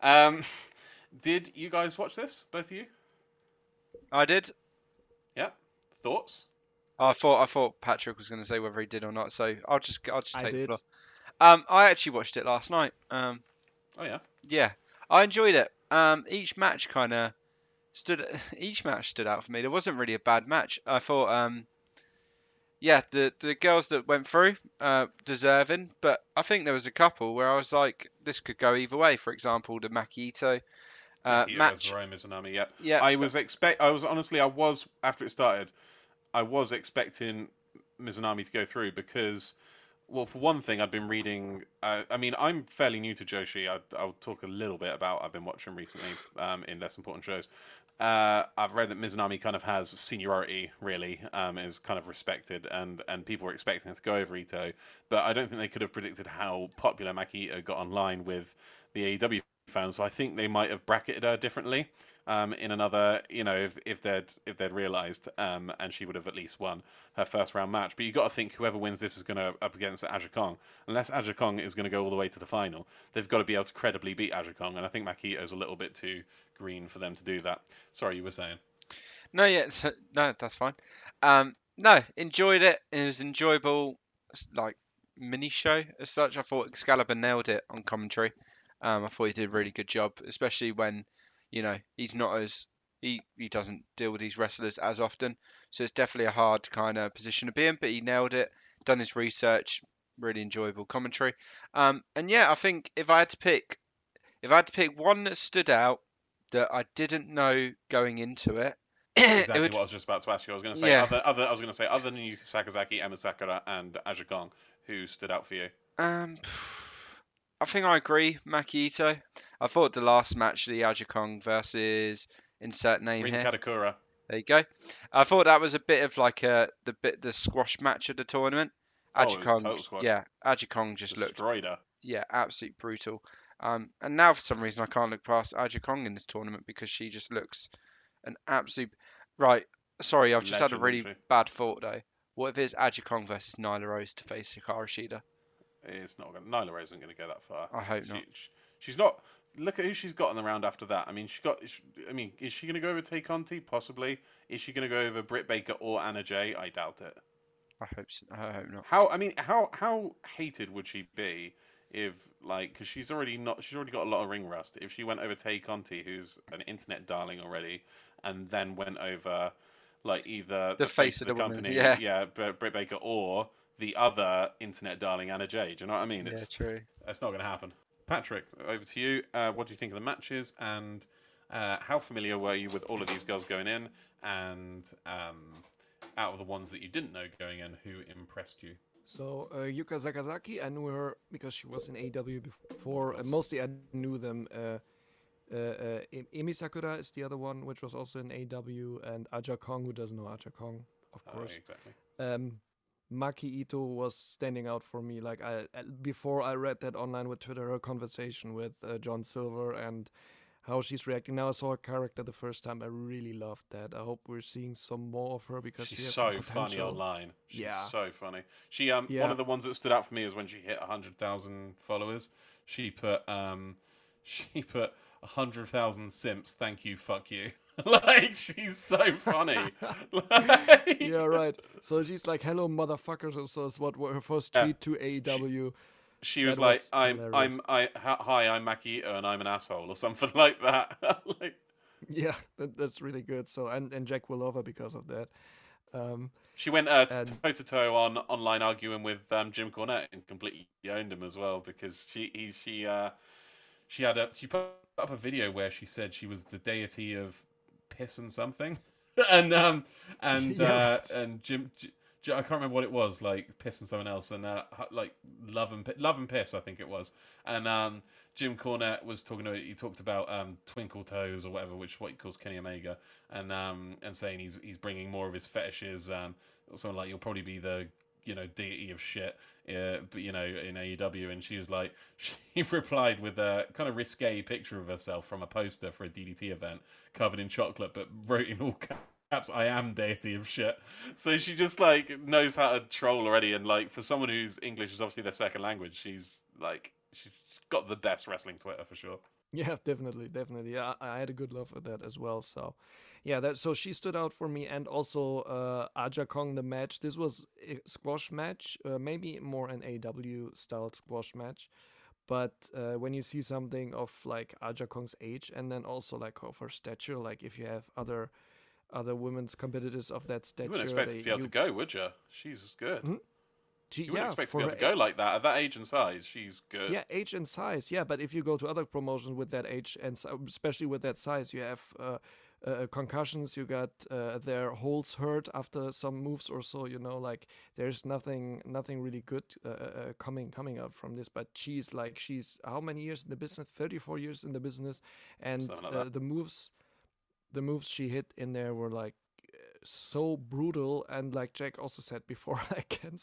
I? Um, did you guys watch this, both of you? I did. Yeah. Thoughts? I thought I thought Patrick was going to say whether he did or not, so I'll just I'll just I take the did. floor. Um, I actually watched it last night. Um, Oh yeah. yeah, I enjoyed it. Um, each match kind of stood. Each match stood out for me. There wasn't really a bad match. I thought. Um, yeah, the the girls that went through, uh, deserving. But I think there was a couple where I was like, this could go either way. For example, the Makito uh, He match. Mizunami. Yeah. Yeah, I was expect. I was honestly. I was after it started. I was expecting Mizunami to go through because, well, for one thing, I've been reading. Uh, I mean, I'm fairly new to Joshi. I, I'll talk a little bit about. I've been watching recently um, in less important shows. Uh, I've read that Mizunami kind of has seniority, really, um, is kind of respected, and, and people were expecting her to go over Ito. But I don't think they could have predicted how popular Maki got online with the AEW fans. So I think they might have bracketed her differently um, in another, you know, if, if they'd if they'd realised, um, and she would have at least won her first round match. But you got to think whoever wins this is going to up against Aja Kong. Unless Aja Kong is going to go all the way to the final, they've got to be able to credibly beat Aja Kong. And I think Makito is a little bit too green for them to do that. Sorry, you were saying. No, yeah, it's- no, that's fine. Um, no, enjoyed it. It was enjoyable, like mini show as such. I thought Excalibur nailed it on commentary. Um, I thought he did a really good job, especially when, you know, he's not as he he doesn't deal with these wrestlers as often. So it's definitely a hard kind of position to be in. But he nailed it. Done his research. Really enjoyable commentary. Um, and yeah, I think if I had to pick, if I had to pick one that stood out that I didn't know going into it. it Exactly would- what I was just about to ask you. I was going to say Yeah. other, other. I was going to say other than Yuka Sakazaki, Emi Sakura, and Aja Kong, who stood out for you. Um, I think I agree, Makito. I thought the last match, the Aja Kong versus insert name Rin here. Kadokura. There you go. I thought that was a bit of like a the bit the squash match of the tournament. Oh, Aja it was total squash. yeah, Aja Kong just looked Destroyed her. yeah, absolutely brutal. Um, and now for some reason I can't look past Aja Kong in this tournament because she just looks an absolute right. Sorry, I've just had a really bad thought though. What if it's Aja Kong versus Nyla Rose to face Hikaru Shida? It's not going. Nyla Rose isn't going to go that far. I hope she, not. sh- She's not. look at who she's got in the round after that. I mean, she got. I mean, is she going to go over Tay Conti? Possibly. Is she going to go over Britt Baker or Anna Jay? I doubt it. I hope so. I hope not. How? I mean, how how hated would she be if like because she's already not she's already got a lot of ring rust. If she went over Tay Conti, who's an internet darling already, and then went over like either The face of the woman, company, yeah. yeah, Britt Baker, or the other internet darling Anna Jay. Do you know what I mean? Yeah, It's true. it's not going to happen. Patrick, over to you. Uh, what do you think of the matches, and uh, how familiar were you with all of these girls going in? And um, out of the ones that you didn't know going in, who impressed you? So uh, Yuka Sakazaki, I knew her because she was in AW before. Uh, mostly, I knew them. Uh, uh, uh, Emi Sakura is the other one, which was also in AW, and Aja Kong, who doesn't know Aja Kong, of Oh, course. exactly. um, Maki Ito was standing out for me. Like I before I read that online with Twitter, her conversation with uh, John Silver and how she's reacting. Now I saw her character the first time. I really loved that. I hope we're seeing some more of her because she She's has so funny online. She's Yeah. so funny. She um yeah. one of the ones that stood out for me is when she hit hundred thousand followers. She put um she put hundred thousand simps. Thank you, fuck you. like she's so funny. like, yeah, right. So she's like, "Hello, motherfuckers," or so is what her first Yeah. tweet to AEW. She was like, was "I'm, hilarious. I'm, I, hi, I'm Ito, and I'm an asshole," or something like that. like, Yeah, that, that's really good. So and and Jack will over because of that. Um, she went uh, toe to toe on online arguing with um, Jim Cornette and completely owned him as well because she, he, she, uh, she had a, she put up a video where she said she was the deity of piss and something, and um, and uh, and Jim. I can't remember what it was, like piss and someone else, and uh, like love and love and piss, I think it was. And um, Jim Cornette was talking about he talked about um, twinkle toes or whatever, which is what he calls Kenny Omega, and um, and saying he's he's bringing more of his fetishes. Um, something like you'll probably be the you know deity of shit, uh, you know in AEW, and she was like she replied with a kind of risque picture of herself from a poster for a DDT event covered in chocolate, but wrote in all caps. I am deity of shit. So she just like knows how to troll already, and like for someone whose English is obviously their second language, she's like she's got the best wrestling Twitter for sure. Yeah, definitely, definitely. Yeah, I I had a good love with that as well. So, yeah, that so she stood out for me, and also uh, Aja Kong the match. This was a squash match, uh, maybe more an AW style squash match, but uh, when you see something of like Aja Kong's age, and then also like of her stature, like if you have other other women's competitors of that stature, You wouldn't expect they- to be able you- to go, would you? She's good. Hmm? She- You wouldn't yeah, expect to for be able to go like that at that age and size. She's good. Yeah, age and size. Yeah, but if you go to other promotions with that age and especially with that size, you have uh, uh, concussions. You got uh, their holes hurt after some moves or so. You know, like there's nothing, nothing really good uh, uh, coming coming up from this. But she's like, she's how many years in the business? Thirty-four years in the business, and like uh, the moves, the moves she hit in there were like so brutal and like jack also said before i can't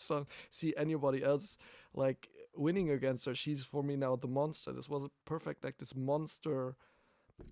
see anybody else like winning against her. She's for me now the monster. This was a perfect like this monster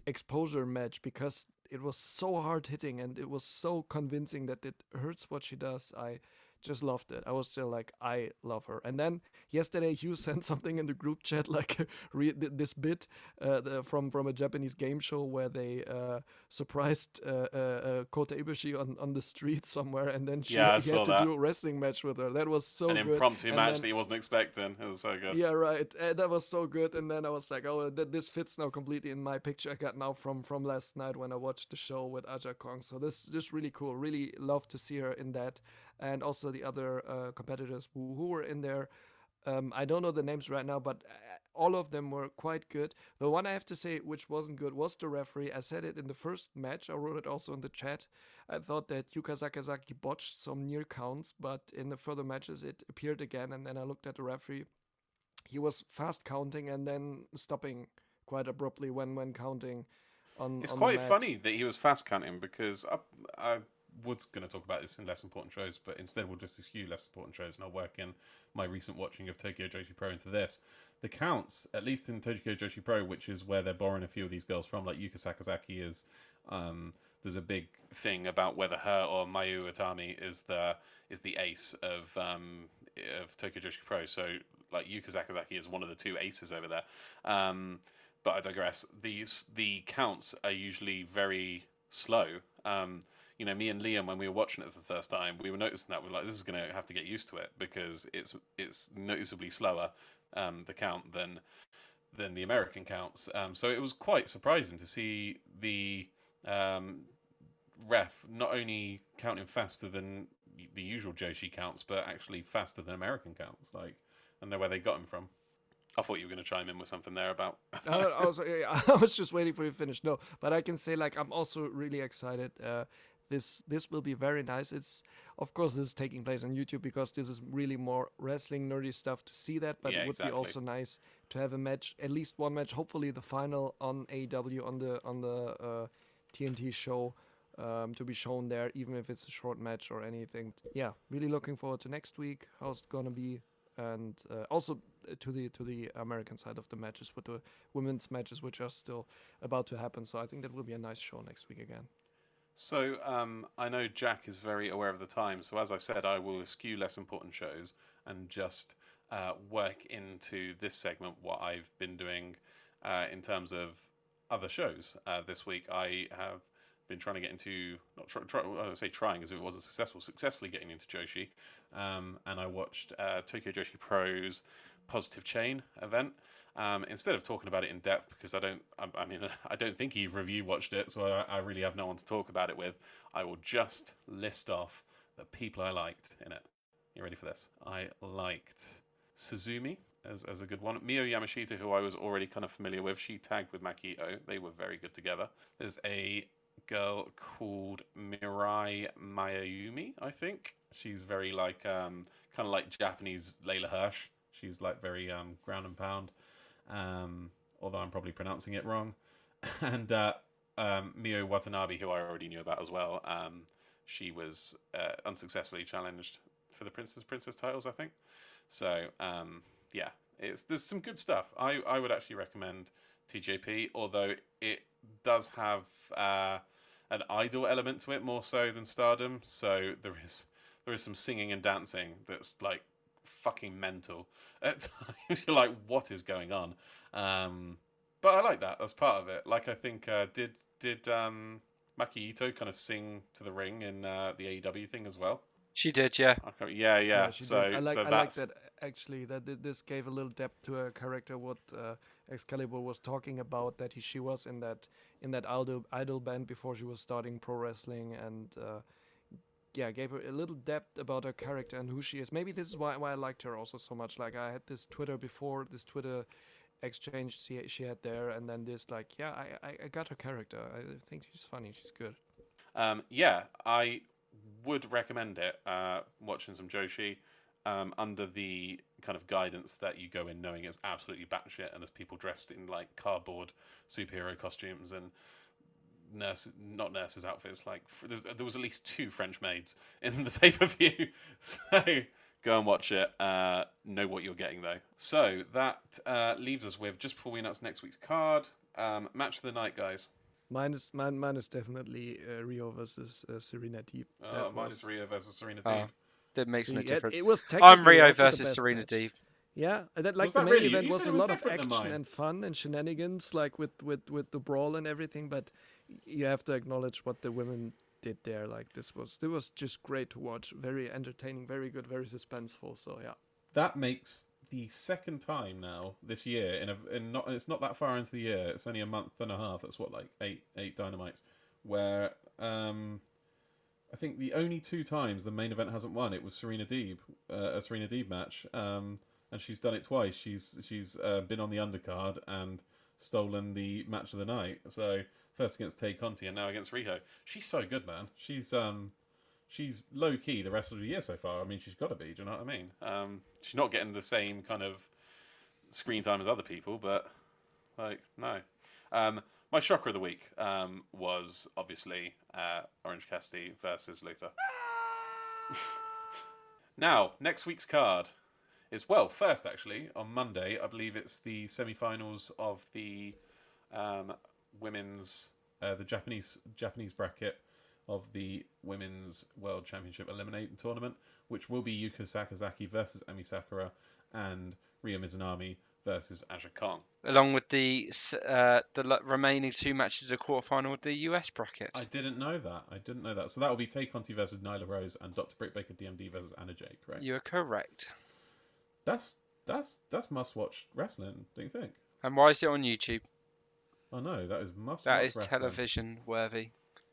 exposure match because it was so hard hitting and it was so convincing that it hurts what she does. I just loved it i was still like i love her and then yesterday Hugh sent something in the group chat like this bit uh, the, from from a Japanese game show where they uh, surprised uh, uh, uh, Kota Ibushi on, on the street somewhere, and then she Yeah, I he saw had to that. do a wrestling match with her. That was so An impromptu match then- that he wasn't expecting. It was so good. yeah, right. Uh, that was so good. And then I was like, oh, th- this fits now completely in my picture I got now from from last night when I watched the show with Aja Kong. So this just really cool. Really love to see her in that, and also the other uh, competitors who, who were in there. Um, I don't know the names right now, but uh, all of them were quite good. The one I have to say which wasn't good was the referee. I said it in the first match. I wrote it also in the chat. I thought that Yuka Sakazaki botched some near counts, but in the further matches it appeared again. And then I looked at the referee. He was fast counting and then stopping quite abruptly when when counting. On It's on quite funny that he was fast counting because I was going to talk about this in less important shows, but instead we'll just eschew less important shows and I'll work in my recent watching of Tokyo Joshi Pro into this. The counts, at least in Tokyo Joshi Pro, which is where they're borrowing a few of these girls from, like Yuka Sakazaki is. Um, there's a big thing about whether her or Mayu Atami is the is the ace of um, of Tokyo Joshi Pro. So like Yuka Sakazaki is one of the two aces over there. Um, but I digress. These the counts are usually very slow. Um, you know, me and Liam when we were watching it for the first time, we were noticing that we are like, this is going to have to get used to it because it's it's noticeably slower um, the count than than the American counts. Um, so it was quite surprising to see the um, ref not only counting faster than the usual Joshi counts, but actually faster than American counts. Like, I know where they got him from. I thought you were going to chime in with something there about. I, I, was, I was just waiting for you to finish. No, but I can say like I'm also really excited. Uh, this this will be very nice. It's of course this is taking place on YouTube because this is really more wrestling nerdy stuff to see that. But Yeah, it would exactly. be also nice to have a match, at least one match, hopefully the final on AW on the on the uh, TNT show. Um, to be shown there, even if it's a short match or anything. Yeah, really looking forward to next week. How's it gonna be? and uh, also uh, to the to the American side of the matches with the women's matches, which are still about to happen. So I think that will be a nice show next week again. So um, I know Jack is very aware of the time. So as I said, I will eschew less important shows and just uh, work into this segment what I've been doing uh, in terms of other shows. Uh, this week I have been trying to get into not try, try, I say trying as if it wasn't successful, successfully getting into Joshi, um, and I watched uh, Tokyo Joshi Pro's Positive Chain event. Um, instead of talking about it in depth, because I don't, I, I mean, I don't think either of you watched it, so I, I really have no one to talk about it with. I will just list off the people I liked in it. You ready for this? I liked Suzume as, as a good one. Miyu Yamashita, who I was already kind of familiar with, she tagged with Maki Ito. They were very good together. There's a girl called Mirai Maiumi, I think. She's very like um, kind of like Japanese Leyla Hirsch. She's like very um, ground and pound, um, although I'm probably pronouncing it wrong. And uh, um, Miu Watanabe, who I already knew about as well. Um, she was uh, unsuccessfully challenged for the Princess Princess titles, I think. So um, yeah, it's there's some good stuff. I, I would actually recommend TJP, although it does have uh, an idol element to it more so than Stardom. So there is there is some singing and dancing that's like fucking mental at times. You're like, what is going on? Um, but I like that. That's part of it. Like I think uh, did did um, Maki Ito kind of sing to the ring in uh, the AEW thing as well? She did, yeah. I can't- yeah, yeah. she so did. I like so I like that actually. That this gave a little depth to her character. What uh, Excalibur was talking about that he, she was in that in that idol idol band before she was starting pro wrestling and. Uh, yeah, gave her a little depth about her character and who she is. Maybe this is why, why I liked her also so much. Like I had this Twitter before, this Twitter exchange she, she had there, and then this like, yeah, I, I, I got her character. I think she's funny. She's good. Um, yeah, I would recommend it. Uh, watching some Joshi um, under the kind of guidance that you go in knowing it's absolutely batshit and there's people dressed in like cardboard superhero costumes and nurse not nurses outfits like there was at least two French maids in the pay per view. So go and watch it. Uh, know what you're getting though. So that uh, leaves us with just before we announce next week's card. Um, match of the night, guys. Mine is mine, mine is definitely uh, Riho versus uh, Serena Deeb. Uh, mine was- is Riho versus Serena Oh. Deeb. That makes See, no it, difference. it was I'm Riho versus best Serena match. Deeb. Yeah, and that like Was the that main really? event You was a was lot of action and fun and shenanigans, like with with with the brawl and everything. But y- you have to acknowledge what the women did there. Like this was this was just great to watch. Very entertaining, very good, very suspenseful. So yeah, That makes the second time now this year in a in not it's not that far into the year. It's only a month and a half. It's what like eight eight dynamites where um I think the only two times the main event hasn't won it was Serena Deeb, uh, a Serena Deeb match. Um and she's done it twice. She's she's uh, been on the undercard and stolen the match of the night. So first against Tay Conti and now against Riho. She's so good, man. She's um she's low key the rest of the year so far. I mean, she's got to be. Do you know what I mean? Um, she's not getting the same kind of screen time as other people, but like no. Um, my shocker of the week um, was obviously uh, Orange Cassidy versus Luther. now, next week's card is well, first actually on Monday, I believe it's the semi-finals of the um, women's uh, the Japanese Japanese bracket of the Women's World Championship Eliminator Tournament, which will be Yuka Sakazaki versus Emi Sakura and Ryo Mizunami versus Aja Kong. along with the uh, the remaining two matches of the quarterfinal of the US bracket. I didn't know that. I didn't know that. So that will be Tay Conti versus Nyla Rose and Dr. Britt Baker DMD versus Anna Jay, correct? You're correct. That's that's that's must watch wrestling, don't you think? And why is it on YouTube? Oh no, that is must That watch is wrestling. television worthy.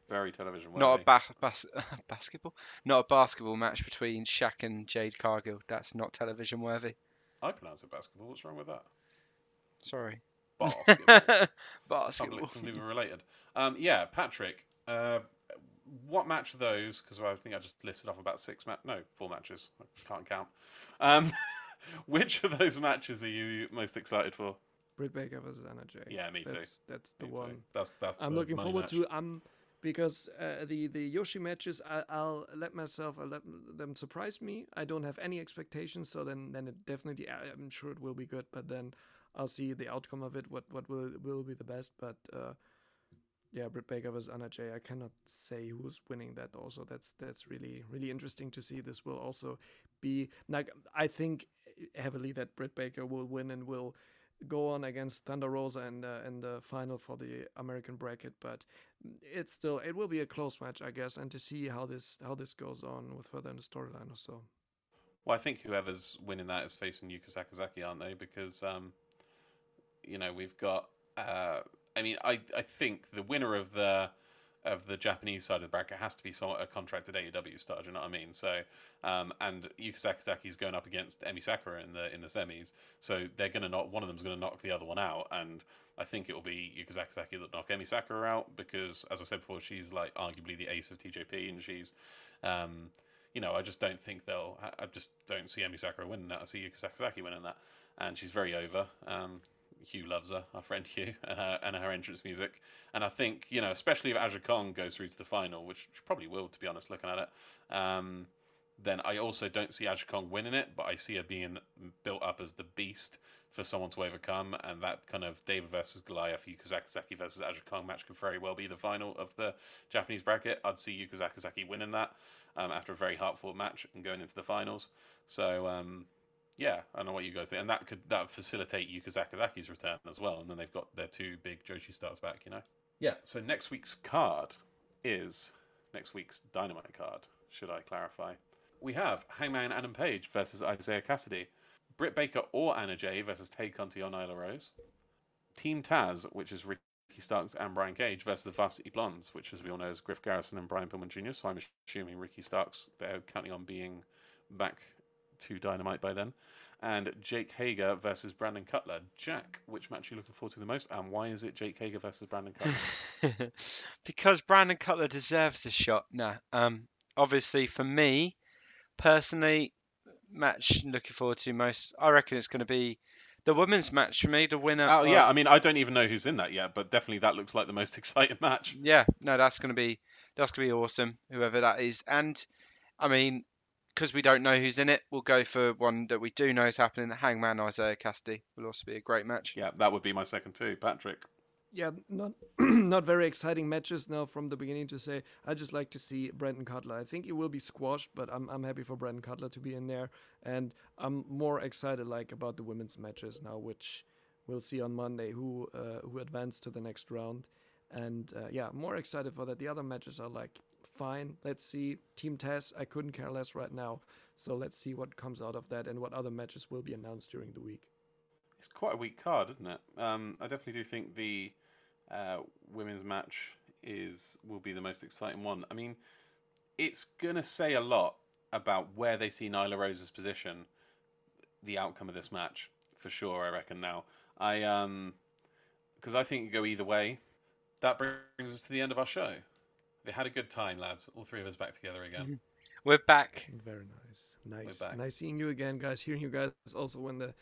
Very television worthy. Not a ba- bas- basketball, not a basketball match between Shaq and Jade Cargill. That's not television worthy. I pronounce it basketball. What's wrong with that? Sorry. Basketball. basketball. Completely completely related. Um, yeah, Patrick. Uh, what match of those? Because I think I just listed off about six ma- no, four matches. I can't count. Um, which of those matches are you most excited for? Britt Baker versus Anna Jay. Yeah, me too. That's, that's the Me too. one. That's that's. I'm looking forward match. to. Um, because uh, the the Joshi matches, I, I'll let myself, I'll let them surprise me. I don't have any expectations, so then then it definitely, I'm sure it will be good. But then I'll see the outcome of it. What what will will be the best? But uh, yeah, Britt Baker versus Anna Jay. I cannot say who's winning that. Also, that's that's really really interesting to see. This will also be like I think heavily that Britt Baker will win and will go on against Thunder Rosa in the in the final for the American bracket, but it's still it will be a close match, I guess, and to see how this how this goes on with further in the storyline or so. Well, I think whoever's winning that is facing Yuka Sakazaki, aren't they? Because um, you know we've got. Uh, I mean, I I think the winner of the of the Japanese side of the bracket has to be somewhat a contracted AEW star. Do you know what I mean? So, um, and Yuka going up against Emi Sakura in the in the semis, so they're gonna knock one of them's gonna knock the other one out, and I think it will be Yuka that knock Emi Sakura out because, as I said before, she's like arguably the ace of TJP, and she's. Um, you know, I just don't think they'll. I- I just don't see Emi Sakura winning that. I see Yuka Sakazaki winning that, and she's very over. Um, Hugh loves her, our friend Hugh, and her, and her entrance music. And I think you know, especially if Aja Kong goes through to the final, which probably will, to be honest, looking at it. Um, then I also don't see Aja Kong winning it, but I see her being built up as the beast for someone to overcome, and that kind of David versus Goliath, Yuka Sakazaki versus Aja Kong match could very well be the final of the Japanese bracket. I'd see Yuka Sakazaki winning that um, after a very heartfelt match and going into the finals. So um, yeah, I know what you guys think, and that could that facilitate Yuka Sakazaki's return as well, and then they've got their two big Joshi stars back, you know. Yeah. So next week's card is next week's Dynamite card. Should I clarify? We have Hangman Adam Page versus Isiah Kassidy, Britt Baker or Anna Jay versus Tay Conti or Nyla Rose, Team Taz, which is Ricky Starks and Brian Cage versus the Varsity Blondes, which, as we all know, is Griff Garrison and Brian Pillman Jr. So I'm assuming Ricky Starks they're counting on being back to Dynamite by then. And Jake Hager versus Brandon Cutler. Jack, which match are you looking forward to the most, and why is it Jake Hager versus Brandon Cutler? because Brandon Cutler deserves a shot. Nah, um, obviously for me, personally, match looking forward to most. I reckon it's going to be the women's match for me. The winner. oh of- yeah, I mean I don't even know who's in that yet, but definitely that looks like the most exciting match. yeah. No, that's going to be that's going to be awesome. Whoever that is, and I mean, because we don't know who's in it, we'll go for one that we do know is happening. The hangman Isiah Kassidy will also be a great match. Yeah, that would be my second too, Patrick. Yeah, not not very exciting matches now from the beginning to say. I just like to see Brandon Cutler. I think he will be squashed, but I'm I'm happy for Brandon Cutler to be in there, and I'm more excited like about the women's matches now, which we'll see on Monday who uh, who advanced to the next round, and uh, yeah, more excited for that. The other matches are like fine. Let's see Team Taz. I couldn't care less right now, so let's see what comes out of that and what other matches will be announced during the week. It's quite a weak card, isn't it? Um, I definitely do think the uh, women's match is will be the most exciting one. I mean, it's gonna say a lot about where they see Nyla Rose's position, the outcome of this match for sure. I reckon now. I um, because I think could go either way. That brings us to the end of our show. We had a good time, lads. All three of us back together again. Mm-hmm. We're back. Very nice. Nice. back. Nice seeing you again, guys. Hearing you guys also when the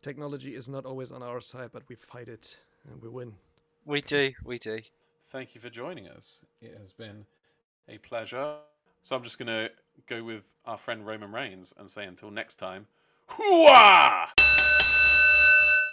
technology is not always on our side, but we fight it and we win. We do. We do. Thank you for joining us. It has been a pleasure. So I'm just going to go with our friend Roman Reigns and say until next time, hooah!